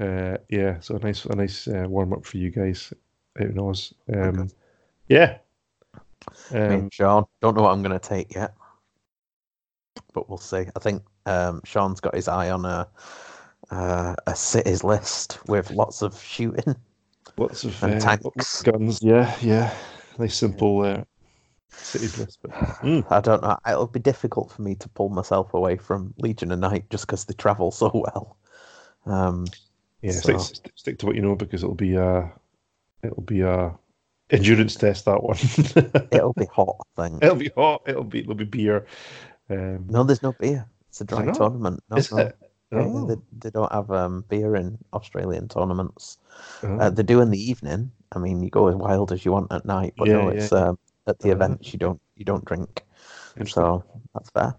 Uh, yeah, so a nice, a nice uh, warm up for you guys out in Oz. Um, yeah. Me Um, and Sean don't know what I'm going to take yet, but we'll see. I think um, Sean's got his eye on a uh, a cities list with lots of shooting. lots of And uh, tanks. guns. Yeah, yeah. Nice simple uh, cities list. But, mm, I don't know. It'll be difficult for me to pull myself away from Legion of Night just because they travel so well. Um, yeah, stick, So- st- stick to what you know because it'll be a, it'll be a endurance test that one. it'll be hot, I think. it'll be hot. It'll be it'll be beer. Um, No, there's no beer. It's a dry tournament. No, is no. it? Oh, they, they don't have um, beer in Australian tournaments. oh. Uh, they do in the evening. I mean, you go as wild as you want at night, but no, Yeah, yeah, it's um, at the Uh-huh. events you don't you don't drink. So that's fair.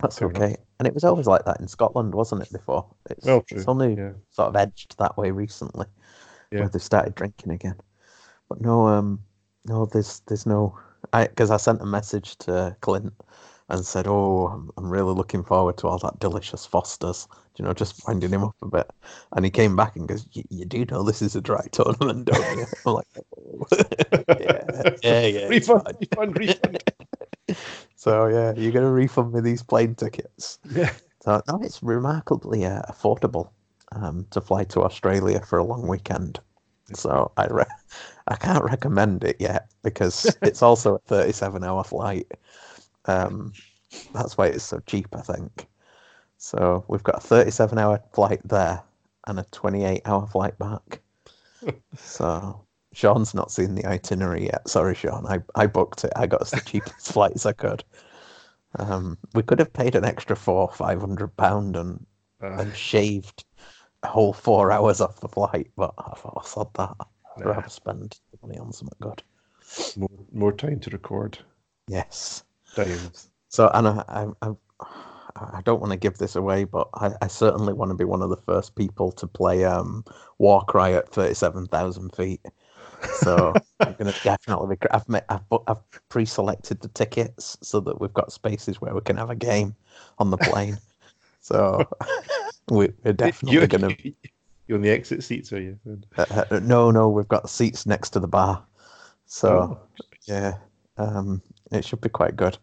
That's Fair okay. Enough. And it was always like that in Scotland, wasn't it? Before it's, well, true. it's only yeah. sort of edged that way recently, yeah. where they started drinking again. But no, um, no, there's there's no. I because I sent a message to Clint and said, "Oh, I'm, I'm really looking forward to all that delicious Fosters." You know, just winding him up a bit. And he came back and goes, "You do know this is a dry tournament, don't you?" I'm like, oh. "Yeah, yeah, yeah." refund, refund, refund. So yeah, you're gonna refund me these plane tickets. Yeah. So no, it's remarkably uh, affordable um, to fly to Australia for a long weekend. So I re- I can't recommend it yet because it's also a 37 hour flight. Um, that's why it's so cheap, I think. So we've got a 37 hour flight there and a 28 hour flight back. so Sean's not seen the itinerary yet. Sorry, Sean. I, I booked it. I got us the cheapest flights I could. Um, we could have paid an extra four, five hundred pound and uh, and shaved a whole four hours off the flight, but I thought I said that. I'd rather spend the money on something good. More, more time to record. Yes. Times. So, and I, I, I, I don't want to give this away, but I, I, certainly want to be one of the first people to play um, Warcry at thirty-seven thousand feet. So I'm going to definitely be. I've met, I've, I've pre-selected the tickets so that we've got spaces where we can have a game on the plane. so we, are definitely going to. You're on the exit seats, are you? Uh, uh, no, no, we've got seats next to the bar. So oh. yeah, um, it should be quite good.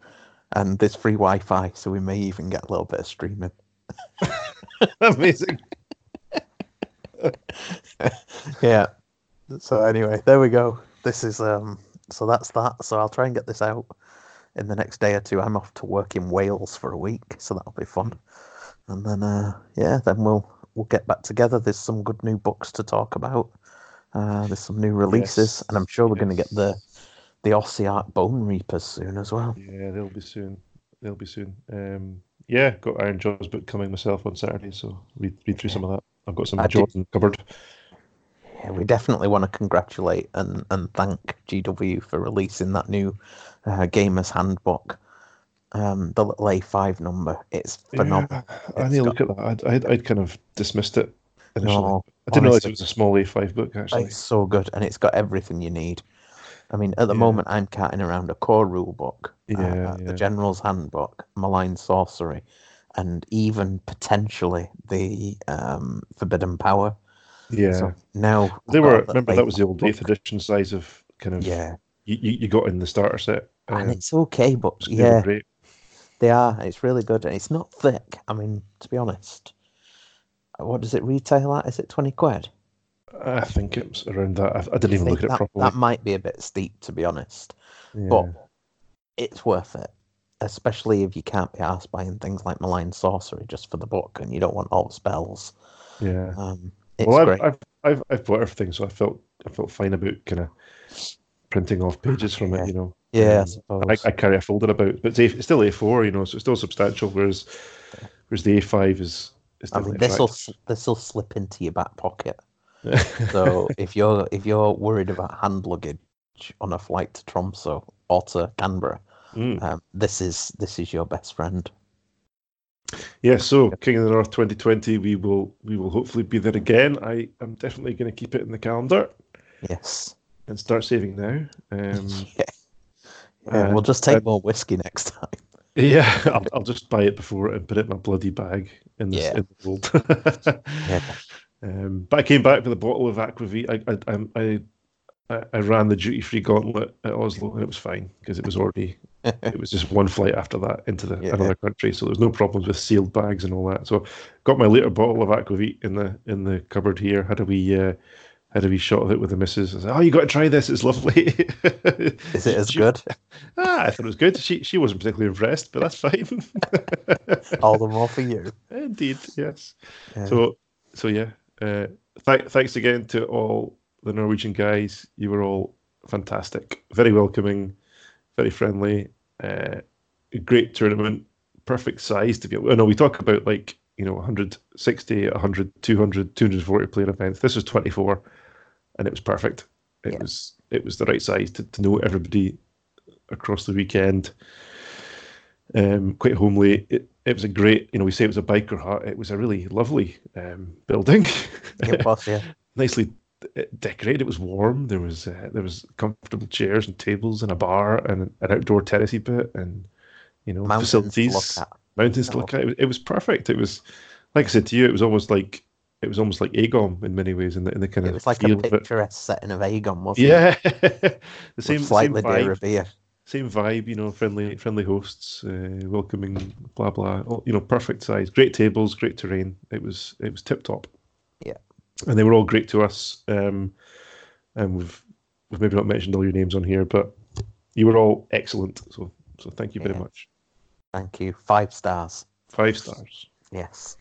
And there's free Wi-Fi, so we may even get a little bit of streaming. Amazing. yeah. So anyway, there we go. This is um. So that's that. So I'll try and get this out in the next day or two. I'm off to work in Wales for a week, so that'll be fun. And then uh, yeah, then we'll we'll get back together. There's some good new books to talk about. Uh, there's some new releases, yes. and I'm sure we're yes. going to get the the Ossiarch Bonereapers soon as well. Yeah, they'll be soon. They'll be soon. Um, yeah, got Ironjawz book coming myself on Saturday, so read read through some of that. I've got some Jordan covered. Yeah, we definitely want to congratulate and, and thank GW for releasing that new uh, Gamers Handbook. Um, the little A5 number. It's phenomenal. Yeah, I need to look at that. I'd, I'd, I'd, kind of dismissed it initially. No, I didn't realize it was a small A5 book, actually. It's so good, and it's got everything you need. I mean, at the yeah. moment, I'm carting around a core rule book, uh, yeah, uh, yeah. the General's Handbook, Malign Sorcery, and even potentially the um, Forbidden Power. Yeah. So now they were. Remember that was the old eighth edition size of kind of. Yeah. You, you got in the starter set, um, and it's okay, but yeah, great. they are. It's really good, and it's not thick. I mean, to be honest, what does it retail at? Is it twenty quid? I think it was around that. I, I didn't even look at that, it properly. That might be a bit steep, to be honest. Yeah. But it's worth it, especially if you can't be asked buying things like Malign Sorcery just for the book and you don't want all spells. Yeah. Um, well, I've, I've, I've, I've bought everything, so I felt I felt fine about kind of printing off pages from it, you know. Yeah, um, I, I, carry a folder about, but it's, still A4, you know, so it's still substantial. Whereas, whereas the A5 is. is I mean, this will this will slip into your back pocket so if you're if you're worried about hand luggage on a flight to Tromso or to Canberra, mm. um, this is this is your best friend. Yeah, so King of the North 2020, we will we will hopefully be there again. I am definitely going to keep it in the calendar. Yes, and start saving now. Um, yeah, yeah uh, we'll just take uh, more whiskey next time. Yeah, I'll, I'll just buy it before and put it in my bloody bag in the, yeah. in the world. yeah. Um, but I came back with a bottle of aquavit. I I, I, I ran the duty free gauntlet at Oslo and it was fine because it was already it was just one flight after that into the yeah, another country, so there was no problems with sealed bags and all that. So got my liter bottle of aquavit in the in the cupboard here. Had a wee uh, had a wee shot of it with the missus. I said, "Oh, you got to try this. It's lovely." Is it as she, good? Ah, I thought it was good. She she wasn't particularly impressed, but that's fine. all the more for you. Indeed, yes. Yeah. So so yeah, uh, th- thanks again to all the Norwegian guys. You were all fantastic, very welcoming, very friendly. Uh, great tournament, perfect size to be. I know we talk about like you know 160, 100, 200, 240 player events. This was 24, and it was perfect. It yeah. was it was the right size to, to know everybody across the weekend. Um, quite homely. It, it was a great, you know, we say it was a biker hut. It was a really lovely um, building. It was, yeah. Nicely decorated. It was warm. There was uh, there was comfortable chairs and tables and a bar and an outdoor terracey bit and you know Mountains facilities, to mountains to Oh. look at. It was, it was perfect. It was like I said to you, it was almost like it was almost like Agom in many ways in the in the kind It of was like a picturesque setting of Aegon, wasn't it? Yeah, the same slightly same vibe, beer. same vibe. You know, friendly friendly hosts, uh, welcoming, blah blah. all- You know, perfect size, great tables, great terrain. It was it was tip top. Yeah. And they were all great to us. Um, and we've we've maybe not mentioned all your names on here, but you were all excellent. So so thank you very Yeah. much. Thank you. Five stars. Five stars. Yes.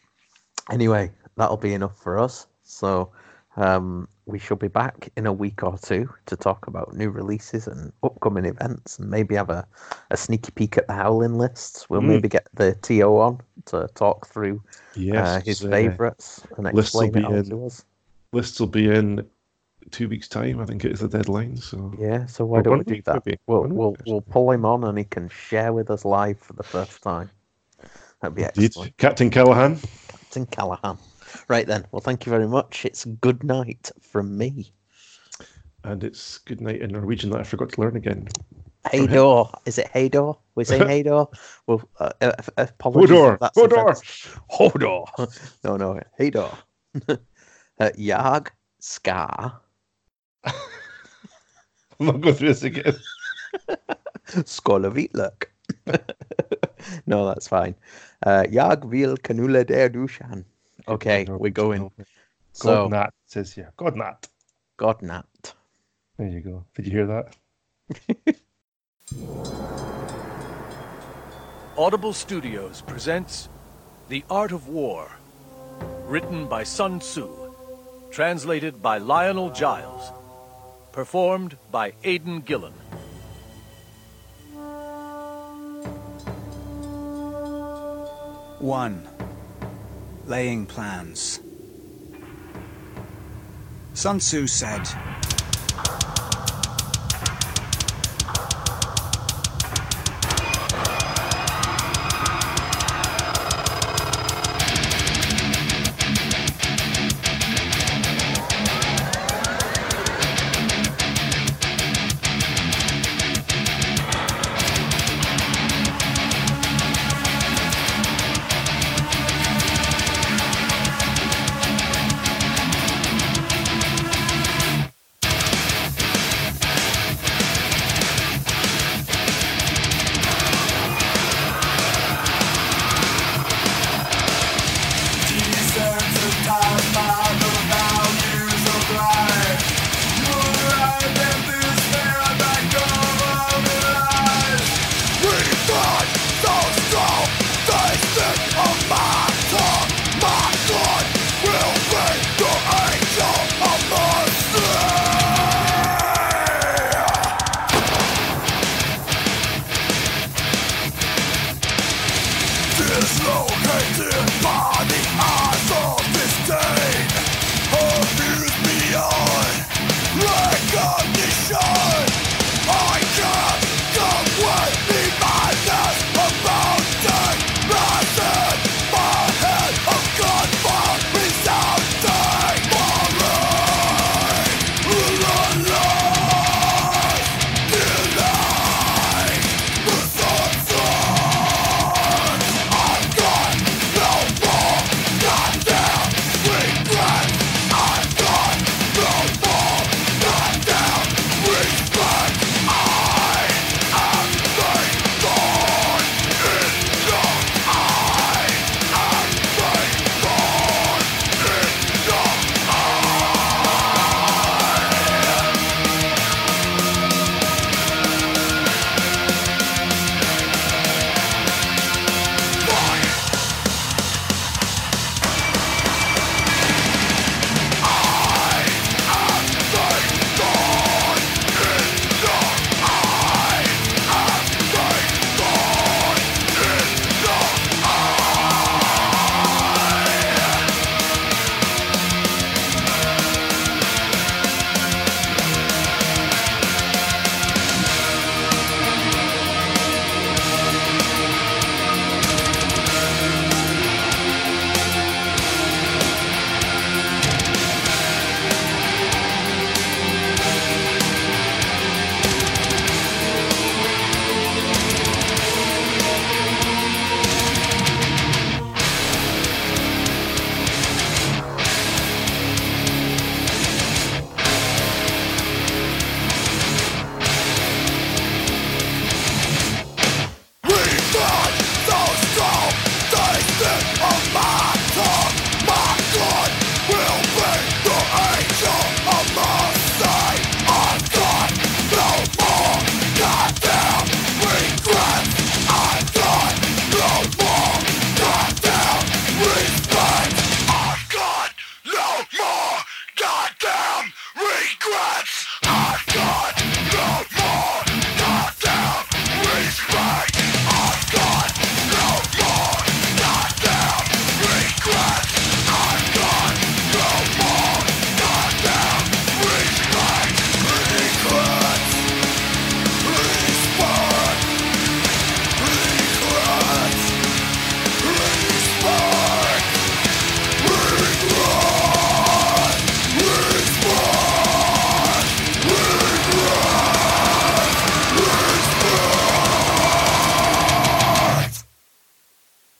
Anyway, that'll be enough for us. So um, we shall be back in a week or two to talk about new releases and upcoming events and maybe have a, a sneaky peek at the Howling lists. We'll Mm. maybe get the TO on to talk through Yes, uh, his uh, favourites and lists will explain it be all in. to us. Lists will be in two weeks' time. I think it is the deadline. So Yeah, so why don't we do that? maybe. We'll, we'll, we'll pull him on and he can share with us live for the first time. That'd be Indeed. excellent. Captain Callahan. Captain Callahan. Right then. Well, thank you very much. It's good night from me. And it's good night in Norwegian that I forgot to learn again. Hey door. Is it hey door? We're saying hey door. Well, uh, uh, apologies. Hodor. Hodor. Hodor. no, no. Hey door. uh, Jag. Scar. I'm not going through this again. Skål och vitlök. no, that's fine. Uh, jag vill knulla der duschen. Okay, we're going. So, God Nat says here. God Nat. God nat. There you go. Did you hear that? Audible Studios presents The Art of War. Written by Sun Tzu. Translated by Lionel Giles. Performed by Aidan Gillen. One. Laying plans. Sun Tzu said,